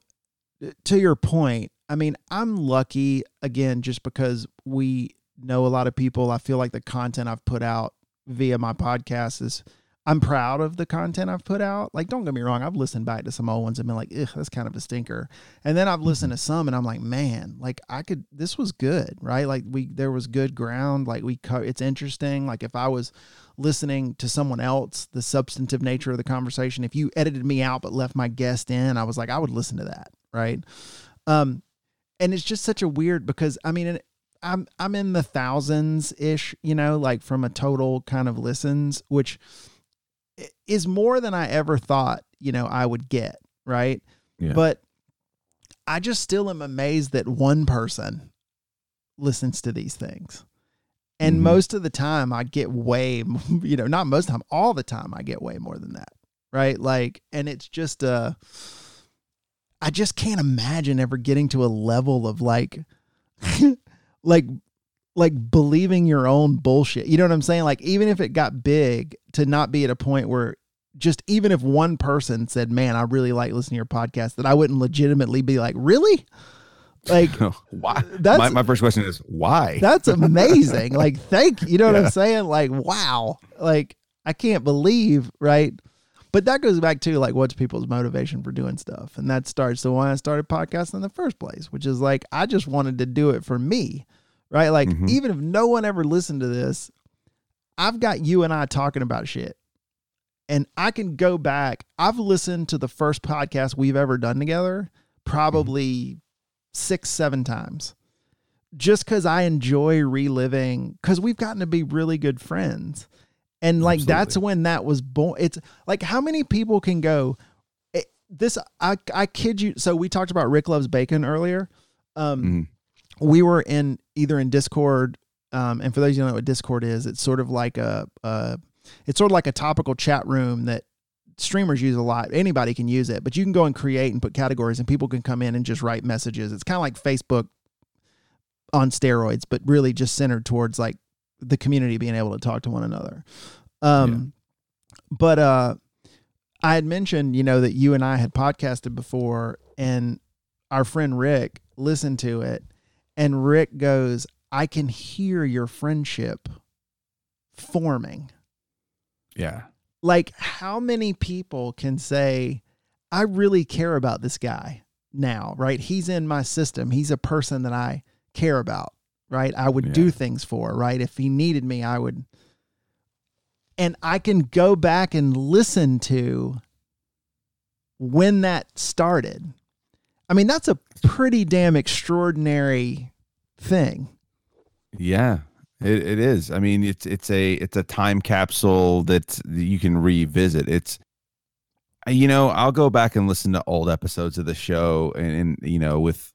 to your point, I mean, I'm lucky again just because we know a lot of people. I feel like the content I've put out via my podcast is I'm proud of the content I've put out. Like, don't get me wrong, I've listened back to some old ones and been like, ugh, that's kind of a stinker. And then I've listened to some and I'm like, man, like I could, this was good, right? Like we, there was good ground. Like we, co- it's interesting. Like if I was listening to someone else, the substantive nature of the conversation, if you edited me out but left my guest in, I was like, I would listen to that, right? Um, and it's just such a weird because I mean, I'm I'm in the thousands ish, you know, like from a total kind of listens, which is more than I ever thought, you know, I would get, right? Yeah. But I just still am amazed that one person listens to these things. And Mhm. most of the time I get way, *laughs* you know, not most of the time, all the time I get way more than that. Right? Like and it's just uh I just can't imagine ever getting to a level of like *laughs* like like believing your own bullshit. You know what I'm saying? Like even if it got big to not be at a point where just even if one person said, "Man, I really like listening to your podcast," that I wouldn't legitimately be like, "Really?" Like *laughs* why? That's- my, my first question is why? that's amazing. like thank you. You know what I'm saying? Like wow. Like I can't believe, right? But that goes back to like what's people's motivation for doing stuff. And that starts the why I started podcasting in the first place, which is like I just wanted to do it for me. Right? Like Mhm. even if no one ever listened to this, I've got you and I talking about shit. And I can go back. I've listened to the first podcast we've ever done together probably six, seven times just because I enjoy reliving, because we've gotten to be really good friends. And like that's when that was born. It's like how many people can go, it, this, I, I kid you. So we talked about Rick Loves Bacon earlier. Um, Mhm. we were in either in Discord, um, and for those of you who don't know what Discord is, it's sort of like a, uh, it's sort of like a topical chat room that streamers use a lot. Anybody can use it, but you can go and create and put categories, and people can come in and just write messages. It's kind of like Facebook on steroids, but really just centered towards like the community being able to talk to one another. Um, but uh, I had mentioned, you know, that you and I had podcasted before, and our friend Rick listened to it, and Rick goes, "I can hear your friendship forming." yeah. like how many people can say i really care about this guy now right he's in my system he's a person that i care about right? I would do things for right? If he needed me i would. And i can go back and listen to when that started. I mean that's a pretty damn extraordinary thing. Yeah, it, it is. I mean, it's it's a it's a time capsule that you can revisit. It's you know, I'll go back and listen to old episodes of the show, and, and you know, with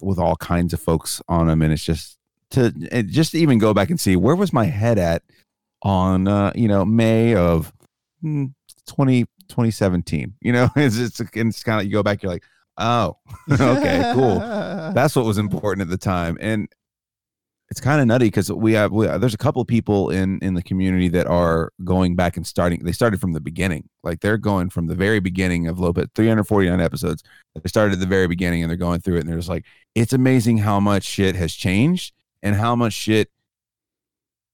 with all kinds of folks on them, and it's just to and just to even go back and see where was my head at on uh, you know May of hmm, 20, 2017. You know, *laughs* it's it's, it's kind of you go back, you're like, oh, *laughs* okay, cool *laughs* that's what was important at the time and it's kind of nutty because we have we, there's a couple of people in in the community that are going back and starting they started from the beginning like they're going from the very beginning of bit 349 episodes they started at the very beginning and they're going through it and they're just like it's amazing how much shit has changed and how much shit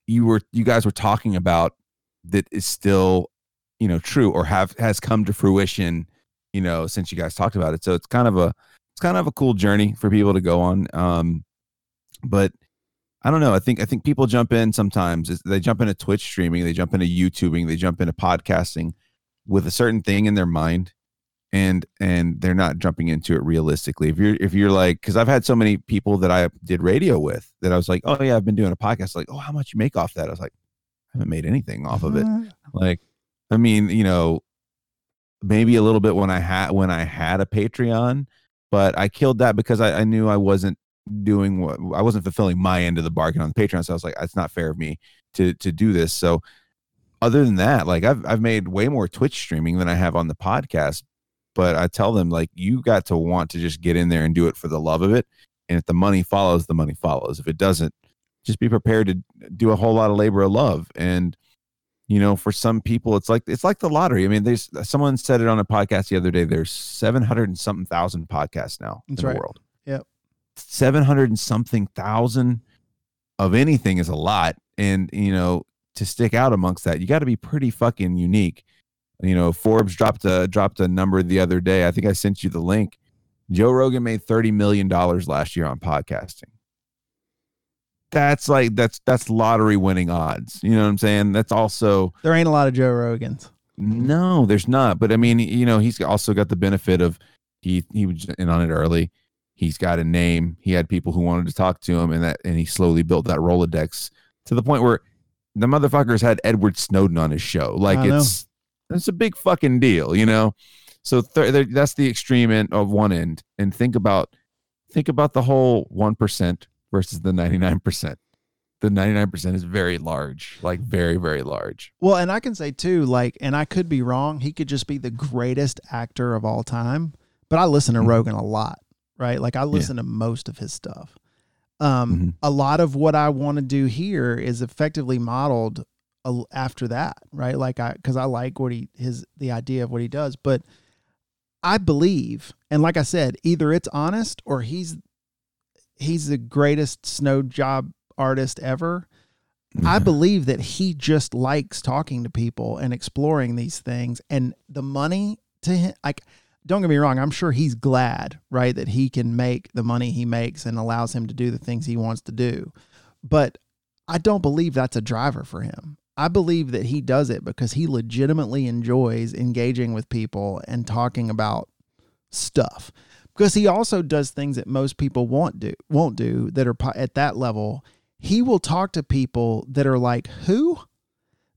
you were you guys were talking about that is still you know true or have has come to fruition you know since you guys talked about it. So it's kind of a it's kind of a cool journey for people to go on. Um but i don't know. I think i think people jump in sometimes. They jump into twitch streaming they jump into youtubing they jump into podcasting with a certain thing in their mind and and they're not jumping into it realistically. If you're if you're like because i've had so many people that i did radio with that i was like oh yeah i've been doing a podcast. Like oh how much you make off that? I was like i haven't made anything off of it. Uh-huh. Like i mean you know maybe a little bit when i had when i had a patreon but i killed that because i, I knew i wasn't doing what i wasn't fulfilling my end of the bargain on the patreon so i was like it's not fair of me to to do this. So other than that like i've i've made way more twitch streaming than i have on the podcast but i tell them like you got to want to just get in there and do it for the love of it and if the money follows the money follows if it doesn't just be prepared to do a whole lot of labor of love and you know for some people it's like it's like the lottery i mean there's someone said it on a podcast the other day there's 700 and something thousand podcasts now That's in right. the world Yep. 700 and something thousand of anything is a lot. And, you know, to stick out amongst that, you got to be pretty fucking unique. You know, Forbes dropped a dropped a number the other day. I think I sent you the link. Joe Rogan made 30 million dollars last year on podcasting. That's like that's that's lottery winning odds. You know what I'm saying? That's also There ain't a lot of Joe Rogans. no, there's not. But I mean, you know, he's also got the benefit of he he was in on it early. He's got a name. He had people who wanted to talk to him, and that and he slowly built that Rolodex to the point where the motherfuckers had Edward Snowden on his show. Like it's it's a big fucking deal, you know. So th- th- that's the extreme end of one end, and think about think about the whole one percent versus the ninety nine percent. The ninety nine percent is very large, like very very large. Well, and I can say too, like, and I could be wrong. He could just be the greatest actor of all time. But I listen to Mhm. Rogan a lot, right? Like I listen to most of his stuff. Um, a lot of what I want to do here is effectively modeled after that, right? Like I, because I like what he his the idea of what he does, but I believe, and like I said, either it's honest or he's he's the greatest snow job artist ever. I mm-hmm. believe that he just likes talking to people and exploring these things and the money to him like don't get me wrong, I'm sure he's glad, right, that he can make the money he makes and allows him to do the things he wants to do. But I don't believe that's a driver for him. I believe that he does it because he legitimately enjoys engaging with people and talking about stuff. Because he also does things that most people won't do, won't do that are at that level. He will talk to people that are like, "Who?"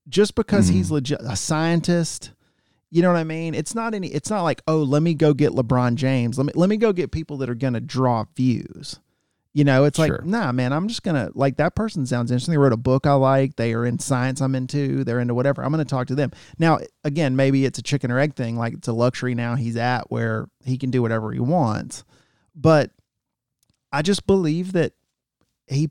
Just because he's mm-hmm. legit a scientist, you know what I mean? It's not any. It's not like, "Oh, let me go get LeBron James. Let me let me go get people that are gonna draw views." You know, it's Sure. like, nah, man, I'm just gonna like that person sounds interesting. They wrote a book I like. They are in science I'm into. They're into whatever. I'm gonna talk to them. Now, again, maybe it's a chicken or egg thing. Like it's a luxury now he's at where he can do whatever he wants. But I just believe that he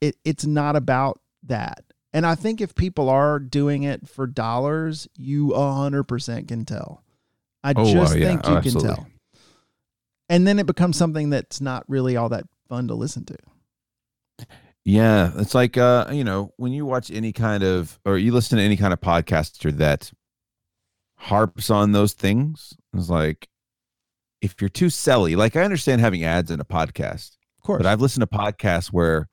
it, it's not about that. And I think if people are doing it for dollars, you a hundred percent can tell. I Oh, just wow, yeah. think Oh, you absolutely. can tell. And then it becomes something that's not really all that fun to listen to. Yeah, it's like uh, you know, when you watch any kind of or you listen to any kind of podcaster that harps on those things, it's like if you're too selly, like I understand having ads in a podcast, Of course. but I've listened to podcasts where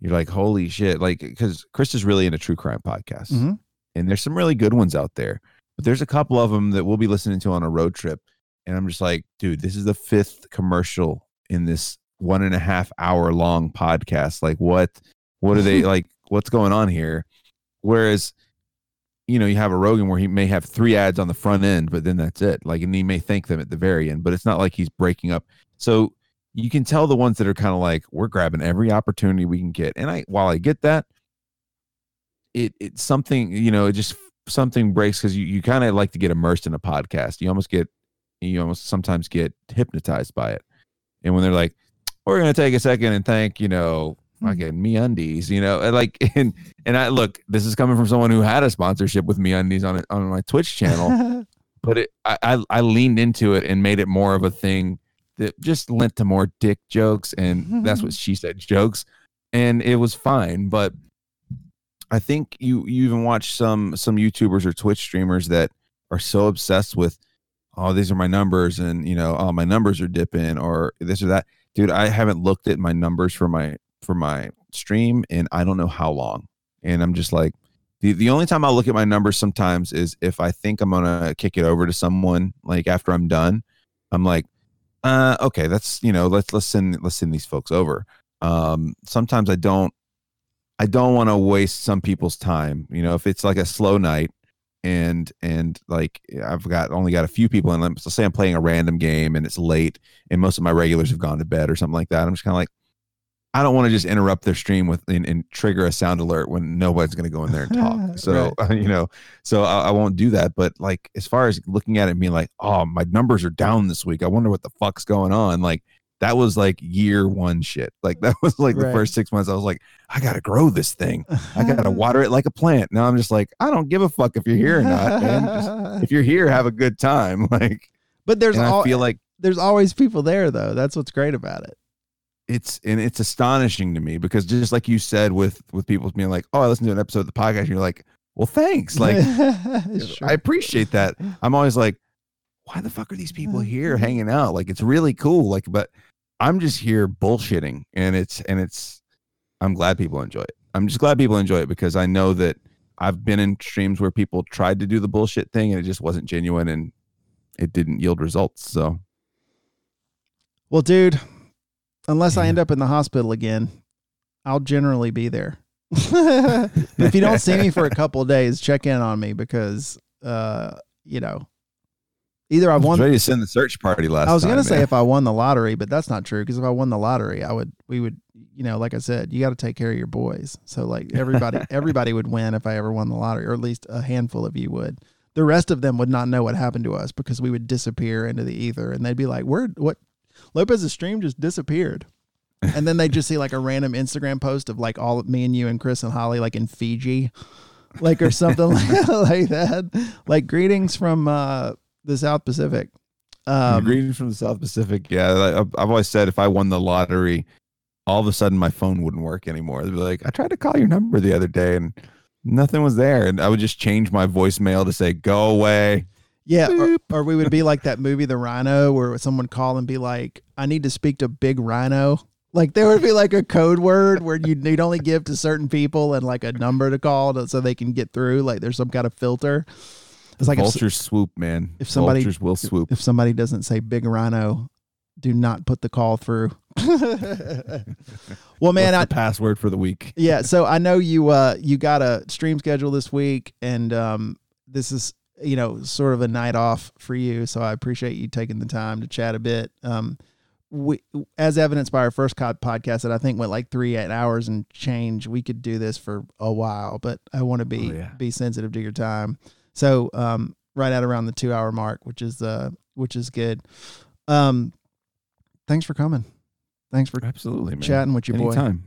you're like, holy shit, like because Chris is really into true crime podcasts, Mhm. and there's some really good ones out there, but there's a couple of them that we'll be listening to on a road trip, and I'm just like, dude, this is the fifth commercial in this one and a half hour long podcast. Like, what, what are they *laughs* like? What's going on here? Whereas, you know, you have a Rogan where he may have three ads on the front end, but then that's it. Like, and he may thank them at the very end, but it's not like he's breaking up. So you can tell the ones that are kind of like, we're grabbing every opportunity we can get. And I, while I get that, it it's something, you know, it just something breaks because you, you kind of like to get immersed in a podcast. You almost get, you almost sometimes get hypnotized by it. And when they're like, we're gonna take a second and thank, you know, hmm. fucking MeUndies, you know, and like *laughs* and and I look, this is coming from someone who had a sponsorship with MeUndies on it on my Twitch channel, *laughs* but it I, I I leaned into it and made it more of a thing that just lent to more dick jokes and that's what *laughs* she said jokes, and it was fine, but I think you you even watch some some YouTubers or Twitch streamers that are so obsessed with oh these are my numbers and you know oh my numbers are dipping or this or that dude i haven't looked at my numbers for my for my stream and i don't know how long. And i'm just like the, the only time i'll look at my numbers sometimes is if i think i'm gonna kick it over to someone like after i'm done i'm like uh okay that's you know let's let's send let's send these folks over. Um sometimes i don't i don't want to waste some people's time you know if it's like a slow night and and like I've got only got a few people in. Let's say I'm playing a random game and it's late, and most of my regulars have gone to bed or something like that. I'm just kind of like, I don't want to just interrupt their stream with and, and trigger a sound alert when nobody's going to go in there and talk. *laughs* So *laughs* you know, so I, I won't do that. But like as far as looking at it, and being like, oh, my numbers are down this week. I wonder what the fuck's going on. Like that was like year one shit. Like that was like the Right. first six months. I was like, I gotta grow this thing. I gotta *laughs* water it like a plant. Now I'm just like, I don't give a fuck if you're here or not. Just, *laughs* if you're here, have a good time. *laughs* Like, but there's all I feel like, there's always people there though. That's what's great about it. it's and it's astonishing to me because just like you said with with people being like, oh, I listened to an episode of the podcast, and you're like, well, thanks, like Sure. I appreciate that. I'm always like, why the fuck are these people here hanging out? Like it's really cool. Like, but I'm just here bullshitting, and it's and it's. I'm glad people enjoy it. I'm just glad people enjoy it because I know that I've been in streams where people tried to do the bullshit thing and it just wasn't genuine and it didn't yield results. So Well, dude, unless I end up in the hospital again, I'll generally be there. *laughs* if you don't see me for a couple of days, check in on me because, uh, you know, either I I was ready to send the search party last. I was gonna say if I won the lottery, but that's not true because if I won the lottery, I would, we would, you know, like I said, you got to take care of your boys. So like everybody, *laughs* everybody would win if I ever won the lottery, or at least a handful of you would. The rest of them would not know what happened to us because we would disappear into the ether, and they'd be like, "Where? What? Lopez's stream just disappeared." and then they just see like a random Instagram post of like all of me and you and Chris and Holly like in Fiji, like or something like, *laughs* like that. Like greetings from uh, the South Pacific. Um, greetings from the South Pacific. Yeah, like, I've, always said if I won the lottery, all of a sudden my phone wouldn't work anymore. They'd be like, I tried to call your number the other day and nothing was there, and I would just change my voicemail to say go away. Yeah, or, or we would be like that movie The Rhino where someone call and be like, "I need to speak to Big Rhino." Like there would be like a code word where you would only give to certain people and like a number to call to, so they can get through. Like there's some kind of filter. It's like if, vultures swoop, man. if somebody- vultures will swoop. if somebody doesn't say Big Rhino, do not put the call through. *laughs* well, man, I, password for the week. yeah *laughs* so i know you uh you got a stream schedule this week and um this is you know sort of a night off for you so i appreciate you taking the time to chat a bit um we as evidenced by our first podcast that i think went like three eight hours and change we could do this for a while but i want to be Oh, yeah. be sensitive to your time so um right at around the two hour mark which is uh which is good um thanks for coming thanks for Absolutely, man. chatting with your boy Anytime.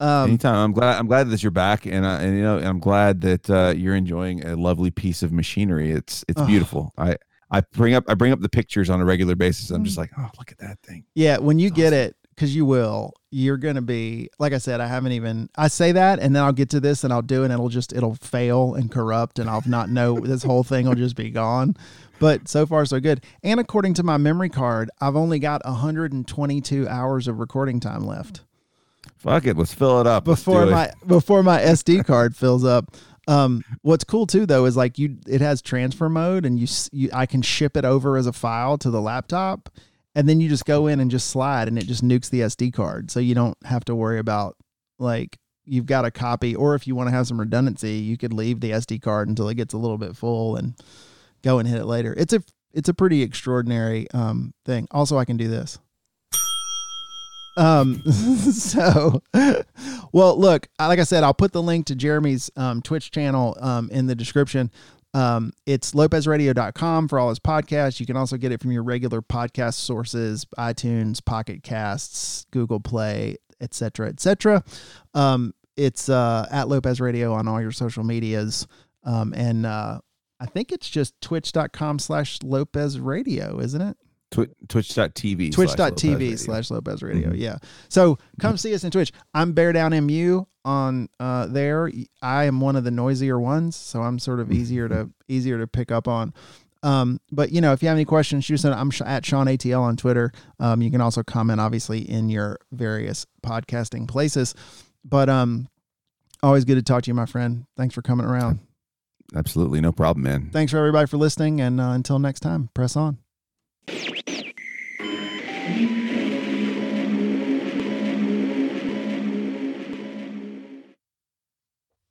um Anytime. I'm glad. I'm glad that you're back, and uh, and you know, I'm glad that uh, you're enjoying a lovely piece of machinery. It's it's Oh. beautiful. I I bring up I bring up the pictures on a regular basis. I'm Mm. just like, oh, look at that thing. Yeah, when you get it, because you will, you're gonna be like I said. I haven't even. I say that, and then I'll get to this, and I'll do it, and it'll just it'll fail and corrupt, and I'll not know this whole thing will just be gone. But so far, so good. And according to my memory card, I've only got 122 hours of recording time left Fuck it. Let's fill it up. Before it. my before my SD card fills up. Um, what's cool too though is like you, it has transfer mode, and you, you I can ship it over as a file to the laptop, and then you just go in and just slide, and it just nukes the SD card, so you don't have to worry about like you've got a copy, or if you want to have some redundancy, you could leave the SD card until it gets a little bit full and go and hit it later. It's a it's a pretty extraordinary um thing. Also, I can do this. Um, *laughs* so, well, look, like I said, I'll put the link to Jeremy's um, Twitch channel um, in the description. Um, it's lopezradio.com for all his podcasts. You can also get it from your regular podcast sources, iTunes, Pocket Casts, Google Play, etc., etc. Um, it's uh, at Lopez Radio on all your social medias. Um, and uh, I think it's just twitch.com slash Lopez Radio, isn't it? Twi- Twitch.tv. twitch.tv slash Lopez Radio. Mhm. Yeah. So come see us in Twitch. I'm Bear Down MU on uh, there. I am one of the noisier ones, so I'm sort of easier to easier to pick up on. Um, but you know, if you have any questions, shoot us. I'm sh- at Sean ATL on Twitter. Um, you can also comment, obviously, in your various podcasting places. But um, always good to talk to you, my friend. Thanks for coming around. Absolutely. No problem, man. Thanks for everybody for listening, and uh, until next time, press on.